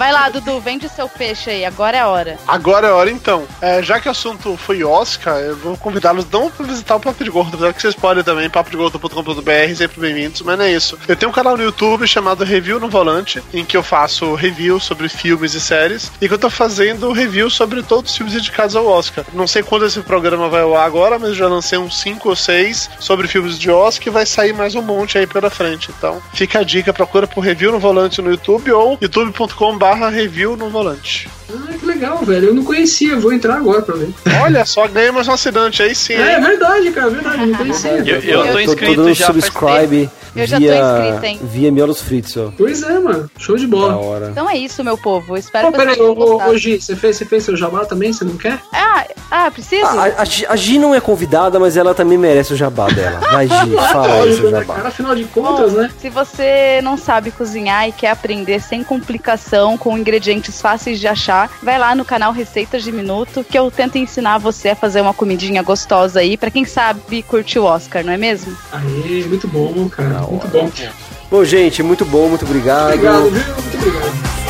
Speaker 6: Vai lá, Dudu, vende seu peixe aí, agora é a hora.
Speaker 7: Agora é hora então. É, já que o assunto foi Oscar, eu vou convidá-los não para visitar o Papo de Gordo, apesar que vocês podem também, papodegordo.com.br, sempre bem-vindos, mas não é isso. Eu tenho um canal no YouTube chamado Review no Volante, em que eu faço review sobre filmes e séries, e que eu tô fazendo review sobre todos os filmes indicados ao Oscar. Não sei quando esse programa vai ao ar agora, mas eu já lancei uns 5 ou 6 sobre filmes de Oscar e vai sair mais um monte aí pela frente. Então, fica a dica, procura por Review no Volante no YouTube ou youtube.com.br review no volante.
Speaker 4: Ah, que legal, velho. Eu não conhecia, vou entrar agora pra ver.
Speaker 7: Olha só, ganhei mais um assinante aí sim.
Speaker 4: É
Speaker 7: hein?
Speaker 4: verdade, cara, verdade, eu não conhecia.
Speaker 5: Eu, eu tô
Speaker 3: tô,
Speaker 5: inscrito
Speaker 3: tô dando
Speaker 5: já
Speaker 3: subscribe
Speaker 6: Eu já tô
Speaker 3: via,
Speaker 6: inscrita, hein?
Speaker 3: via Miolos Fritos, ó.
Speaker 4: Pois é, mano. Show de bola.
Speaker 3: hora.
Speaker 6: Então é isso, meu povo. Espero
Speaker 4: Ô,
Speaker 6: que vocês
Speaker 4: peraí,
Speaker 6: tenham gostado.
Speaker 4: ô, Gi, você fez, você fez seu jabá também? Você não quer?
Speaker 6: Ah, ah, preciso?
Speaker 3: Ah, a, a, Gi- a Gi não é convidada, mas ela também merece o jabá dela. Vai, Gi, fala aí seu
Speaker 4: né,
Speaker 3: jabá.
Speaker 4: cara? Afinal de contas, né?
Speaker 6: Se você não sabe cozinhar e quer aprender sem complicação, com ingredientes fáceis de achar, vai lá no canal Receitas de Minuto, que eu tento ensinar você a fazer uma comidinha gostosa aí, pra quem sabe curtir o Oscar, não é mesmo?
Speaker 4: Aê, muito bom, cara. muito bom.
Speaker 3: Bom, gente, muito bom, muito obrigado.
Speaker 4: Obrigado, viu? Muito obrigado.